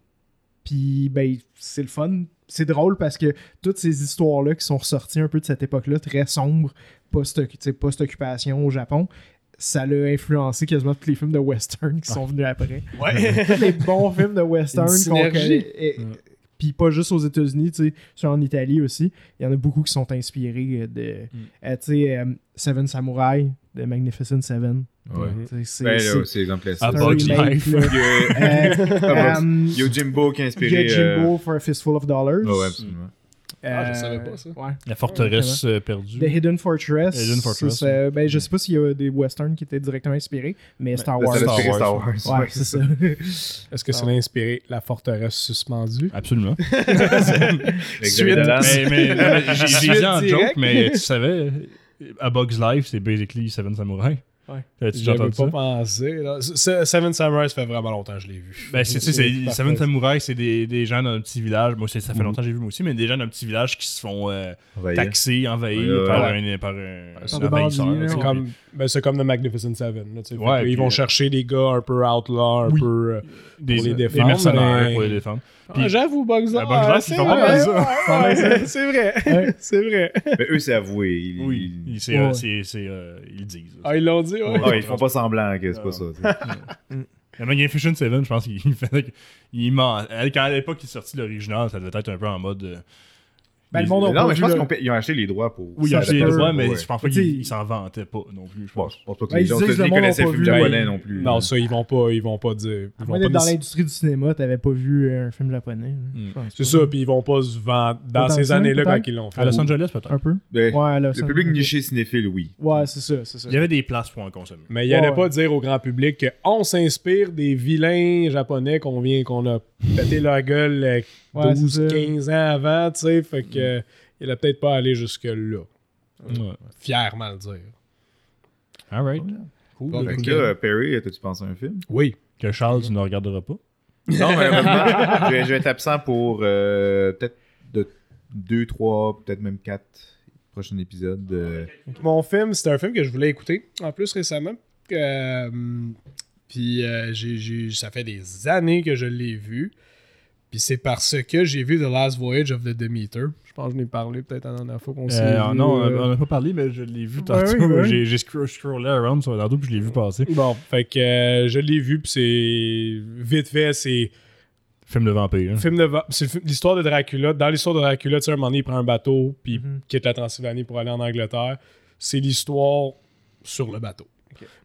Puis, ben, c'est le fun. C'est drôle parce que toutes ces histoires-là qui sont ressorties un peu de cette époque-là, très sombre, post- post-occupation au Japon, ça l'a influencé quasiment tous les films de western qui sont venus après. Ouais. Tous les bons films de western qu'on. Puis pas juste aux États-Unis, tu sais, en Italie aussi. Il y en a beaucoup qui sont inspirés de, euh, tu sais, euh, Seven Samurai, de Magnificent Seven. Ouais. C'est Ben Bug's remake, Life. Il y a- Euh, euh, Jimbo qui a il y inspiré. a Jimbo for a Fistful of Dollars. euh, Ouais, absolument. Ah, je Euh, savais pas ça. Ouais. La forteresse euh, perdue. The Hidden Fortress. Hidden Fortress, ça, c'est- ben, je sais pas s'il y a des westerns qui étaient directement inspirés, mais Star Ça, Wars. Star Wars. Ouais, c'est ça. Est-ce que ça l'a inspiré La forteresse suspendue? Absolument. Dolan. mais mais, mais j'ai- Suite dit en joke, mais tu savais, A Bug's Life, c'est basically Seven Samurai. Ouais. Déjà entendu pas ça? pensé. là. Se- Seven Samurai, ça fait vraiment longtemps que je l'ai vu. Ben, c'est, tu. Seven Samurai, c'est des, des gens d'un petit village. Moi, ça fait Mhm. longtemps que j'ai vu, moi aussi, mais des gens d'un petit village qui se font euh, taxer, envahir Ouais, ouais, par, ouais. un, par un, Par un des envahisseur, tu C'est comme, ben, c'est comme The Magnificent Seven. Là, tu. Fait puis, ils vont euh, chercher des gars un peu outlaw, un Oui. peu. euh, des, pour les des défendre, mercenaires mais- pour les défendre. Ah, J'avoue, Bugs Ah, Bugs Life, ils font pas mal ça. Ouais, ouais, c'est vrai. Ouais. c'est vrai. Mais eux, c'est avoué. Ils, Oui, ils- c'est, euh, Ouais. c'est, c'est, euh, ils disent. Ah, ils l'ont dit, ouais. Ah, ils font pas semblant que c'est Ah. pas ça. tu sais. Le Magnificent Seven, je pense qu'il faisait. Il ment. Quand à l'époque il est sorti l'original, ça devait être un peu en mode. Euh, Ben, le monde a non, pas mais je pense le- qu'ils ont, ils ont acheté les droits pour. Oui, il ça, a acheté les droits, mais ouais. je pense pas Tu sais, qu'il il s'en vantait pas non plus. je Bon, pense. je pense pas que Ben, les ils gens disent que le ils monde a connaissaient japonais non plus. Non, ça, ils vont pas, ils vont pas dire. Ils vont pas dans l'industrie du cinéma, t'avais pas vu euh, un film japonais. Mm. Pense C'est ça, puis ils vont pas se vendre dans ces années-là quand ils l'ont fait. À Los Angeles, peut-être. Un peu. Ben, Ouais, là, le public niché cinéphile, oui. Ouais, c'est ça, c'est ça. Il y avait des places pour en consommer. Mais il allait pas dire au grand public qu'on s'inspire des vilains japonais qu'on vient, qu'on a pété leur gueule euh, Ouais, 12, c'est ça. 15 ans avant, tu sais. Fait que il allait peut-être pas aller jusque-là. Ouais. Fièrement le dire. Alright. Cool. Bon, fait cool. que là, Perry, toi, tu penses à un film? Oui. Que Charles, tu ne regarderas pas? Non, malheureusement, je, vais, je vais être absent pour euh, peut-être de 2, 3, peut-être même 4 prochains épisodes. euh. Mon film, c'était un film que je voulais écouter en plus récemment. Euh, puis euh, j'ai- ça fait des années que je l'ai vu. Puis c'est parce que j'ai vu The Last Voyage of the Demeter. Je pense que je n'ai parlé peut-être la dernière fois qu'on s'est Euh, vu, non, euh, on n'a pas parlé, mais je l'ai vu tantôt. ouais, ouais. J'ai j'ai scroll- scrollé around sur tantôt, puis je l'ai vu passer. Bon, fait que euh, je l'ai vu, puis c'est vite fait, c'est Film de vampire. hein. film de va- c'est film- l'histoire de Dracula. Dans l'histoire de Dracula, tu sais, un moment donné, il prend un bateau, puis Mhm. quitte la Transylvanie pour aller en Angleterre. C'est l'histoire sur le bateau.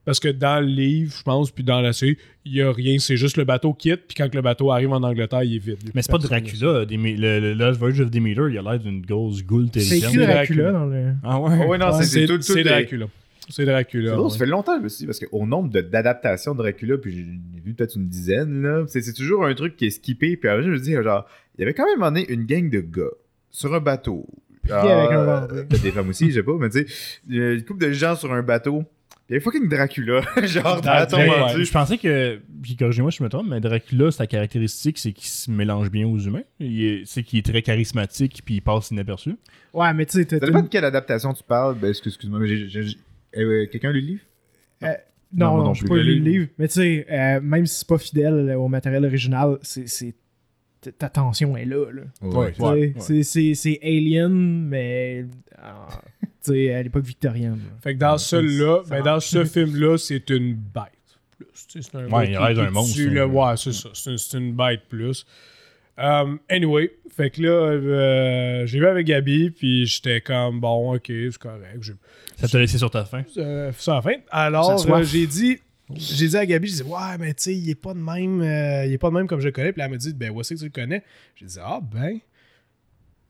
Parce que dans le livre, je pense, puis dans la série, il n'y a rien. C'est juste le bateau quitte, puis quand le bateau arrive en Angleterre, il est vide. Il Mais c'est pas. Dracula. Demi- le, le Last Voyage of Demeter, il a l'air d'une grosse goule C'est terrifiante. écrit Dracula. Dracula dans le. Ah ouais? Oh, ouais, non, c'est- c'est C'est tout, tout c'est Dracula. C'est Dracula. C'est drôle, ouais. ça fait longtemps aussi, parce qu'au nombre de- d'adaptations de Dracula, puis j'ai vu peut-être une dizaine, là, c'est c'est toujours un truc qui est skippé, puis après, je me dis, genre, il y avait quand même donné une gang de gars sur un bateau. avec un Ah, vampire. Peut-être des femmes aussi, je sais pas, mais tu sais, il y a une couple de gens sur un bateau. Il y avait fucking Dracula, genre, dans la tombe Ouais, en Ouais, dessus. je pensais que, puis corrigez-moi si je me trompe, mais Dracula, sa caractéristique, c'est qu'il se mélange bien aux humains. C'est qu'il est très charismatique, puis il passe inaperçu. Ouais, mais tu sais, t'as- Ça dépend de quelle adaptation tu parles. Ben, excuse- excuse-moi, mais euh, quelqu'un lu le livre? Non, Non, non, non je plus. pas lu le livre. Mais tu sais, euh, même si c'est pas fidèle au matériel original, c'est. Ta tension est là. là. Ouais. C'est- C'est c'est Alien, mais. sais, à l'époque victorienne. là. Fait que dans celui-là, ben dans ce film-là, c'est une bête. Plus, c'est un Ouais, il qui- reste un monstre, hein. ouais, c'est ça. C'est une, bête plus. Um, anyway, fait que là, euh, j'ai vu avec Gabi, puis j'étais comme, bon, ok, c'est correct. J'ai Ça t'a laissé sur ta faim? euh, la fin. Alors, euh, j'ai dit, j'ai dit à Gabi, j'ai dit, ouais, mais tu sais, il est pas de même, euh, il est pas de même comme je le connais. Puis elle m'a dit, ben, où est-ce que tu le connais? J'ai dit, ah, ben,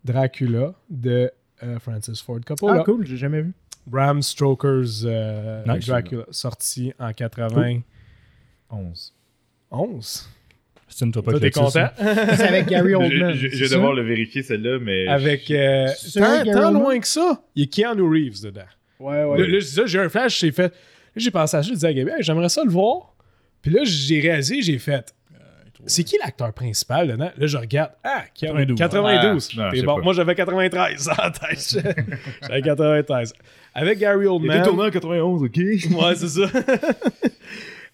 Dracula de euh, Francis Ford Coppola. Ah, cool, j'ai jamais vu. Bram Stoker's euh, Nice. Dracula, sorti en 91. 11. C'est une toi t'es content? ça? C'est avec Gary Oldman. Je, je- je vais devoir le vérifier, celle-là, mais. Avec. euh, tant loin que ça, il y a Keanu Reeves dedans. Ouais, ouais. Là, je j'ai un flash, j'ai fait. J'ai pensé à ça, je disais à Gabi, Hey, j'aimerais ça le voir. Puis là, j'ai réalisé, j'ai fait. C'est qui l'acteur principal dedans? Là, je regarde. Ah, 92. 92. Ah, non, bon. Moi, j'avais 93 en tête. J'avais 93. Avec Gary Oldman. en 91, ok? Ouais, c'est ça.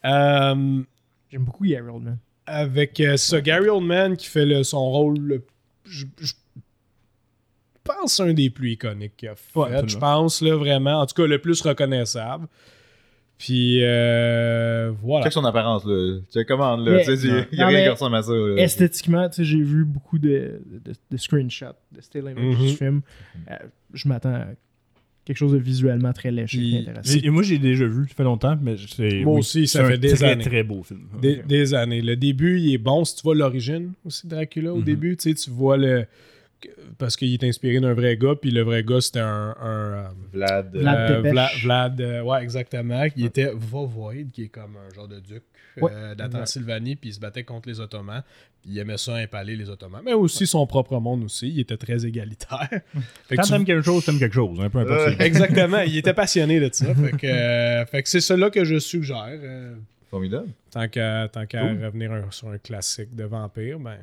Euh, J'aime beaucoup Gary Oldman. avec euh, ça, Gary Oldman qui fait le- son rôle, le- je, je pense un des plus iconiques qu'il a fait. Ouais, je pense, là, vraiment. En tout cas, le plus reconnaissable. Puis, euh, voilà. Check son apparence, là. Check là. Mais- Tu sais, il y a rien qui ressemble à ça, là. Esthétiquement, tu sais, j'ai vu beaucoup de, de, de screenshots de still images Mhm. du film. Euh, je m'attends à quelque chose de visuellement très léché Puis- et intéressant. Et moi, j'ai déjà vu, ça fait longtemps, mais c'est. Moi oui, aussi, ça fait des très, années. très beau film. Des, des années. Le début, il est bon. Si tu vois l'origine aussi de Dracula au Mhm. début, tu sais, tu vois le. Parce qu'il est inspiré d'un vrai gars, puis le vrai gars, c'était un. un, euh, Vlad. Vlad Euh, Vlad, euh, ouais, exactement. Il était Vovoid, qui est comme un genre de duc euh, Ouais. de la Transylvanie, puis il se battait contre les Ottomans. Puis il aimait ça impaler les Ottomans. Mais aussi son propre monde aussi. Il était très égalitaire. Fait que Quand tu- t'aimes quelque chose, t'aimes quelque chose. Un peu quoi. Exactement. Il était passionné de ça. Fait que, euh, c'est cela que je suggère. euh, Formidable. tant qu'à tant qu'à Cool. revenir un- sur un classique de vampire, ben.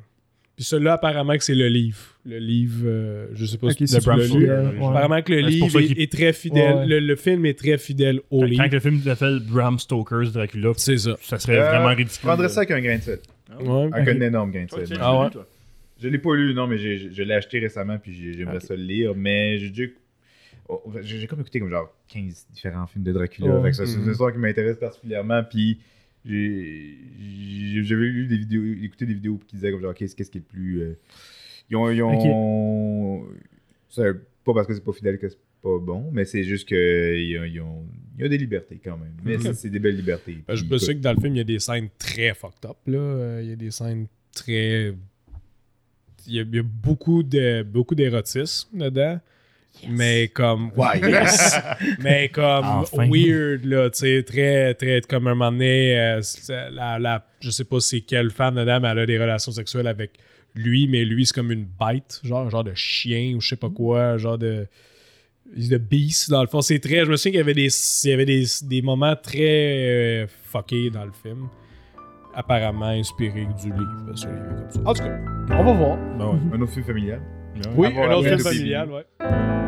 Puis celui-là, apparemment que c'est le livre. Le livre, euh, je sais pas Ok, si c'est tu Bram l'as lu. Ouais. Apparemment que le Ouais, pour livre est, très fidèle. Ouais. Le, le film est très fidèle au Quand, livre. quand le film s'appelle Bram Stoker's Dracula, C'est ça. ça serait Euh, vraiment Je ridicule. prendrais ça avec un grain de sel. Ouais. Avec un énorme grain de sel. Ah ouais? toi? Je l'ai pas lu, non, mais je l'ai acheté récemment, puis j'ai- j'aimerais ça le lire. Mais j'ai dû. oh, J'ai comme écouté comme genre 15 différents films de Dracula. Ouais. Fait que ça, c'est une Mhm. histoire qui m'intéresse particulièrement. Puis j'avais lu des vidéos, écouté des vidéos qui disaient comme genre qu'est-ce qu'est-ce qui est le plus. euh, Ils ont. Ils ont C'est pas parce que c'est pas fidèle que c'est pas bon, mais c'est juste que il y a, ils ont- il y a des libertés quand même. Mais Mhm. c'est des belles libertés. Ben, je me souviens que dans le film, il y a des scènes très fucked up. Là. Euh, Il y a des scènes très. Il y a, il y a beaucoup de beaucoup d'érotisme dedans. Mais comme. Ouais, yes! mais comme Enfin. weird, là, tu sais, très, très. Comme un moment donné, euh, la, la- je sais pas c'est quelle femme dedans, mais elle a des relations sexuelles avec lui, mais lui, c'est comme une bête, genre un genre de chien ou je sais pas quoi, un genre de. de beast, dans le fond. C'est très. Je me souviens qu'il y avait des, il y avait des, des moments très euh, fuckés dans le film. Apparemment inspirés du livre. parce que le livre est comme ça. En tout cas, on va voir. Ben ouais. Un autre film familial. Ouais. Oui, Avoir un autre film familial, ouais.